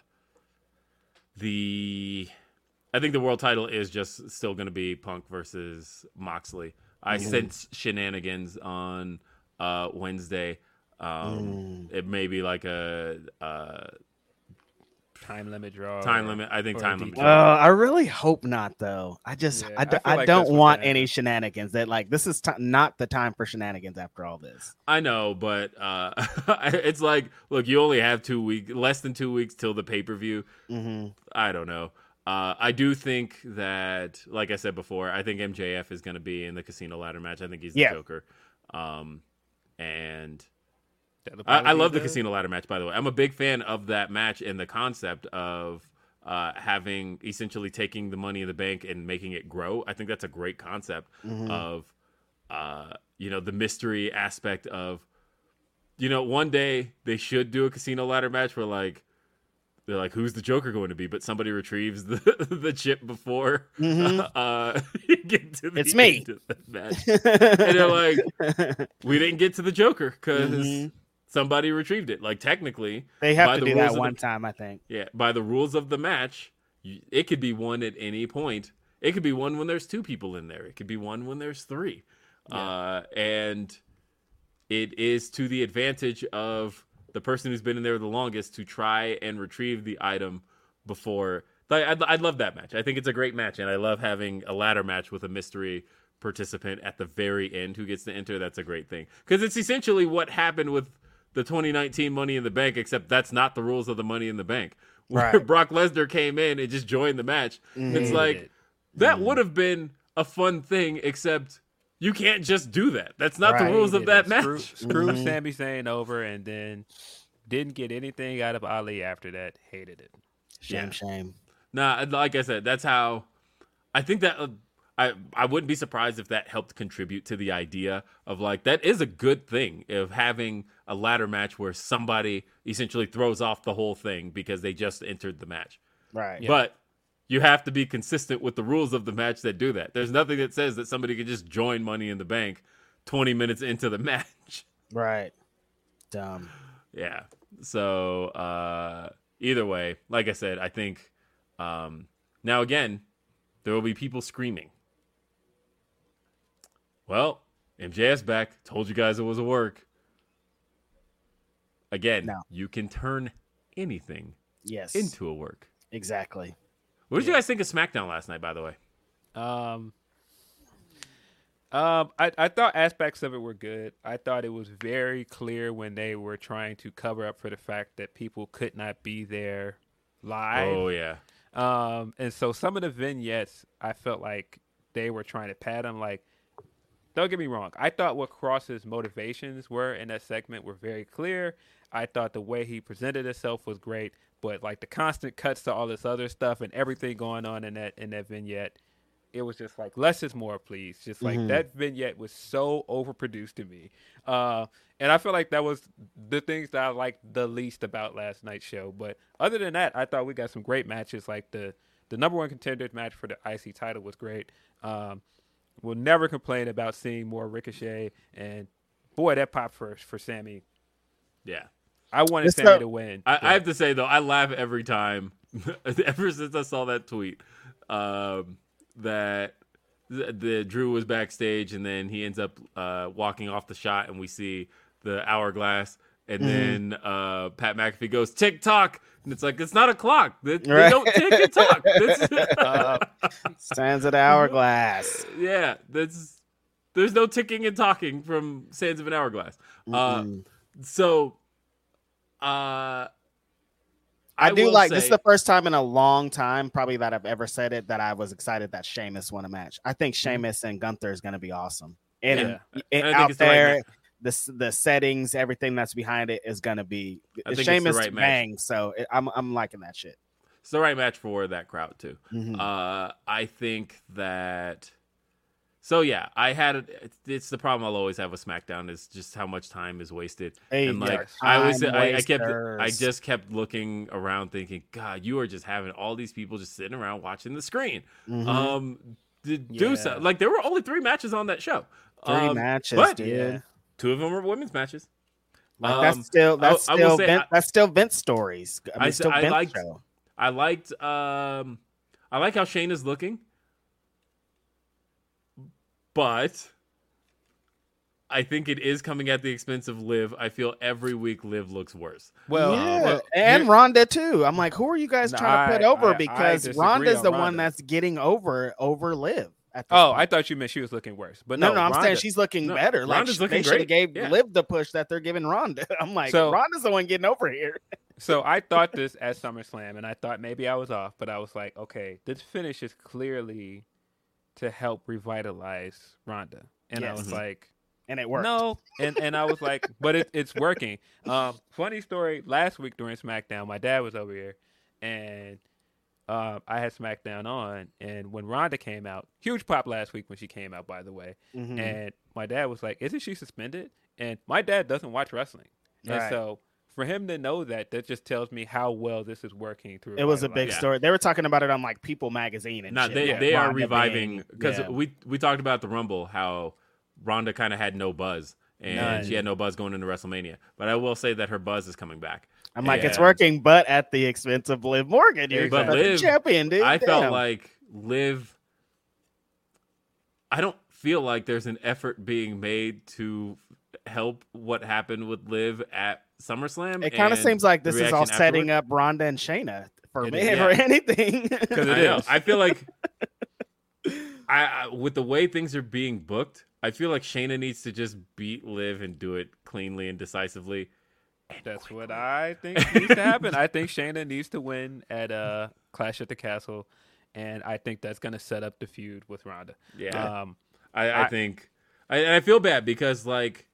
the. I think the world title is just still going to be Punk versus Moxley. I sense shenanigans on uh, Wednesday. Um, It may be like a, uh time limit draw. time or- limit. I think time limit. Uh. I really hope not, though. I just, Yeah, I, I d- feel I like don't want any shenanigans. That like this is t- not the time for shenanigans after all this. I know, but uh, it's like, look, you only have two weeks, less than two weeks till the pay per view. Mm-hmm. I don't know. Uh, I do think that, like I said before, I think MJF is going to be in the casino ladder match. I think he's the Yeah. Joker. Um, and I, I love be the casino ladder match. By the way, I'm a big fan of that match and the concept of uh, having essentially taking the money in the bank and making it grow. I think that's a great concept Mm-hmm. of, uh, you know, the mystery aspect of, you know, one day they should do a casino ladder match where like they're like, who's the Joker going to be? But somebody retrieves the the chip before uh, get to the Mm-hmm. It's me. end of the match. and they're like, we didn't get to the Joker because Mhm. somebody retrieved it. Like technically, they have to do that of the- one time, I think. yeah, by the rules of the match, it could be one at any point. It could be one when there's two people in there. It could be one when there's three. Uh, and it is to the advantage of the person who's been in there the longest to try and retrieve the item before I'd, I'd love that match. I think it's a great match, and I love having a ladder match with a mystery participant at the very end who gets to enter. That's a great thing because it's essentially what happened with the 2019 Money in the Bank, except that's not the rules of the Money in the Bank. Where Right. Brock Lesnar came in and just joined the match. It's Hated like it. that would have been a fun thing, except you can't just do that. That's not the rules of that match. Screw, screw Mhm. Sami Zayn over, and then didn't get anything out of Ali after that. Hated it. Shame, Yeah. shame. Nah, like I said, that's how I think that uh, I I wouldn't be surprised if that helped contribute to the idea of like that is a good thing of having a ladder match where somebody essentially throws off the whole thing because they just entered the match. Right. But you have to be consistent with the rules of the match that do that. There's nothing that says that somebody can just join Money in the Bank 20 minutes into the match. Right. Dumb. Yeah. So uh, either way, like I said, I think um, now again there will be people screaming. Well, MJF's back. Told you guys it was a work. Again, No. you can turn anything Yes. into a work. exactly. What did you guys think of SmackDown last night? By the way, Um, um, I, I thought aspects of it were good. I thought it was very clear when they were trying to cover up for the fact that people could not be there live. oh yeah, Um, and so some of the vignettes, I felt like they were trying to pad them. Like, don't get me wrong, I thought what Kross's motivations were in that segment were very clear. I thought the way he presented himself was great, but like the constant cuts to all this other stuff and everything going on in that in that vignette, it was just like less is more, please. Just like that vignette was so overproduced to me, uh, and I feel like that was the things that I liked the least about last night's show. But other than that, I thought we got some great matches. Like the the number one contender match for the IC title was great. Um, we'll never complain about seeing more Ricochet, and boy, that pop first for Sami. yeah. I wanted It's Sami the- to win. I, but- I have to say though, I laugh every time. ever since I saw that tweet, um, that the, the Drew was backstage, and then he ends up uh, walking off the shot, and we see the hourglass, and then uh, Pat McAfee goes tick tock, and it's like it's not a clock. They, they Right. don't tick and tock. This- uh, Stands at hourglass. yeah, that's there's no ticking and talking from Sands of an Hourglass. Uh, Mm-mm. so, uh, I, do will like this is the first time in a long time, probably that I've ever said it that I was excited that Sheamus won a match. I think Sheamus and Gunther is going to be awesome. And Yeah. and I out it's the right there, the the settings, everything that's behind it is going to be I think Sheamus right match. bang. So it, I'm I'm liking that shit. It's the right match for that crowd too. Mhm. Uh, I think that. So yeah, I had. It's the problem I'll always have with SmackDown is just how much time is wasted. Hey, and like. I was, I, I kept, I just kept looking around, thinking, God, you are just having all these people just sitting around watching the screen. Mhm. Um, to do so, like there were only three matches on that show. Three Um, matches, but dude. Yeah. Two of them were women's matches. Like Um, that's still that's I- I still Vin- I- that's still Vince stories. I mean, I still I Vince liked- show. I liked um I like how Shayna is looking. But I think it is coming at the expense of Liv. I feel every week Liv looks worse. well, yeah, well, and here- Ronda too. I'm like, who are you guys No, trying to put I- over? I- I because disagree Ronda's on the one that's getting over over Liv. At this oh, point. I thought you meant she was looking worse, but no, no, no, I'm saying she's looking No, better. Like Ronda's looking they should have great. gave Yeah. Liv the push that they're giving Ronda. I'm like, So- Ronda's the one getting over here. So I thought this at SummerSlam, and I thought maybe I was off, but I was like, okay, this finish is clearly to help revitalize Ronda, and I Yes. was like, And it worked. no, and and I was like, but it, it's working. Um, funny story. Last week during SmackDown, my dad was over here, and uh, I had SmackDown on, and when Ronda came out, huge pop last week when she came out, by the way. Mhm. And my dad was like, "Isn't she suspended?" And my dad doesn't watch wrestling, and Right. so for him to know that, that just tells me how well this is working through. It was a big Yeah. story. They were talking about it on like People magazine and Now shit. they like they are reviving because yeah. we we talked about the Rumble how Ronda kind of had no buzz and None. she had no buzz going into WrestleMania. But I will say that her buzz is coming back. I'm like, it's working, but at the expense of Liv Morgan. You're But the Liv- champion, dude. I felt like Liv. I don't feel like there's an effort being made to help what happened with Liv at SummerSlam. it kind of seems like this is all setting afterward. up Ronda and Shayna for It me is, or anything. Because it I know. is. I feel like I, I with the way things are being booked, I feel like Shayna needs to just beat Liv and do it cleanly and decisively. That's what I think needs to happen. I think Shayna needs to win at uh, Clash at the Castle, and I think that's going to set up the feud with Ronda. Yeah. Um, I, I I- think I, I feel bad because like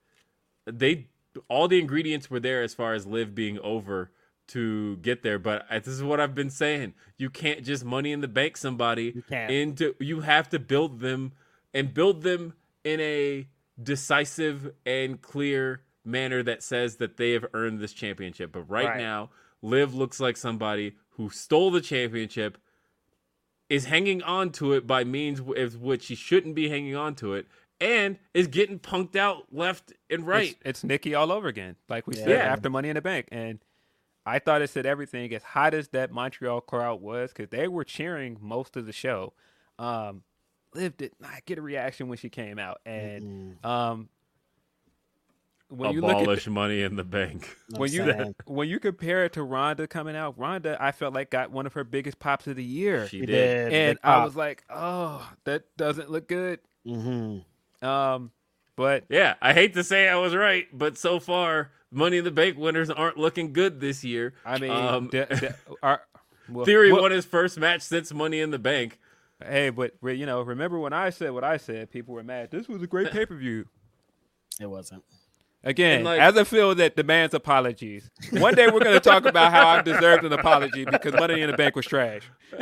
they all the ingredients were there as far as Liv being over to get there. But this is what I've been saying: you can't just money in the bank somebody You can't. into. You have to build them and build them in a decisive and clear manner that says that they have earned this championship. But right, Right. now, Liv looks like somebody who stole the championship is hanging on to it by means of which she shouldn't be hanging on to it and is getting punked out left and right. It's, it's Nikki all over again, like we said after Money in the Bank, and I thought it said everything. As hot as that Montreal crowd was, because they were cheering most of the show. Um, Liv did not get a reaction when she came out, and um, when you look at Abolish money in the bank. when you saying. when you compare it to Ronda coming out, Ronda I felt like got one of her biggest pops of the year, She You did. did. and I was like, oh, that doesn't look good. Mhm. Um, but Yeah, I hate to say I was right, but so far, Money in the Bank winners aren't looking good this year. I mean, Um, the- the- our, well, Theory well, won his first match since Money in the Bank. Hey, but re- you know, remember when I said what I said? People were mad. This was a great pay per view. It wasn't. Again, like- as a field that demands apologies. One day we're going to talk about how I deserved an apology because Money in the Bank was trash.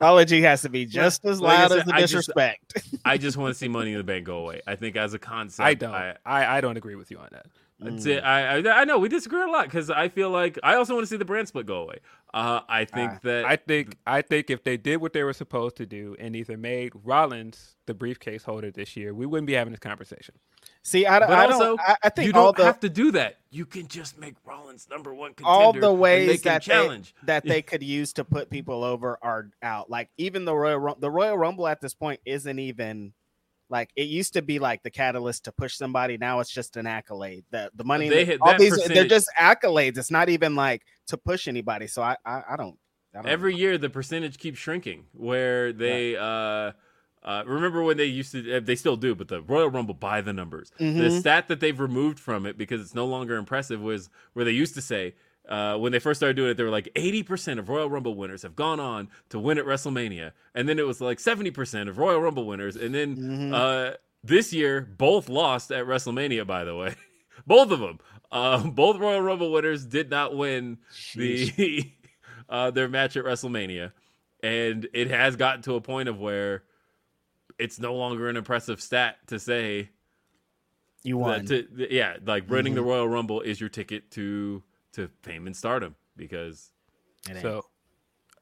Apology has to be just as like loud said, as the I just- disrespect. I just want to see Money in the Bank go away. I think as a concept, I don't. I, I, I don't agree with you on that. That's it. I, I I know we disagree a lot because I feel like I also want to see the brand split go away. Uh, I think Ah, that I think I think if they did what they were supposed to do and either made Rollins the briefcase holder this year, we wouldn't be having this conversation. See, I, but I also don't. I, I think you don't the have to do that. You can just make Rollins number one contender. all the and ways they that challenge they, that they could use to put people over are out. Like even the Royal the Royal Rumble at this point isn't even like it used to be like the catalyst to push somebody. Now it's just an accolade. The the money They hit all these they're just accolades. It's not even like to push anybody. So I I, I don't. I don't every year the percentage keeps shrinking where they uh uh, remember when they used to? uh, They still do, but the Royal Rumble by the numbers. The Mhm. stat that they've removed from it because it's no longer impressive was where they used to say uh, when they first started doing it, they were like eighty percent of Royal Rumble winners have gone on to win at WrestleMania, and then it was like seventy percent of Royal Rumble winners, and then Mhm. uh, this year both lost at WrestleMania. By the way, both of them, uh, both Royal Rumble winners did not win the uh, their match at WrestleMania, and it has gotten to a point of where it's no longer an impressive stat to say you won. to, yeah, like winning the Royal Rumble is your ticket to to fame and stardom because It ain't. So,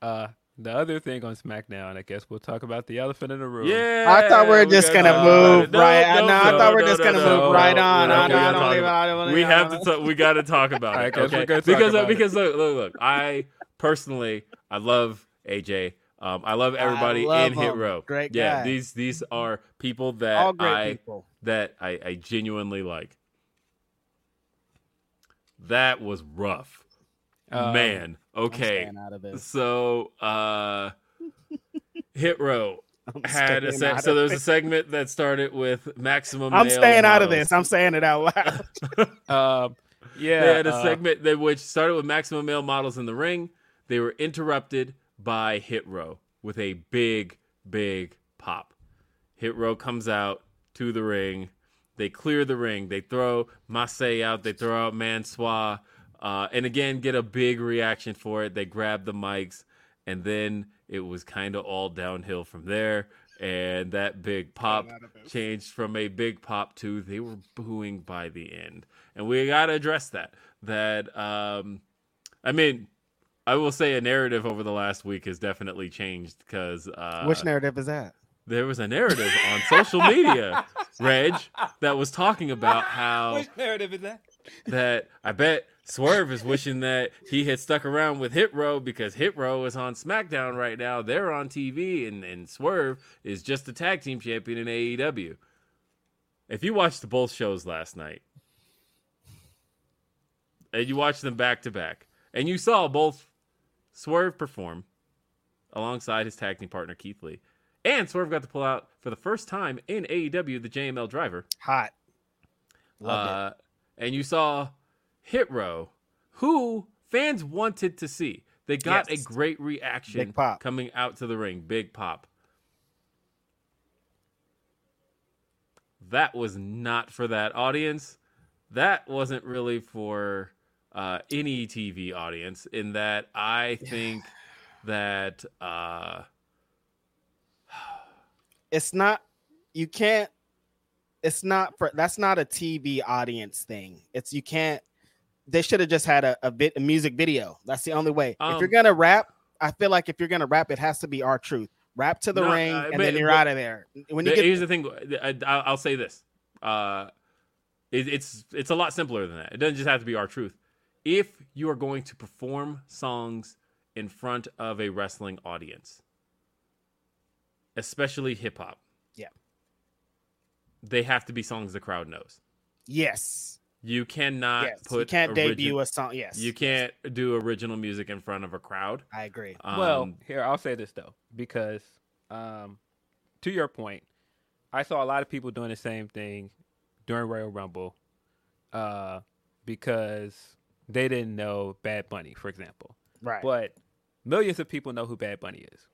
uh, the other thing on SmackDown, I guess we'll talk about the elephant in the room. yeah, I thought we were just gotta gonna move. No, right- no, no, I thought we were just gonna move right on. no, I we don't- I gotta don't talk leave about I don't We have to talk, we got to talk about I it. guess Okay, we're talk because about because look, look, look, I personally I love AJ. Um, I love everybody love in Hit. Row. Great Yeah, guy. these these are people that All great I people. that I, I genuinely like. That was rough. Um, Man. I'm Okay. out of this. So uh Hit Row I'm had a staying seg- out so of there was a segment that started with maximum I'm male staying out of this. I'm saying it out loud. Um, yeah. they had a uh, segment that which started with maximum male models in the ring. They were interrupted by Hit Row with a big, big pop. Hit Row comes out to the ring. They clear the ring. They throw Massey out. They throw out Mansoor. Uh, and again, get a big reaction for it. They grab the mics. And then it was kind of all downhill from there. And that big pop changed from a big pop to they were booing by the end. And we got to address that. That, um, I mean, I will say a narrative over the last week has definitely changed because uh, Which narrative is that? there was a narrative on social media, Reg, that was talking about how Which narrative is that? that I bet Swerve is wishing that he had stuck around with Hit Row because Hit Row is on SmackDown right now. They're on TV, and, and Swerve is just a tag team champion in AEW. If you watched both shows last night, and you watched them back to back, And you saw both Swerve perform alongside his tag team partner Keith Lee. And Swerve got to pull out for the first time in AEW the JML driver. Hot. Love it. Uh, and you saw Hit Row, who fans wanted to see. They got Yes. a great reaction Big pop. coming out to the ring. Big pop. That was not for that audience. That wasn't really for uh, any TV audience. In that, I think that uh, It's not. You can't. It's not for. That's not a TV audience thing. It's you can't. They should have just had a, a bit a music video. That's the only way. if you're Um, gonna rap, I feel like if you're gonna rap, it has to be our truth. Rap to the No, ring, uh, and but- then you're but- out of there. When you The- get here's the thing. I, I- I'll say this. Uh, it, it's it's a lot simpler than that. It doesn't just have to be our truth. If you are going to perform songs in front of a wrestling audience, especially hip hop, Yeah. they have to be songs the crowd knows. yes, You cannot yes, put you can't origi- debut a song. Yes, You can't do original music in front of a crowd. I agree. well, Um, here I'll say this though, because um, to your point, I saw a lot of people doing the same thing during Royal Rumble, uh, because they didn't know Bad Bunny, for example. Right. But millions of people know who Bad Bunny is,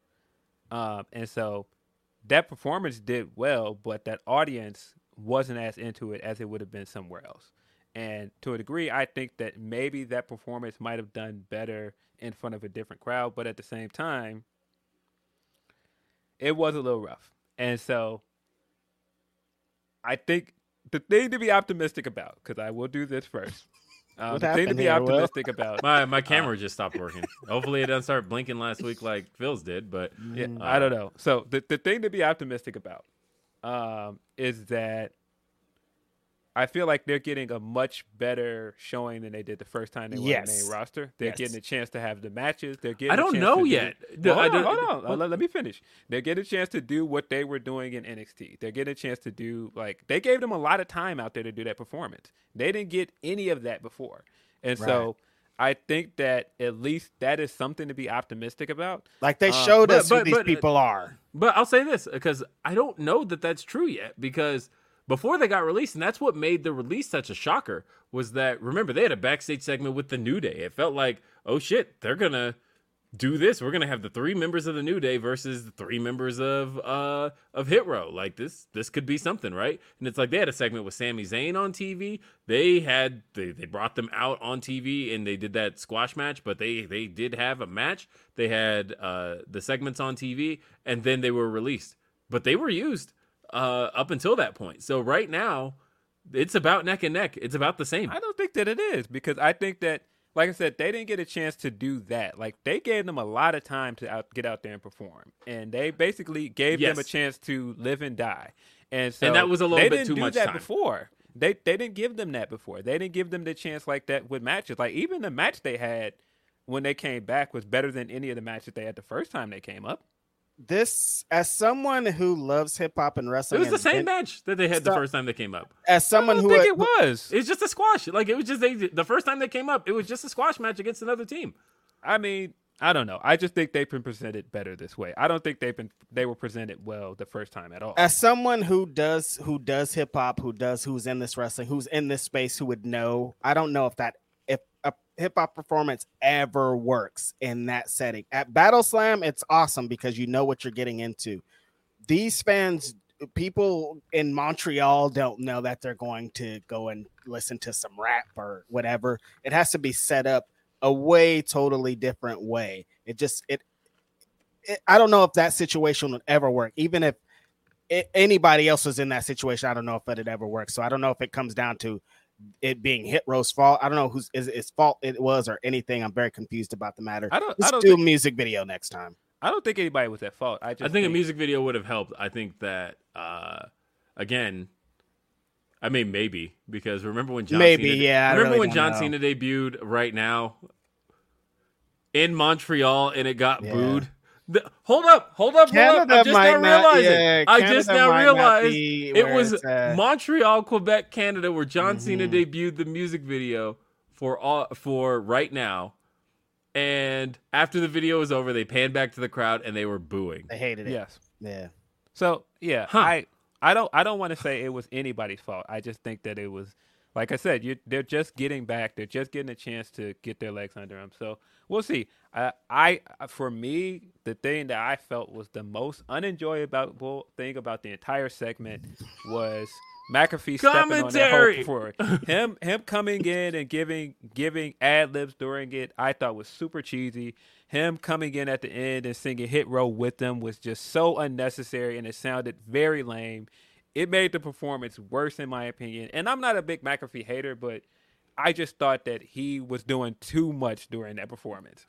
um, and so that performance did well, but that audience wasn't as into it as it would have been somewhere else. And to a degree, I think that maybe that performance might have done better in front of a different crowd, but at the same time, it was a little rough. And so I think the thing to be optimistic about, because I will do this first. Um, What the thing to happened be here, Will? optimistic about. my Uh, my camera just stopped working. Hopefully, it doesn't start blinking last week like Phil's did. But Yeah, Mm. I don't know. So the the thing to be optimistic about um, is that I feel like they're getting a much better showing than they did the first time they were on the main roster. They're Yes. getting a chance to have the matches. They're getting. I a don't chance know to do- yet. The- Well, hold on, hold on. Let, let me finish. They're getting a chance to do what they were doing in NXT. They're getting a chance to do like they gave them a lot of time out there to do that performance. They didn't get any of that before, and so. I think that at least that is something to be optimistic about. Like they Uh, showed but- us who but- these but- people are. But I'll say this because I don't know that that's true yet because before they got released, and that's what made the release such a shocker, was that remember they had a backstage segment with the New Day. It felt like, oh shit, they're gonna do this. We're gonna have the three members of the New Day versus the three members of uh of Hit Row. Like this, this could be something, right? And it's like they had a segment with Sami Zayn on TV. They had they, they brought them out on TV and they did that squash match, but they they did have a match. They had uh the segments on TV and then they were released. But they were used uh up until that point. So right now, it's about neck and neck. It's about the same. I don't think that it is because I think that, like I said, they didn't get a chance to do that. Like they gave them a lot of time to out, get out there and perform, and they basically gave them a chance to live and die. And so and that was a little they bit didn't too do much that time. before. They they didn't give them that before. They didn't give them the chance like that with matches. Like even the match they had when they came back was better than any of the matches they had the first time they came up. This, as someone who loves hip hop and wrestling. It was the same been- match that they had the first time they came up. As someone I don't who, think it was. It's just a squash. Like it was just they the first time they came up, it was just a squash match against another team. I mean, I don't know. I just think they've been presented better this way. I don't think they've been they were presented well the first time at all. as someone who does who does hip hop, who does who's in this wrestling, who's in this space, who would know. I don't know if that if a hip hop performance ever works in that setting. At Battle Slam, it's awesome because you know what you're getting into. These fans, people in Montreal, don't know that they're going to go and listen to some rap or whatever. It has to be set up a way totally different way. It just it it, I don't know if that situation would ever work. Even if a- anybody else was in that situation, I don't know if it'd ever works. So I don't know if it comes down to it being Hit Row's fault. I don't know whose is its fault it was or anything. I'm very confused about the matter. I don't. Let's don't do a music video next time. I don't think anybody was at fault. I just. I think, a music video would have helped. I think that uh again, I mean maybe because remember when John Maybe, Cena, yeah, Remember really when John know. Cena debuted right now in Montreal and it got Yeah. booed. The- hold up, hold up, hold up! I'm just might now not- realizing. yeah, I just Canada now might not realized it was. Montreal, Quebec, Canada, where John Cena Mhm. debuted the music video for all for right now. And after the video was over, they panned back to the crowd and they were booing. They hated it. Yes. Yeah. So yeah, Huh. I I don't I don't want to say it was anybody's fault. I just think that it was like I said, you they're just getting back. They're just getting a chance to get their legs under them. So we'll see. I, I for me, the thing that I felt was the most unenjoyable thing about the entire segment was McAfee stepping on that whole him him coming in and giving giving ad libs during it, I thought was super cheesy. Him coming in at the end and singing "Hit Row" with them was just so unnecessary, and it sounded very lame. It made the performance worse, in my opinion. And I'm not a big McAfee hater, but I just thought that he was doing too much during that performance.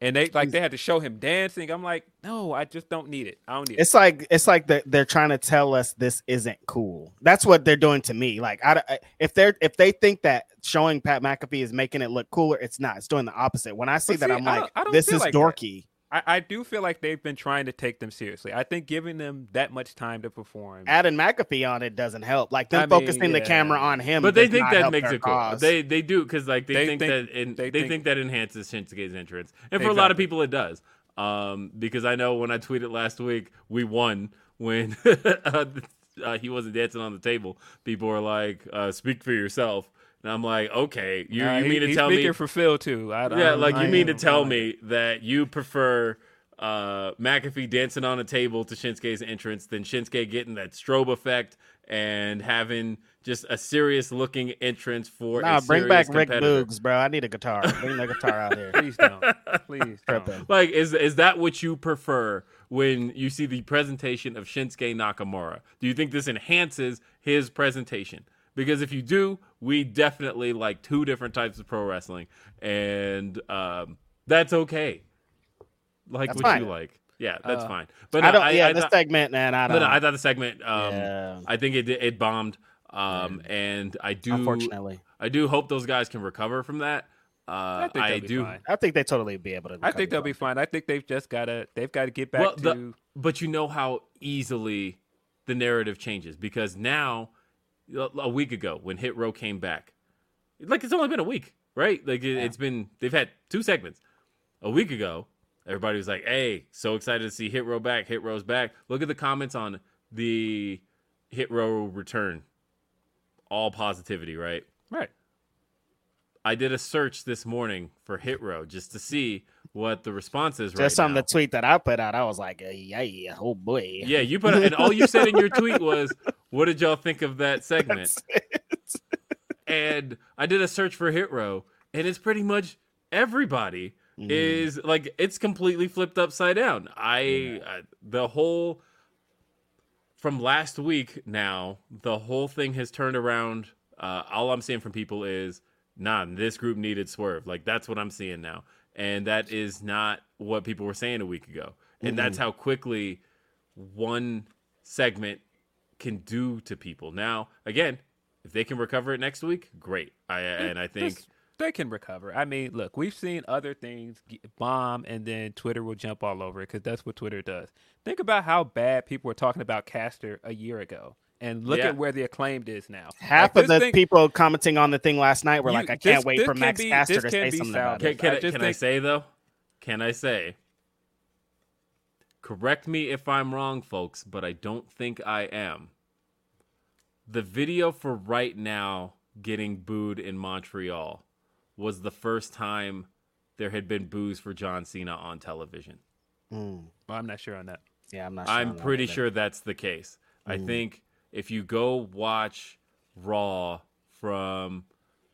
And they like they had to show him dancing. I'm like, no, I just don't need it. I don't need it. It's like it's like they're, they're trying to tell us this isn't cool. That's what they're doing to me. Like, I, if they're if they think that showing Pat McAfee is making it look cooler, it's not. It's doing the opposite. When I see But that, see, I'm I like, don't- I don't this is like that. Dorky. I, I do feel like they've been trying to take them seriously. I think giving them that much time to perform. Adding McAfee on it doesn't help. Like them I mean, focusing the camera on him, But they does think not that makes their it cool. cause. They they do because like they, They think, think- that in, they they, think- think, that enhances Shinsuke's entrance, and for a lot of people it does. Um, because I know when I tweeted last week, we won when uh, uh, he wasn't dancing on the table. People were like, uh, "Speak for yourself," and I'm like, "Okay, you, Nah, you he- mean to he's tell speaking me for Phil too? I, Yeah, I- like I you mean to tell me that you prefer uh, McAfee dancing on a table to Shinsuke's entrance than Shinsuke getting that strobe effect and having just a serious looking entrance for Nah, a bring back serious Rick competitor. Boogs, bro. I need a guitar. Bring the guitar out here. Please don't. Please don't. Like, is is that what you prefer when you see the presentation of Shinsuke Nakamura? Do you think this enhances his presentation? Because if you do, we definitely like two different types of pro wrestling, and um, that's okay. Like That's what fine. you like, yeah, that's Uh, fine. But I don't. yeah, I, this thought- segment, man. I don't. no, I thought the segment. Um, Yeah. I think it it bombed, um, and I do unfortunately, I do hope those guys can recover from that. Uh, I think I they'll do. fine. I think they totally be able to. I think they'll be from fine. I think they've just gotta they've got to get back Well, to the- But you know how easily the narrative changes because now, a week ago when Hit Row came back, like it's only been a week, right? Like it, it's been they've had two segments. A week ago, everybody was like, "Hey, so excited to see Hit Row back! Hit Row's back!" Look at the comments on the Hit Row return. All positivity, right? right. I did a search this morning for Hit Row just to see what the response is right Just on now. the tweet that I put out, I was like, yeah, yeah, oh boy. Yeah, you put and all you said in your tweet was, "What did y'all think of that segment?" And I did a search for Hit Row, and it's pretty much everybody Mm-hmm. is like it's completely flipped upside down. I uh, the whole from last week now, the whole thing has turned around. Uh, all I'm seeing from people is, nah, this group needed swerve. Like that's what I'm seeing now, and that is not what people were saying a week ago. And that's how quickly one segment can do to people. Now, again, if they can recover it next week, great. I and I think This- they can recover. I mean, look, we've seen other things bomb, and then Twitter will jump all over it because that's what Twitter does. Think about how bad people were talking about Caster a year ago, and look Yeah. at where the acclaimed is now. Half Like, of the thing- people commenting on the thing last night were You- like, I can't this- wait this for can Max be- Caster to say something about Can, it. can, I I, just can I say though? Can I say? Correct me if I'm wrong, folks, but I don't think I am. The video for right now getting booed in Montreal was the first time there had been boos for John Cena on television. Mm, Well, I'm not sure on that. yeah, I'm not. Sure I'm on that pretty either. sure that's the case. I think if you go watch Raw from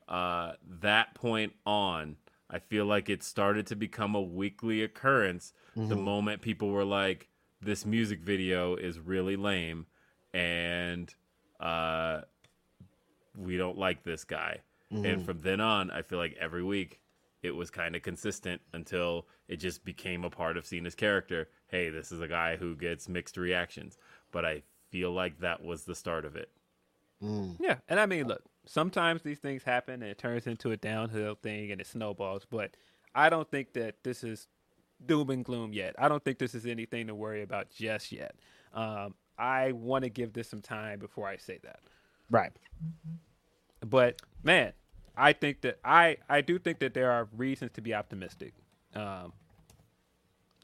uh, that point on, I feel like it started to become a weekly occurrence. The moment people were like, "This music video is really lame," and uh, we don't like this guy. And from then on, I feel like every week it was kind of consistent until it just became a part of Cena's character. Hey, this is a guy who gets mixed reactions. But I feel like that was the start of it. Yeah, and I mean, look, sometimes these things happen and it turns into a downhill thing and it snowballs. But I don't think that this is doom and gloom yet. I don't think this is anything to worry about just yet. Um, I want to give this some time before I say that. Right. But man, I think that I I do think that there are reasons to be optimistic. Um,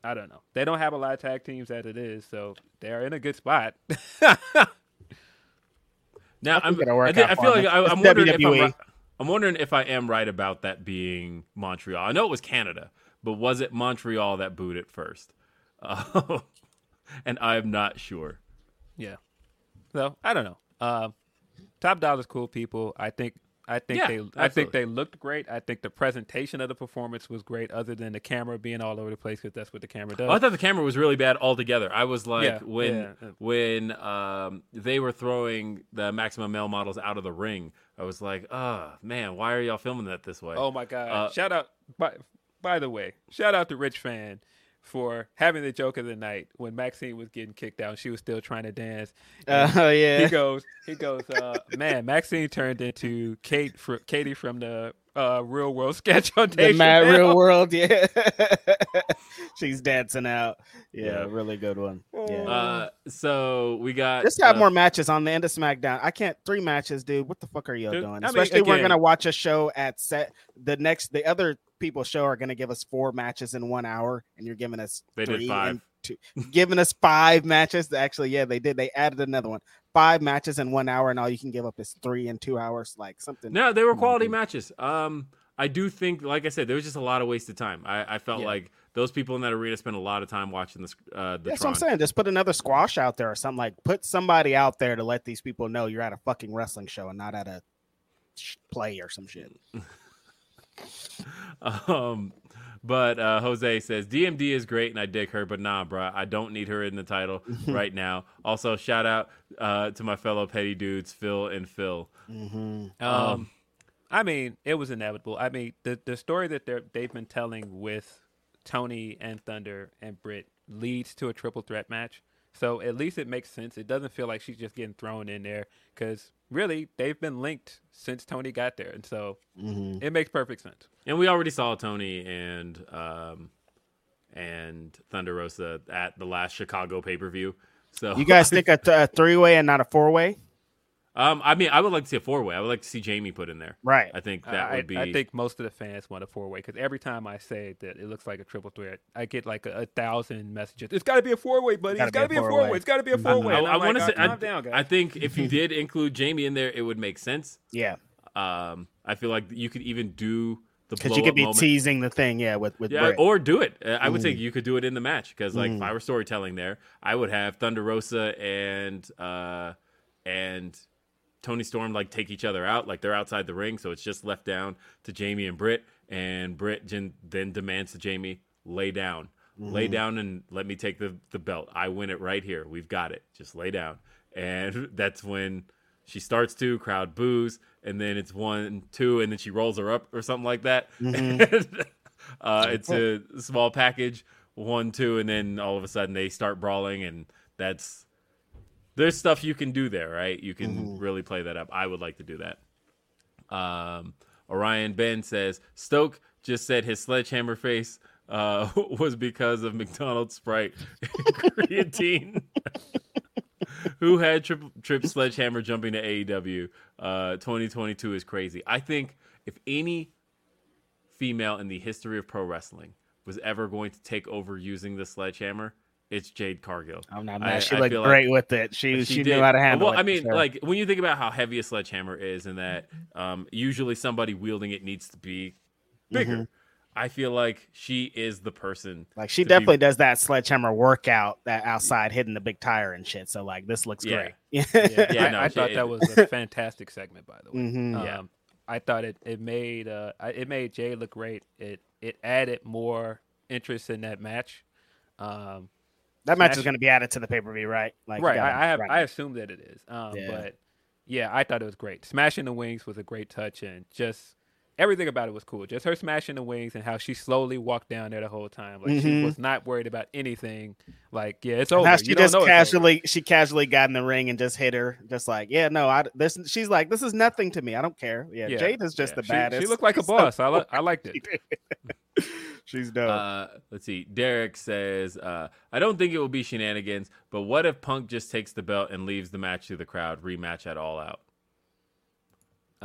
I don't know. They don't have a lot of tag teams as it is, so they're in a good spot. Now I think I'm, it'll work I, thi- I feel like I, I'm, wondering if I'm, ri- I'm wondering if I am right about that being Montreal. I know it was Canada, but was it Montreal that booed it first? Uh, and I'm not sure. yeah. So I don't know. Um, Top Dollar's cool people. I think. I think Yeah, they. I think they looked great. I think the presentation of the performance was great, other than the camera being all over the place because that's what the camera does. Oh, I thought the camera was really bad altogether. I was like, Yeah, when yeah. when um, they were throwing the maximum male models out of the ring, I was like, oh man, why are y'all filming that this way? Oh my god! Uh, shout out by by the way, shout out to Rich Fan for having the joke of the night when Maxxine was getting kicked out. and She was still trying to dance. And Oh yeah. He goes, he goes, uh, man. Maxxine turned into Kate, fr- Katie from the uh, Real World sketch on the mad Chappelle. real world, yeah. She's dancing out. Yeah, Yeah. really good one. Yeah. Uh, so we got Just have uh, more matches on the end of SmackDown. I can't three matches, dude. What the fuck are y'all Dude, doing? I mean, Especially we're gonna watch a show at set. The next, the other people show are gonna give us four matches in one hour, and you're giving us They did three five. and two, giving us five matches. Actually, yeah, they did. They added another one. Five matches in one hour, and all you can give up is three in two hours. Like something. No, they were on, quality matches. Um, I do think, like I said, there was just a lot of wasted time. I, I felt Yeah. like those people in that arena spent a lot of time watching this. Uh, the That's what I'm saying. Just put another squash out there or something. Like put somebody out there to let these people know you're at a fucking wrestling show and not at a play or some shit. Um, but uh, Jose says DMD is great and I dig her, but nah, bro, I don't need her in the title right now. Also, shout out uh, to my fellow petty dudes, Phil and Phil. Mm-hmm. Um, I mean, it was inevitable. I mean, the the story that they're they've been telling with Toni and Thunder and Britt leads to a triple threat match. So at least it makes sense. It doesn't feel like she's just getting thrown in there because really they've been linked since Toni got there, and so Mm-hmm. it makes perfect sense. And we already saw Toni and um, and Thunder Rosa at the last Chicago pay per view. So You guys think a, th- a three way and not a four way? Um, I mean, I would like to see a four way. I would like to see Jamie put in there. Right. I think that I, would be. I think most of the fans want a four way because every time I say that it looks like a triple threat, I get like a, a thousand messages. It's got to be a four way, buddy. It's got to be be a a four-way. It's got to be a Mhm. four way. I, I want to say. I, down, guys. I think if you did include Jamie in there, it would make sense. Yeah. Um, I feel like you could even do the Because you could be moment. teasing the thing, yeah, with with Yeah, Britt. or do it. Uh, I would Mm. say you could do it in the match because, like, if Mhm. I were storytelling there, I would have Thunder Rosa and uh and Toni Storm like take each other out, like they're outside the ring, so it's just left down to Jamie and Britt, and Britt jen- then demands to Jamie lay down, lay Mhm. down, and let me take the the belt. I win it right here. We've got it. Just lay down, and that's when. She starts to crowd boos, and then it's one, two, and then she rolls her up or something like that. Mhm. uh, it's a small package, one, two, and then all of a sudden they start brawling, and that's there's stuff you can do there, right? You can Mhm. really play that up. I would like to do that. Um, Orion Ben says Stoke just said his sledgehammer face uh, was because of McDonald's Sprite creatine. Who had trip, trip sledgehammer jumping to AEW? Uh, 2022 is crazy. I think if any female in the history of pro wrestling was ever going to take over using the sledgehammer, it's Jade Cargill. I'm not I- mad. She I looked feel like- great with it. She she, did. knew how to handle well, it. I mean, sure. like when you think about how heavy a sledgehammer is, and that um, usually somebody wielding it needs to be bigger. Mhm. I feel like she is the person. like she to be- definitely does that sledgehammer workout that outside hitting the big tire and shit. So like this looks Yeah. great. Yeah, Yeah, I, no, I she- thought that was a fantastic segment, by the way. Mhm. Um, Yeah. I thought it it made uh it made Jay look great. It it added more interest in that match. Um, That match is going to be added to the pay per view, right? Like right, gotta- I, I have right. I assume that it is. Um, Yeah. but yeah, I thought it was great. Smashing the wings was a great touch, and just everything about it was cool. Just her smashing the wings and how she slowly walked down there the whole time. Like she Mhm. was not worried about anything. Like yeah, it's And over. how You she don't just know casually she casually got in the ring and just hit her, just like yeah, no, I this she's like this is nothing to me. I don't care. Yeah, Yeah, Jade is just yeah. the She- baddest. She, looked like a She's so boss. I li- I liked it. She's dope. Uh, let's see. Derek says, uh, "I don't think it will be shenanigans, but what if Punk just takes the belt and leaves the match to the crowd? Rematch at All Out."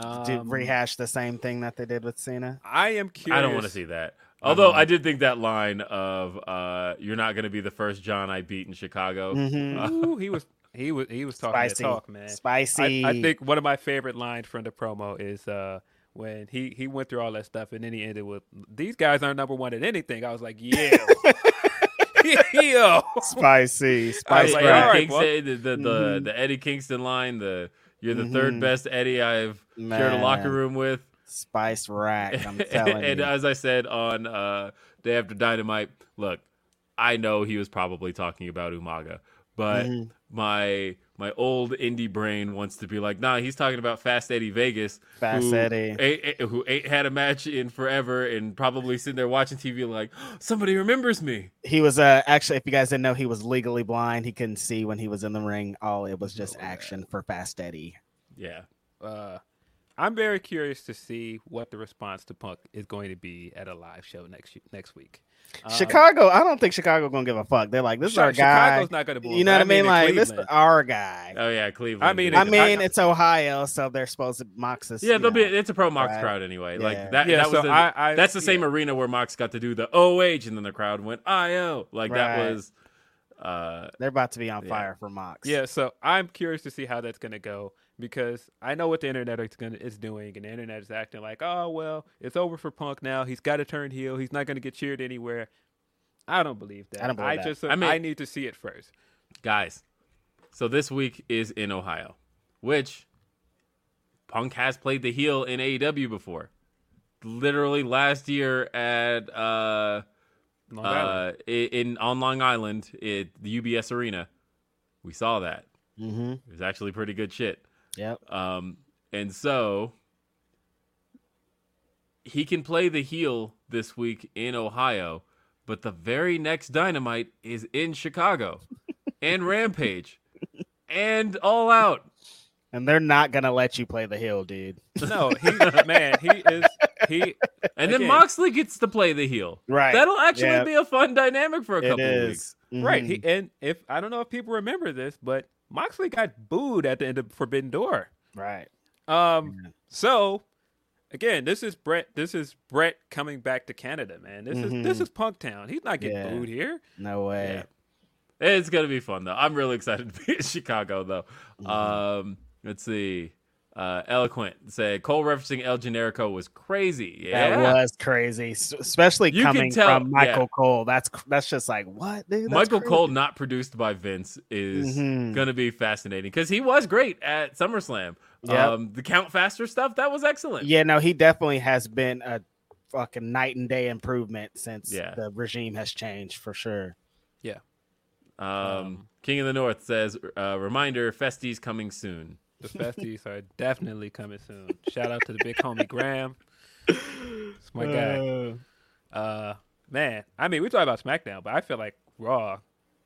To Um, rehash the same thing that they did with Cena. I am curious. I don't want to see that. Although I did think that line of uh, "You're not going to be the first John I beat in Chicago." Mhm. Uh, Ooh, he was he was he was talking Spicy. talk, man. Spicy. I, I think one of my favorite lines from the promo is uh, when he he went through all that stuff and then he ended with these guys aren't number one at anything. I was like, yeah, yo, spicy. I was Spicy. like, Eddie all right, well- the the, the, Mhm. the Eddie Kingston line, the "You're the Mhm. third best Eddie I've shared a locker room with." Spice rack. I'm telling and you. as I said on uh, Day After Dynamite, look, I know he was probably talking about Umaga, but Mhm. my my old indie brain wants to be like, nah, he's talking about Fast Eddie Vegas, Fast who Eddie. ain't, who ain't had a match in forever, and probably sitting there watching TV like, somebody remembers me. he was uh actually if you guys didn't know he was legally blind he couldn't see when he was in the ring oh it was just action for fast eddie Yeah, uh, I'm very curious to see what the response to Punk is going to be at a live show next next week. Um, chicago i don't think chicago gonna give a fuck they're like this is Chi- our guy Chicago's not going to. you know what i mean, in like this is our guy oh yeah, Cleveland. I mean, i mean I- it's ohio so they're supposed to mox us Yeah, you there'll be it's a pro Mox Right. crowd anyway. Yeah. Like that. Yeah, that was so the, I- I- that's the same yeah. arena where Mox got to do the OH, and then the crowd went IO. Like that was. Uh, they're about to be on Yeah. fire for mox Yeah, so I'm curious to see how that's going to go because I know what the internet is going is doing, and the internet is acting like, oh well, it's over for Punk now. He's got to turn heel. He's not going to get cheered anywhere. I don't believe that. I don't believe that. just I mean, I, mean- need to see it first. guys, so this week is in Ohio, which Punk has played the heel in AEW before. Literally last year at uh, Long uh, i- in on Long Island at the UBS Arena, we saw that. mm-hmm. It was actually pretty good shit. Yep Um, and so he can play the heel this week in Ohio, but the very next Dynamite is in Chicago and Rampage and All Out. and they're not gonna let you play the heel, dude no, he man, he is he. And then Moxley gets to play the heel. right That'll actually Yep. be a fun dynamic for a it couple of weeks. is Right, he, and if I don't know if people remember this, but Moxley got booed at the end of Forbidden Door. right Um, Yeah. so again, this is Brett. This is Brett coming back to Canada, man. This is this Mhm. is Punktown. He's not getting Yeah. booed here. no way Yeah. It's gonna be fun though. I'm really excited to be in Chicago though. Mm-hmm. Um, let's see. Uh, Eloquent said Cole referencing El Generico was crazy. Yeah, That was crazy, especially You coming tell- from Michael yeah. Cole. That's that's just like what, dude? That's Michael crazy. Cole, not produced by Vince, is Mhm. gonna be fascinating because he was great at SummerSlam. Yep. Um, the Count Faster stuff that was excellent. Yeah, no, he definitely has been a fucking night and day improvement since Yeah. the regime has changed for sure. Um, Um, King of the North says, uh, "Reminder: Festies coming soon." The festies are definitely coming soon. Shout out to the big homie Graham. It's my guy. Uh, man, I mean, we talk about SmackDown, but I feel like Raw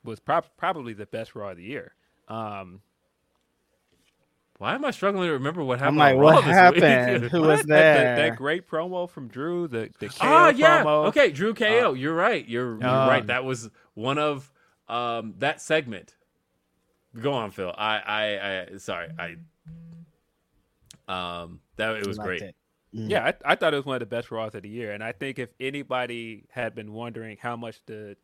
was prob- probably the best Raw of the year. Um, Why am I struggling to remember what happened? I'm like, what this happened? week? Who what? was That- that, there? that great promo from Drew, the the KO Ah, yeah. promo. Okay, Drew KO. you're right. You're, you're Um, right. That was one of um that segment. Go on, Phil. I I, I sorry. I um that it was great. it. Mm. Yeah, I, I thought it was one of the best Raws of the year, and I think if anybody had been wondering how much the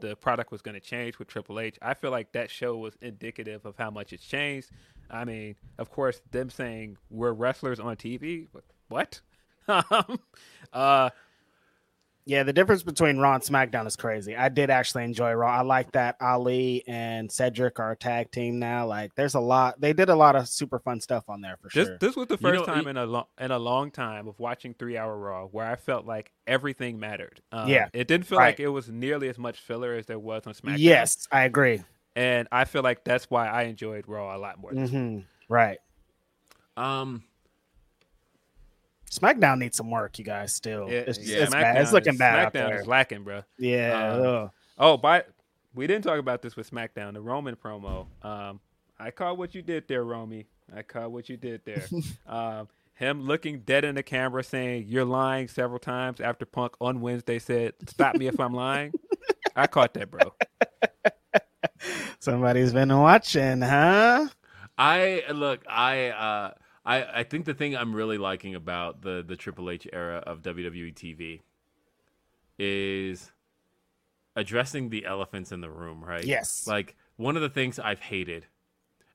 the product was going to change with Triple H, I feel like that show was indicative of how much it's changed. I mean, of course, them saying we're wrestlers on TV, what? Um, uh, Yeah, the difference between Raw and SmackDown is crazy. I did actually enjoy Raw. I like that Ali and Cedric are a tag team now. Like, there's a lot. They did a lot of super fun stuff on there for this sure. this was the You first know, time y- in a long in a long time of watching three hour Raw where I felt like everything mattered. Um, Yeah, it didn't feel right. like it was nearly as much filler as there was on SmackDown. yes, I agree. and I feel like that's why I enjoyed Raw a lot more. this week. hmm Right. Um SmackDown needs some work, you guys. Still, Yeah, it's, yeah, it's bad. It's looking is- bad out SmackDown there. is lacking, bro. yeah. Um. Oh, but we didn't talk about this with SmackDown, the Roman promo. Um, I caught what you did there, Romy. I caught what you did there. um, him looking dead in the camera, saying "You're lying" several times after Punk on Wednesday said, "Stop me if I'm lying." I caught that, bro. Somebody's been watching, huh? I look, I uh I I think the thing I'm really liking about the the Triple H era of WWE TV is addressing the elephants in the room, right? Yes. Like one of the things I've hated,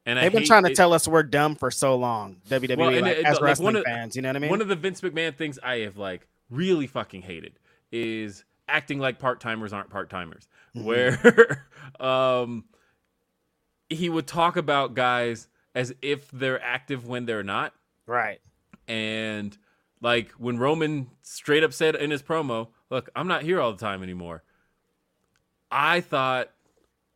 and They've I been trying to it- tell us we're dumb for so long. WWE, Well, like, it- as like, wrestling of- fans, you know what I mean? One of the Vince McMahon things I have like really fucking hated is acting like part timers aren't part timers. Mm-hmm. Where um he would talk about guys as if they're active when they're not. right. And like when Roman straight up said in his promo, look, I'm not here all the time anymore. I thought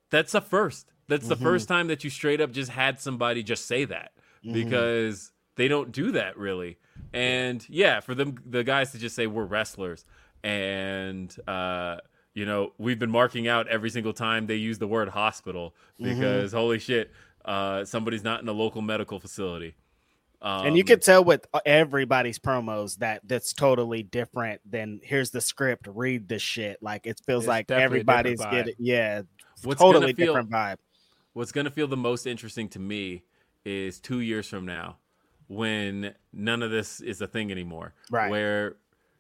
that's a first. That's the first mm-hmm. time that you straight up just had somebody just say that mm-hmm. because they don't do that really. And yeah, for them, the guys to just say we're wrestlers and, uh, you know, we've been marking out every single time they use the word hospital mm-hmm. because holy shit, uh, somebody's not in a local medical facility. Um, and you could tell with everybody's promos that that's totally different than here's the script, read the shit. Like it feels like everybody's getting yeah, What's totally gonna feel- different vibe. what's going to feel the most interesting to me is two years from now when none of this is a thing anymore. Right. Where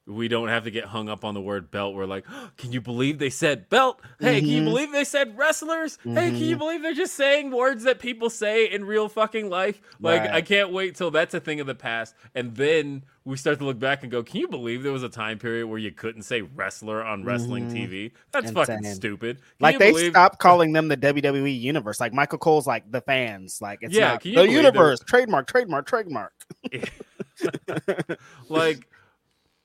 we don't have to get hung up on the word belt. We're like, can you believe they said belt? Hey, can you Mhm. believe they said wrestlers? Hey, can you believe they're just saying words that people say in real fucking life? Like, Right. I can't wait till that's a thing of the past. And then we start to look back and go, can you believe there was a time period where you couldn't say wrestler on wrestling TV? That's fucking stupid. Can Like they believe- stopped calling them the WWE universe. Like Michael Cole's like the fans. Like it's Yeah, not the universe. Trademark, trademark, trademark. like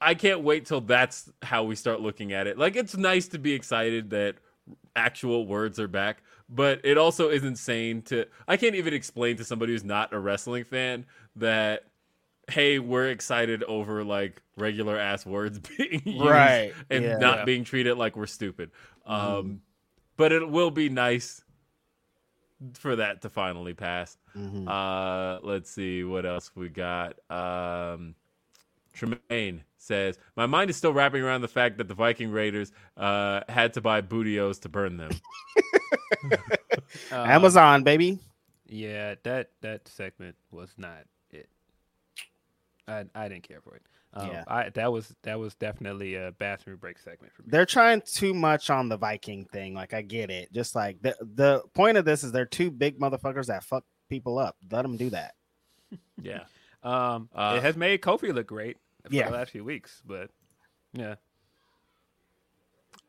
I can't wait till that's how we start looking at it. Like it's nice to be excited that actual words are back, but it also is insane to I can't even explain to somebody who's not a wrestling fan that hey, we're excited over like regular ass words being used Right, and yeah. not Yeah. being treated like we're stupid. Um but it will be nice for that to finally pass. Mm-hmm. Uh, let's see what else we got. Um, Tremaine says, "My mind is still wrapping around the fact that the Viking Raiders uh, had to buy bootios to burn them." Um, Amazon, baby. Yeah, that that segment was not it. I I didn't care for it. Um, Yeah. I that was that was definitely a bathroom break segment for me. They're trying too much on the Viking thing. Like I get it. Just like the the point of this is they're two big motherfuckers that fuck people up. Let them do that. yeah, Um, Uh, it has made Kofi look great for Yeah. the last few weeks, but yeah,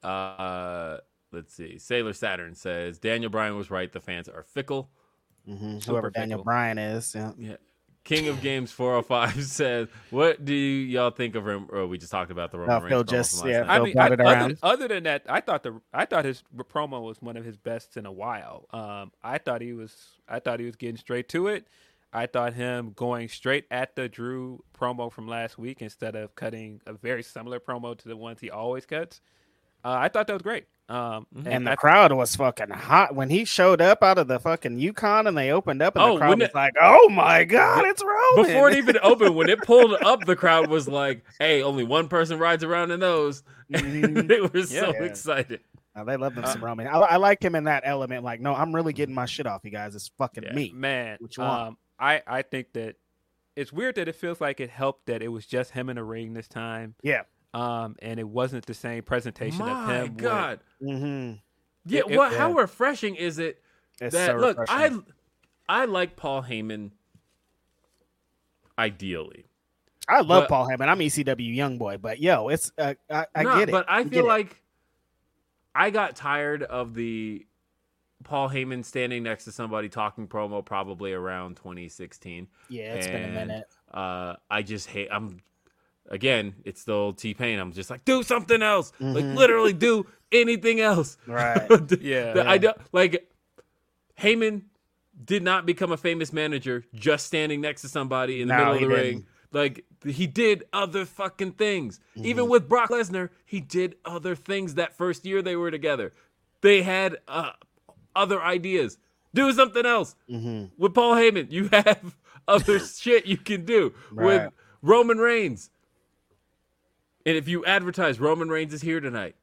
uh, let's see. Sailor Saturn says Daniel Bryan was right. The fans are fickle. Mhm. Super Whoever Daniel fickle. Bryan is. Yeah. Yeah. King of Games 405 says, "What do y'all think of him?" Oh, we just talked about the Roman Oh, Reigns just- yeah. I mean, I- other, other than that, I thought the I thought his promo was one of his best in a while. Um, I thought he was I thought he was getting straight to it. I thought him going straight at the Drew promo from last week instead of cutting a very similar promo to the ones he always cuts. Uh, I thought that was great. Um, And the I- crowd was fucking hot when he showed up out of the fucking Yukon and they opened up and Oh, the crowd was it- like, "Oh my god, it's Roman!" before it even opened, when it pulled up, the crowd was like, "Hey, only one person rides around in those." Mhm. they were so Yeah. excited. Oh, they love Uh, them some Roman. I, I like him in that element. Like, no, I'm really getting my shit off, you guys. It's fucking Yeah. me. man, What you want? um, I I think that it's weird that it feels like it helped that it was just him in the ring this time. Yeah. Um, and it wasn't the same presentation of My him. with- God, Mm-hmm. yeah. It- it- what? How yeah. refreshing is it It's that? so look, I. I like Paul Heyman. Ideally, I love but- Paul Heyman. I'm ECW young boy, but yo, it's uh, I, I No, get it. but I get feel it. like I got tired of the Paul Heyman standing next to somebody talking promo probably around 2016. yeah, it's been a minute. Uh, I just hate. I'm again. It's the old T Pain. I'm just like, do something else. Like Mhm. literally do anything else. Right. Yeah, The- I don't like Heyman did not become a famous manager just standing next to somebody in the No, middle of the ring. didn't. Like he did other fucking things. Mm-hmm. Even with Brock Lesnar, he did other things that first year they were together. They had uh, other ideas. Do something else. Mhm. With Paul Heyman, you have other shit you can do. Right. With Roman Reigns. And if you advertise Roman Reigns is here tonight,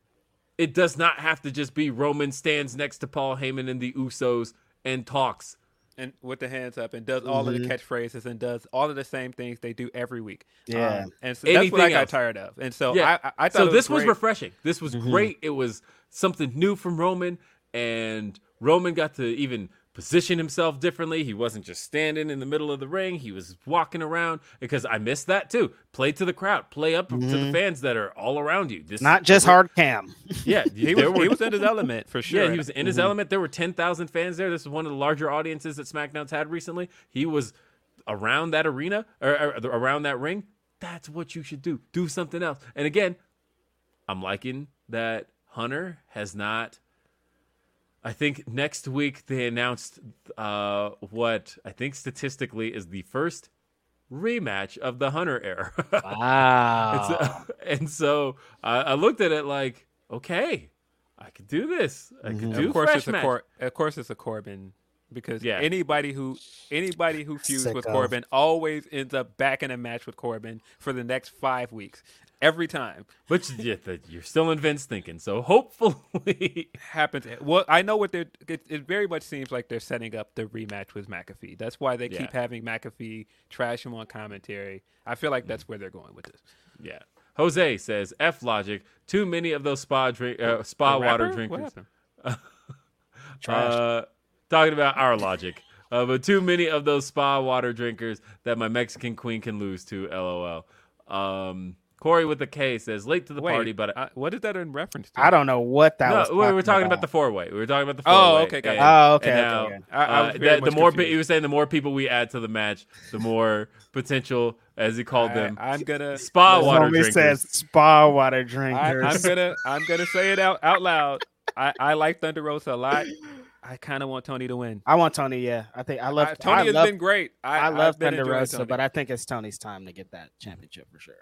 it does not have to just be Roman stands next to Paul Heyman and the Usos and talks. and with the hands up and does all of the Mhm. catchphrases and does all of the same things they do every week. Yeah. Um, and so that's what I got else. tired of. And so Yeah. I, I, I thought so it this was refreshing. This was Mm-hmm. great. It was something new from Roman, and Roman got to even position himself differently. He wasn't just standing in the middle of the ring. He was walking around because I missed that too. Play to the crowd. Play up to the fans that are all around you. This Mm-hmm. Not just hard cam. Yeah, He was, he was in his element for sure. Yeah, he was in his element. There were 10,000 fans there. This is one of the larger audiences that SmackDown's had recently. He was around that arena or, or around that ring. That's what you should do. Do something else. And again, I'm liking that Hunter has not. I think next week they announced uh, what I think statistically is the first rematch of the Hunter era. Wow. It's, uh, and so I, I looked at it like, okay, I could do this. I could do of course, fresh it's a. Cor- of course, it's a Corbin because Yeah. anybody who anybody who feuds with Sicko. Corbin always ends up back in a match with Corbin for the next five weeks, every time. But you're still in Vince thinking. So hopefully, Happens. Well, I know what they're. It, it very much seems like they're setting up the rematch with McAfee. That's why they Yeah. keep having McAfee trash him on commentary. I feel like that's where they're going with this. yeah. Jose says F Logic. Too many of those spa drink, uh, spa water drinkers. happened? Uh, talking about our logic. Uh, but too many of those spa water drinkers that my Mexican queen can lose to. LOL. Um, Corey with the K says late to the Wait, party, but uh, what is that in reference to? I don't know what that no, was. we were talking talking about. about the four way. We were talking about the four way. Oh, okay, got it. Oh, okay, and okay, now. I- I uh, was very the, the more pe- confused. he was saying, the more people we add to the match, the more potential, as he called them, I, am gonna spa water Homie drinkers. says spa water I, drinkers. I'm gonna I'm gonna say it out out loud. I, I like Thunder Rosa a lot. I kind of want Toni to win. I want Toni. Yeah, I think I love I- Toni I has love, been great. I, I love I've Thunder Rosa, Toni. but I think it's Toni's time to get that championship for sure.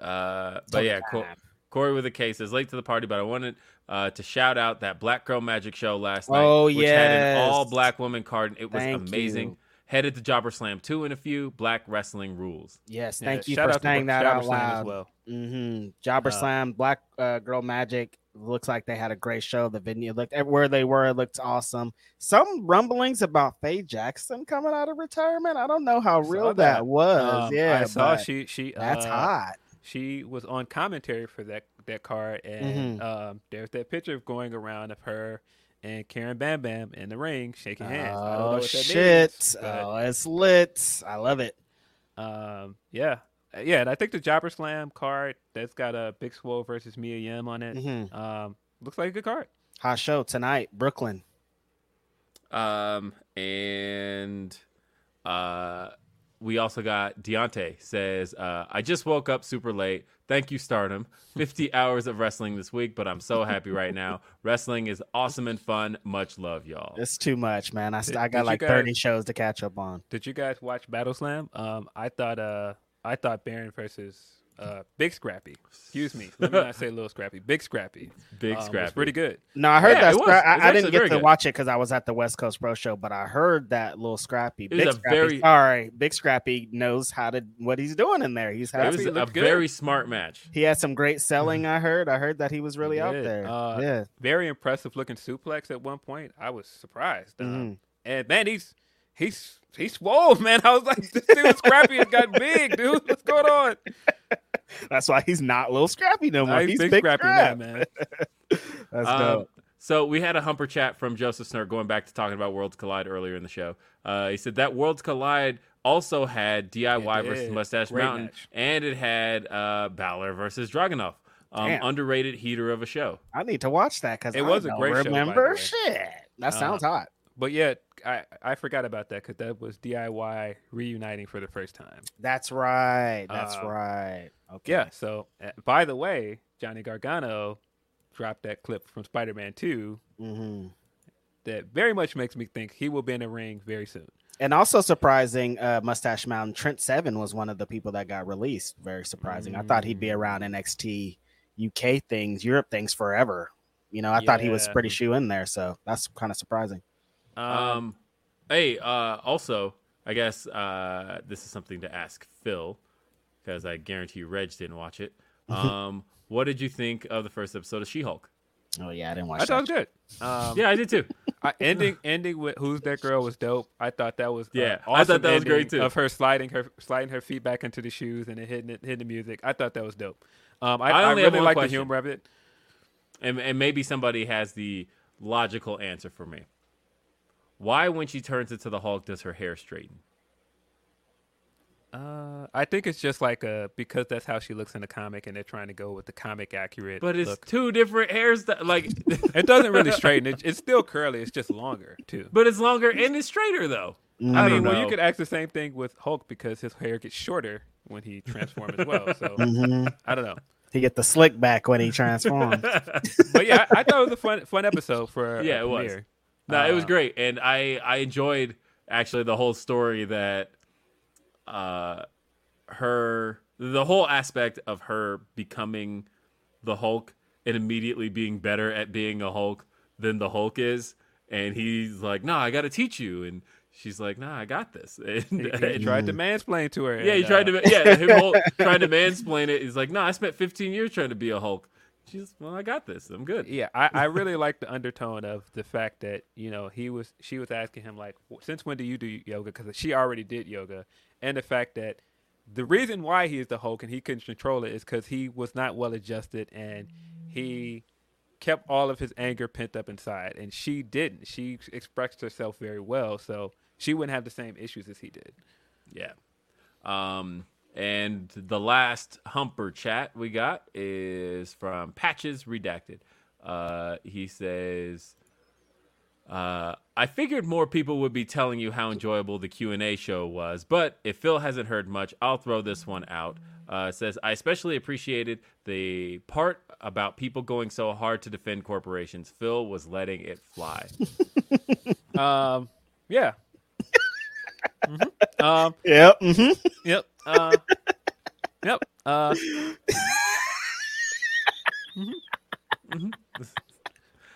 Uh, but yeah, Co- Corey with a K says late to the party, but I wanted uh, to shout out that Black Girl Magic show last night, Oh, which had an all black woman card. It was Thank amazing. you. Headed to Jobber Slam two in a few black wrestling rules. Yes, Yeah, thank you shout for out to saying that Jobber out Slam loud. as well. Mm-hmm. Jobber Uh, Slam, Black uh, Girl Magic. Looks like they had a great show. The venue looked where they were. It looked awesome. Some rumblings about Faye Jackson coming out of retirement. I don't know how real that, that. was. Um, yeah, I saw she she that's uh, hot. She was on commentary for that that card, and Mhm. um, there's that picture going around of her and Karen Bam Bam in the ring shaking hands. I don't know Oh what that shit! means, but, oh, it's lit. I love it. Um, yeah, yeah, and I think the Jobber Slam card that's got a Big Swole versus Mia Yim on it. Mhm. Um, looks like a good card. Hot show tonight, Brooklyn. Um, and uh, we also got Deontay says, uh, I just woke up super late. Thank you, Stardom. 50 hours of wrestling this week, but I'm so happy right now. Wrestling is awesome and fun. Much love, y'all. It's too much, man. I, Did- I got like guys- 30 shows to catch up on. Did you guys watch Battle Slam? Um, I thought uh, I thought Baron versus uh, Big Scrappy. Excuse me, let me not say Little Scrappy. Big Scrappy. Big um, was Scrappy. pretty good. No, I heard Yeah, that. it. Scra- I, I didn't get to good. watch it because I was at the West Coast Pro Show, but I heard that little Scrappy. It was Big a Scrappy. very- Sorry, Big Scrappy knows how to what he's doing in there. He's It was a good. very smart match. he had some great selling. I heard. I heard that he was really He out did. there. Uh, yeah. Very impressive looking suplex at one point. I was surprised. Um, Mhm. And man, he's he's he's swole, man. I was like, this dude Scrappy has got big, dude. What's going on? That's why he's not little Scrappy no more. He's, big, big Scrappy Scrap. now, man. That's Um, dope. so we had a humper chat from Joseph Snurk going back to talking about Worlds Collide earlier in the show. Uh, he said that Worlds Collide also had DIY versus. Mustache Great Mountain, match. and it had uh, Balor versus Dragunov. Um, underrated heater of a show. I need to watch that because It was a great show, Remember, way. shit. That Uh, sounds hot. But yeah, I, I forgot about that because that was DIY reuniting for the first time. That's right. That's uh, right. Okay. Yeah. So, uh, by the way, Johnny Gargano dropped that clip from Spider Man 2 hmm that very much makes me think he will be in the ring very soon. And also surprising, uh, Mustache Mountain Trent Seven was one of the people that got released. Very surprising. I thought he'd be around NXT UK things, Europe things forever. You know, I thought he was pretty shoe in there, so that's kind of surprising. Um, Um, hey, uh, also, I guess uh, this is something to ask Phil because I guarantee you Reg didn't watch it. Um, what did you think of the first episode of She Hulk? Oh yeah, I didn't watch it. I thought that. it was good. Um, Yeah, I did too. I, ending ending with "Who's That Girl" was dope. I thought that was uh, Yeah, I thought that was great, too. Of her sliding her sliding her feet back into the shoes and then hitting it, hitting the music. I thought that was dope. Um, I, I I, only have really one like the question. humor of it. and, and maybe somebody has the logical answer for me. Why, when she turns into the Hulk, does her hair straighten? Uh, I think it's just like uh because that's how she looks in the comic, and they're trying to go with the comic accurate. But it's look. two different hairs. That, like, it doesn't really straighten. It, it's still curly. It's just longer too. but it's longer and it's straighter though. I, I mean, don't well, know. you could ask the same thing with Hulk because his hair gets shorter when he transforms as well. So Mhm. I don't know. He get the slick back when he transforms. But yeah, I, I thought it was a fun fun episode for a Yeah, it was. premiere. No, it was Uh, great, and I I enjoyed actually the whole story that uh her the whole aspect of her becoming the Hulk and immediately being better at being a Hulk than the Hulk is, and he's like, "No, I got to teach you," and she's like, "Nah, I got this." And, He, he tried to mansplain to her. yeah, he tried uh, to yeah him to mansplain it. He's like, "No, I spent 15 years trying to be a Hulk." She's well, I got this. I'm good. Yeah, I, I really like the undertone of the fact that you know he was she was asking him like, since when do you do yoga? Because she already did yoga, and the fact that the reason why he is the Hulk and he couldn't control it is because he was not well adjusted and he kept all of his anger pent up inside, and she didn't. She expressed herself very well, so she wouldn't have the same issues as he did. Yeah. Um, and the last humper chat we got is from Patches Redacted. Uh, he says, uh, "I figured more people would be telling you how enjoyable the Q and A show was, but if Phil hasn't heard much, I'll throw this one out." Uh, says, "I especially appreciated the part about people going so hard to defend corporations. Phil was letting it fly." Um, yeah. Mhm. Um, yep. mhm. Yep. Uh, yep. Uh,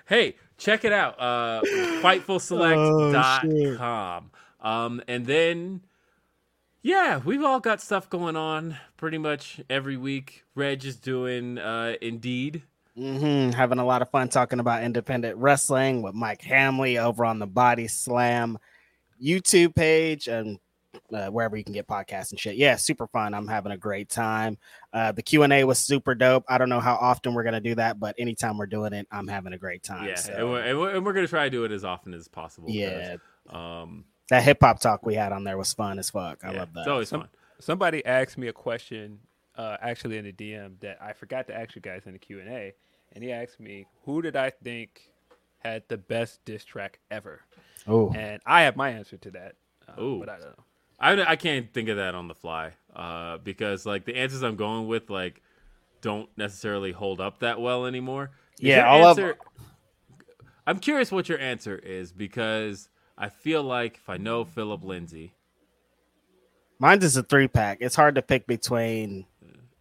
hey, check it out. Uh fightfulselect.com. um and then yeah, we've all got stuff going on pretty much every week. Reg is doing uh Indeed. hmm Having a lot of fun talking about independent wrestling with Mike Hamley over on the Body Slam YouTube page and uh, wherever you can get podcasts and shit. Yeah, super fun. I'm having a great time. Uh, the Q and A was super dope. I don't know how often we're gonna do that, but anytime we're doing it, I'm having a great time. Yeah, so, and, we're, and, we're, and we're gonna try to do it as often as possible. yeah. Um That hip hop talk we had on there was fun as fuck. I yeah, love that. It's always Some- fun. somebody asked me a question, uh, actually in the DM that I forgot to ask you guys in the Q and A, and he asked me, "Who did I think had the best diss track ever?" Oh, And I have my answer to that. Uh, Ooh. but I don't know. I, I can't think of that on the fly uh, because like the answers I'm going with like don't necessarily hold up that well anymore. Is Yeah, your all of- answer- I'm curious what your answer is because I feel like if I know Philip Lindsay, mine's is a three pack. It's hard to pick between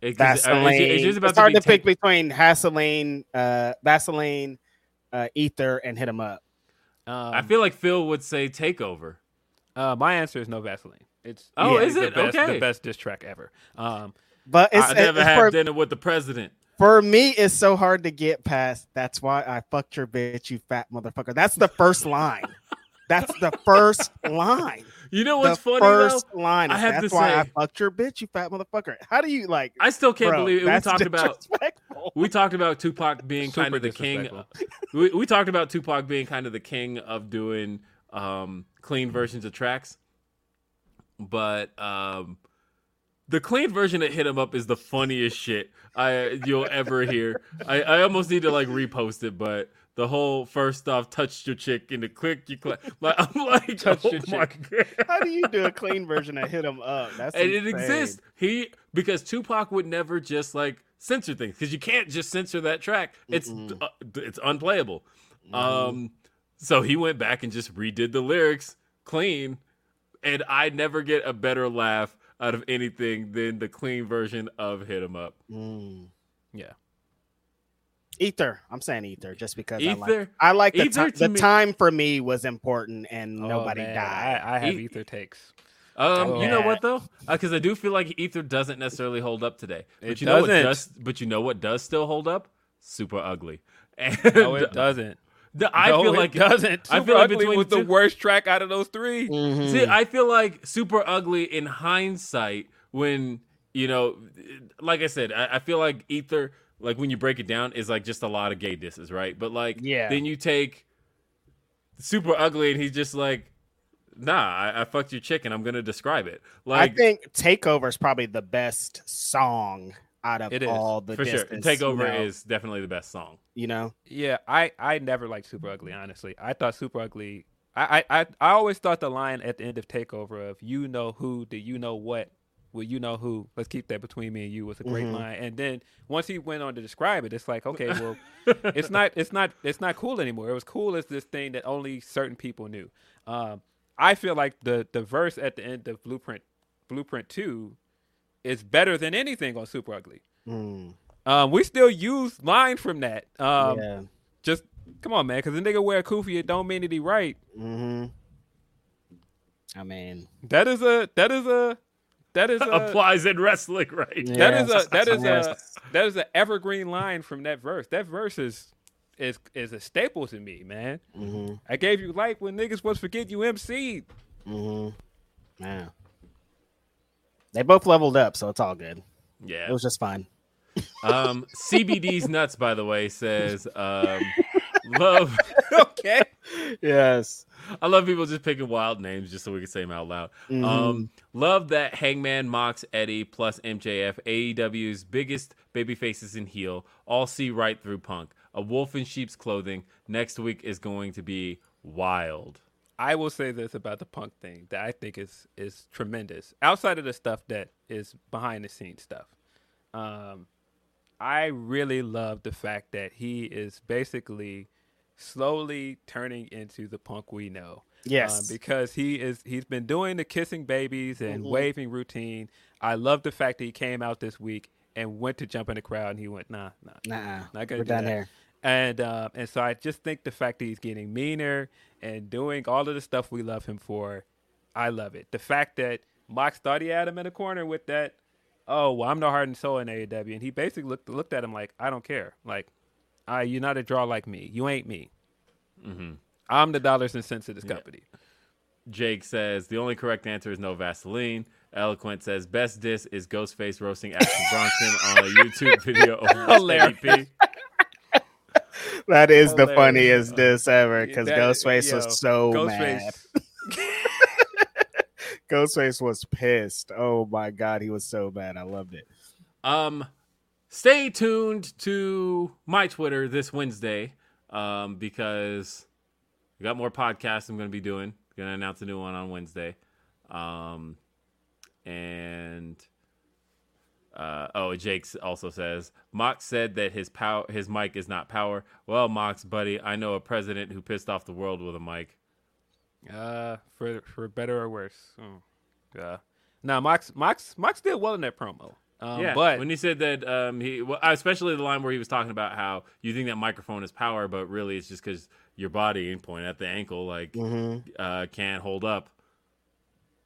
it, 'cause, uh, Vaseline. it's, it's about it's hard be to pick between Vaseline, uh, Vaseline, uh, Ether, and Hit 'em Up. Um, I feel like Phil would say Takeover. uh, my answer is no Vaseline. It's Oh, yeah, is the it? best, Okay. the best diss track ever. Um, But it's, I never it's had for, dinner with the president. for me. It's so hard to get past. That's why I fucked your bitch, you fat motherfucker. That's the first line. That's the first line. You know what's the funny first though? line. I is, have to that's why I fucked your bitch, you fat motherfucker. How do you like? I still can't bro, believe it. We talked about disrespectful. we talked about Tupac being Super kind of the king. We, we talked about Tupac being kind of the king of doing um, clean versions of tracks, but um, the clean version that hit him up is the funniest shit I you'll ever hear. I, I almost need to like repost it, but the whole first off touched your chick and the click you click like I'm like Touched oh your my chick. God. How do you do a clean version of Hit 'em Up? That's and it exists. He because Tupac would never just like censor things because you can't just censor that track. It's uh, it's unplayable. Um, so he went back and just redid the lyrics clean, and I never get a better laugh out of anything than the clean version of "Hit 'Em Up." Mm. yeah. Ether. I'm saying ether just because I like Ether? I like the, Ether ti- to the me- time for me was important and Oh, nobody man, died. I, I have He- ether takes. Um, you know Oh. what though? Because I do feel like Ether doesn't necessarily hold up today. But It you know what doesn't. does? But you know what does still hold up? Super ugly. And No, it doesn't. The- I No, feel it like doesn't. I Super feel like Ugly between was the the two- worst track out of those 3 Mhm. See, I feel like super ugly in hindsight when you know, like I said, I, I feel like Ether, like when you break it down, is like just a lot of gay disses, right? But like, Yeah. then you take super ugly, and he's just like, nah, I, I fucked your chick, and I'm gonna describe it. Like, I think Takeover is probably the best song out of It is, all the for sure, Takeover you know, is definitely the best song. You know. Yeah, I I never liked Super Ugly. Honestly, I thought Super Ugly. I I I, I always thought the line at the end of Takeover of "You know who, do you know what." Well, you know who. Let's keep that between me and you was a great Mhm. line. And then once he went on to describe it, it's like, okay, well, it's not, it's not, it's not cool anymore. It was cool as this thing that only certain people knew. Um, I feel like the the verse at the end of Blueprint, Blueprint Two, is better than anything on Super Ugly. Mm, Um, we still use lines from that. Um, yeah. just come on, man, because the nigga wear a kufi, it don't mean that he right. hmm I mean, That is a that is a that is a Applies in wrestling, right? Yeah. that is a that is a that is an evergreen line from that verse. That verse is is is a staple to me, man. hmm I gave you light when niggas was forget you MC. hmm yeah. They both leveled up, so it's all good. Yeah. It was just fine. Um, CBD's nuts, by the way, says um, love. okay. Yes. I love people just picking wild names just so we can say them out loud. Mm-hmm. Um, love that Hangman, Mox, Eddie, plus MJF, AEW's biggest baby faces in heel, all see right through Punk. A wolf in sheep's clothing. Next week is going to be wild. I will say this about the punk thing that I think is is tremendous. Outside of the stuff that is behind the scenes stuff, um, I really love the fact that he is basically slowly turning into the punk we know. Yes. um, because he is he's been doing the kissing babies and Mhm. waving routine. I love the fact that he came out this week and went to jump in the crowd and he went nah nah Nah. not gonna We're do done that. here. And um, and so I just think the fact that he's getting meaner and doing all of the stuff we love him for, I love it. The fact that Mox thought he had him in a corner with that, oh well, I'm no heart and soul in AEW, and he basically looked looked at him like, I don't care, like, I you're not a draw like me, you ain't me. Mm-hmm. I'm the dollars and cents of this company. Jake says the only correct answer is no Vaseline. Eloquent says best diss is Ghostface roasting Action Bronson on a YouTube video over Hilarious. MVP. That is the funniest diss ever because That- Ghostface yo, was so mad. Ghostface. Was pissed. Oh my god, he was so bad. I loved it. Um, stay tuned to my Twitter this Wednesday, um, because we got more podcasts I'm going to be doing. Going to announce a new one on Wednesday, um, and uh, oh, Jake also says Mox said that his power, his mic is not power. Well, Mox, buddy, I know a president who pissed off the world with a mic. Uh, for for better or worse. Oh, yeah. Now Mox Mox Mox did well in that promo. Um, yeah, but when he said that, um, he well, especially the line where he was talking about how you think that microphone is power, but really it's just because your body, point at the ankle, like Mm-hmm. uh, can't hold up.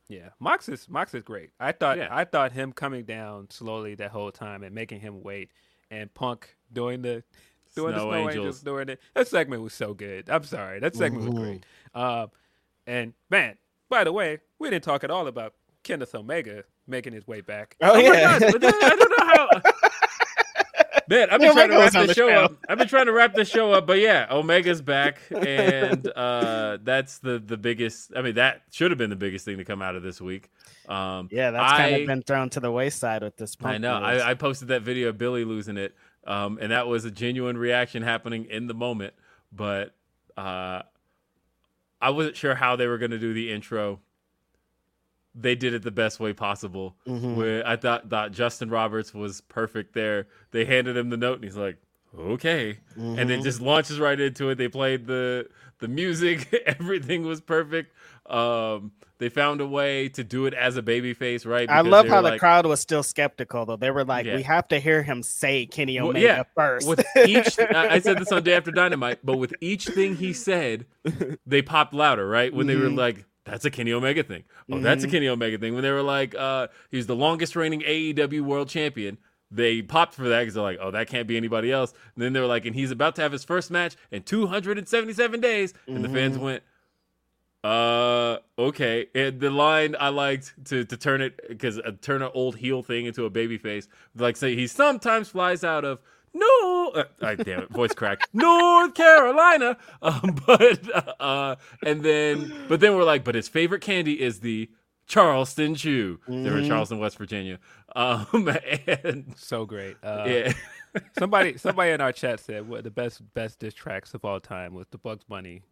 yeah, Mox is Mox is great. I thought Yeah. I thought him coming down slowly that whole time and making him wait, and Punk doing the doing the Snow Snow Angels. Angels. doing it. That segment was so good. I'm sorry, that segment was great. Um, and man, by the way, we didn't talk at all about Kenneth Omega making his way back. Oh, my yeah. God, I don't know how. Man, I've been Yeah, trying to wrap the show up. I've been trying to wrap the show up, but yeah, Omega's back, and uh, that's the the biggest. I mean, that should have been the biggest thing to come out of this week. Um, Yeah, that's kind of been thrown to the wayside with this. Point. I know. I, I posted that video of Billy losing it, um, and that was a genuine reaction happening in the moment. But uh, I wasn't sure how they were going to do the intro. They did it the best way possible. Mhm. Where I thought thought Justin Roberts was perfect there. They handed him the note, and he's like, "Okay," and Mm-hmm. then just launches right into it. They played the the music. Everything was perfect. Um, they found a way to do it as a baby face, right? I love how were the crowd was still skeptical though. They were like, Yeah. "We have to hear him say Kenny Well, Omega yeah, first. with each I said this on day after dynamite but with each thing he said they popped louder right when they were Mhm. like that's a kenny omega thing oh that's a Mhm. kenny omega thing when they were like uh he's the longest reigning aew world champion they popped for that because they're like, oh, that can't be anybody else. And then they were like, and he's about to have his first match in 277 days. And the fans went, uh, okay. And the line I liked to to turn it because uh, turn an old heel thing into a baby face, like say he sometimes flies out of no, uh, uh, damn it, voice crack, North Carolina. Um, but uh, and then but then we're like, but his favorite candy is the Charleston Chew. They're in Charleston, West Virginia. Um, and So great. Uh, yeah. somebody somebody in our chat said what the best best diss tracks of all time was the Bugs Bunny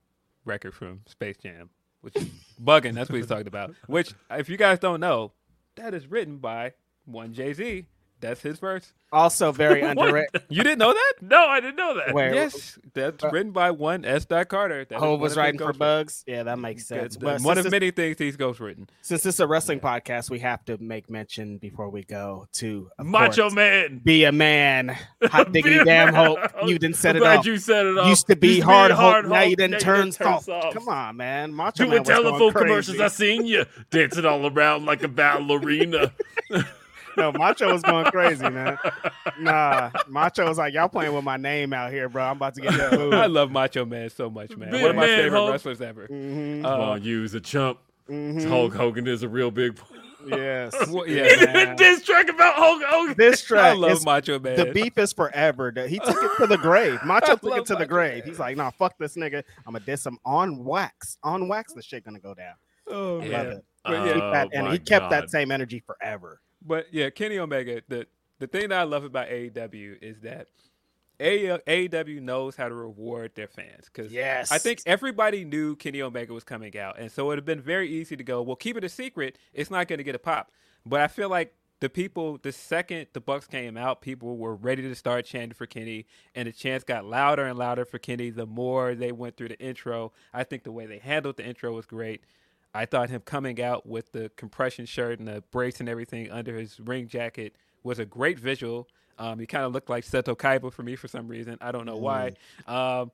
record from Space Jam, which is bugging. That's what he's talking about. Which, if you guys don't know, that is written by one Jay Z. That's his verse. Also very underrated. You didn't know that? No, I didn't know that. Where Yes, that's uh, written by one S. Dot Carter. That is Hove was writing for ghostwriters. Bugs. Yeah, that makes sense. Good. But one of many things he's ghostwritten. Since this is a wrestling podcast, we have to make mention before we go to Macho course, Man. Be a man. Hot diggity Be damn man. Hulk. You didn't set I'm it glad up. you set it up. Used to be Used hard Hulk. hard Now you didn't turn soft. soft. Come on, man. Macho Doing Man was going telephone crazy. commercials. I seen you dancing all around like a ballerina. No, Macho was going crazy, man. Nah, Macho was like, y'all playing with my name out here, bro. I'm about to get the food. I love Macho Man so much, man. Be One of my man, favorite Hulk. wrestlers ever. Mhm, Come Uh, on, use a chump. mhm. Hulk Hogan is a real big. Yes. Well, yeah, man. this track about Hulk Hogan. This track. I love is Macho Man. the beef is forever. He took it to the grave. Macho took it love to the grave. Man. He's like, nah, fuck this nigga. I'm gonna diss him on wax. On wax, the shit gonna go down. oh, I Yeah. love it. But Keep yeah, that, Oh, and he kept that same energy forever. But yeah, Kenny Omega. The the thing that I love about AEW is that A- AEW knows how to reward their fans. Because Yes. I think everybody knew Kenny Omega was coming out, and so it would have been very easy to go, well, keep it a secret. It's not going to get a pop. But I feel like the people, the second the Bucks came out, people were ready to start chanting for Kenny, and the chants got louder and louder for Kenny. The more they went through the intro, I think the way they handled the intro was great. I thought him coming out with the compression shirt and the brace and everything under his ring jacket was a great visual. Um, he kind of looked like Seto Kaiba for me for some reason. I don't know why. Um,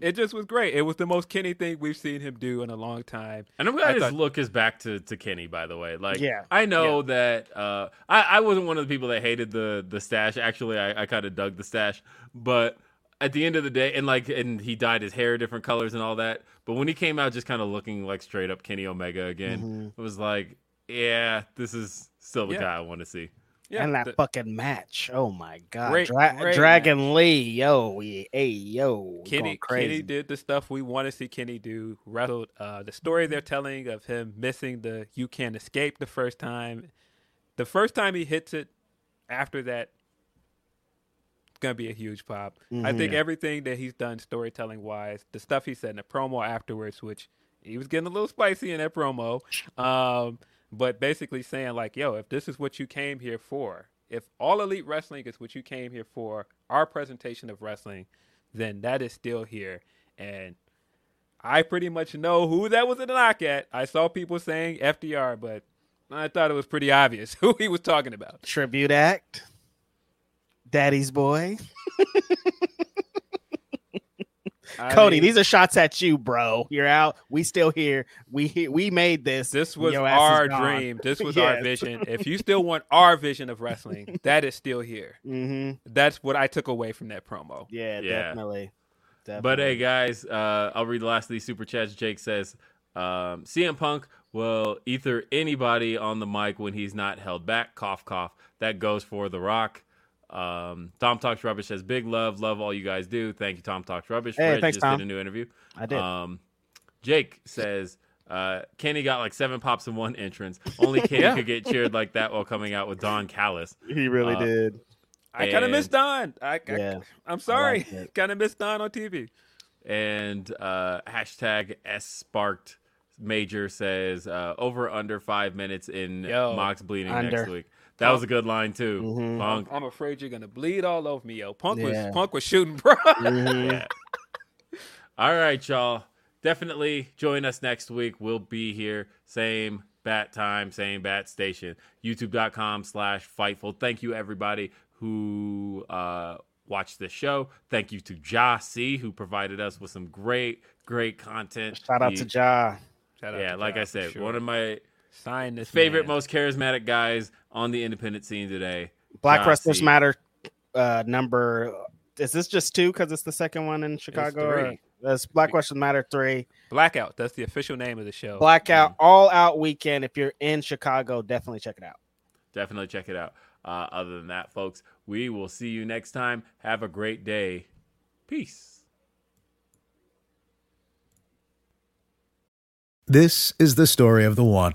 it just was great. It was the most Kenny thing we've seen him do in a long time. And I'm glad I his thought- look is back to, to Kenny, by the way. Like, Yeah. I know that uh, I, I wasn't one of the people that hated the the stash. Actually, I, I kind of dug the stash, but at the end of the day, and like, and he dyed his hair different colors and all that. But when he came out, just kind of looking like straight up Kenny Omega again, it was like, yeah, this is still the Yeah. guy I want to see. Yeah, and that the- fucking match. Oh my god. Great- Dra- great Dragon Lee. Yo, yeah, hey, yo. Kenny crazy. Kenny did the stuff we want to see Kenny do. Wrestled uh, the story they're telling of him missing the "you can't escape" the first time. The first time he hits it, after that, it's gonna be a huge pop. I think everything that he's done storytelling wise, the stuff he said in the promo afterwards, which he was getting a little spicy in that promo, um, but basically saying like, "Yo, if this is what you came here for." If all elite wrestling is what you came here for, our presentation of wrestling, then that is still here. And I pretty much know who that was a knock at. I saw people saying FTR, but I thought it was pretty obvious who he was talking about. Tribute act. Daddy's boy. Cody, mean, these are shots at you, bro. You're out. We still here. We we made this. this was Your ass is our dream. This was our vision. If you still want our vision of wrestling, that is still here. hmm That's what I took away from that promo. Yeah, Yeah. definitely. definitely. But hey, guys, uh, I'll read the last of these super chats. Jake says um, CM Punk will ether anybody on the mic when he's not held back. Cough, cough. That goes for The Rock. Um, Tom Talks Rubbish says big love, love all you guys do. Thank you, Tom Talks Rubbish. Hey, Fred thanks, just Tom. did a new interview. I did. Um, Jake says uh, Kenny got like seven pops in one entrance. Only Kenny Yeah. could get cheered like that while coming out with Don Callis. he really uh, did. I kind of And- missed Don. I, I, Yeah. I'm sorry. liked kind of missed Don on TV. and uh, hashtag S sparked major says uh, over under five minutes in Yo, Mox bleeding under. next week. That was a good line too. Mhm. Punk. I'm afraid you're gonna bleed all over me, yo. Punk Yeah. was Punk was shooting, bro. Mhm. Yeah. All right, y'all. Definitely join us next week. We'll be here. Same bat time, same bat station. YouTube.com slash Fightful. Thank you, everybody who uh, watched the show. Thank you to Jah-C, who provided us with some great, great content. Shout out He- to Jah. Shout out Yeah, to like Jah, I said, sure. one of my sign this favorite, man. most charismatic guys on the independent scene today. Black Nah, Wrestlers see. Matter uh, number. Is this just two because it's the second one in Chicago? or- three. That's Black Wrestlers Matter three. Blackout. That's the official name of the show. Blackout All Out Weekend. If you're in Chicago, definitely check it out. Definitely check it out. Uh, other than that, folks, we will see you next time. Have a great day. Peace. This is the story of the one.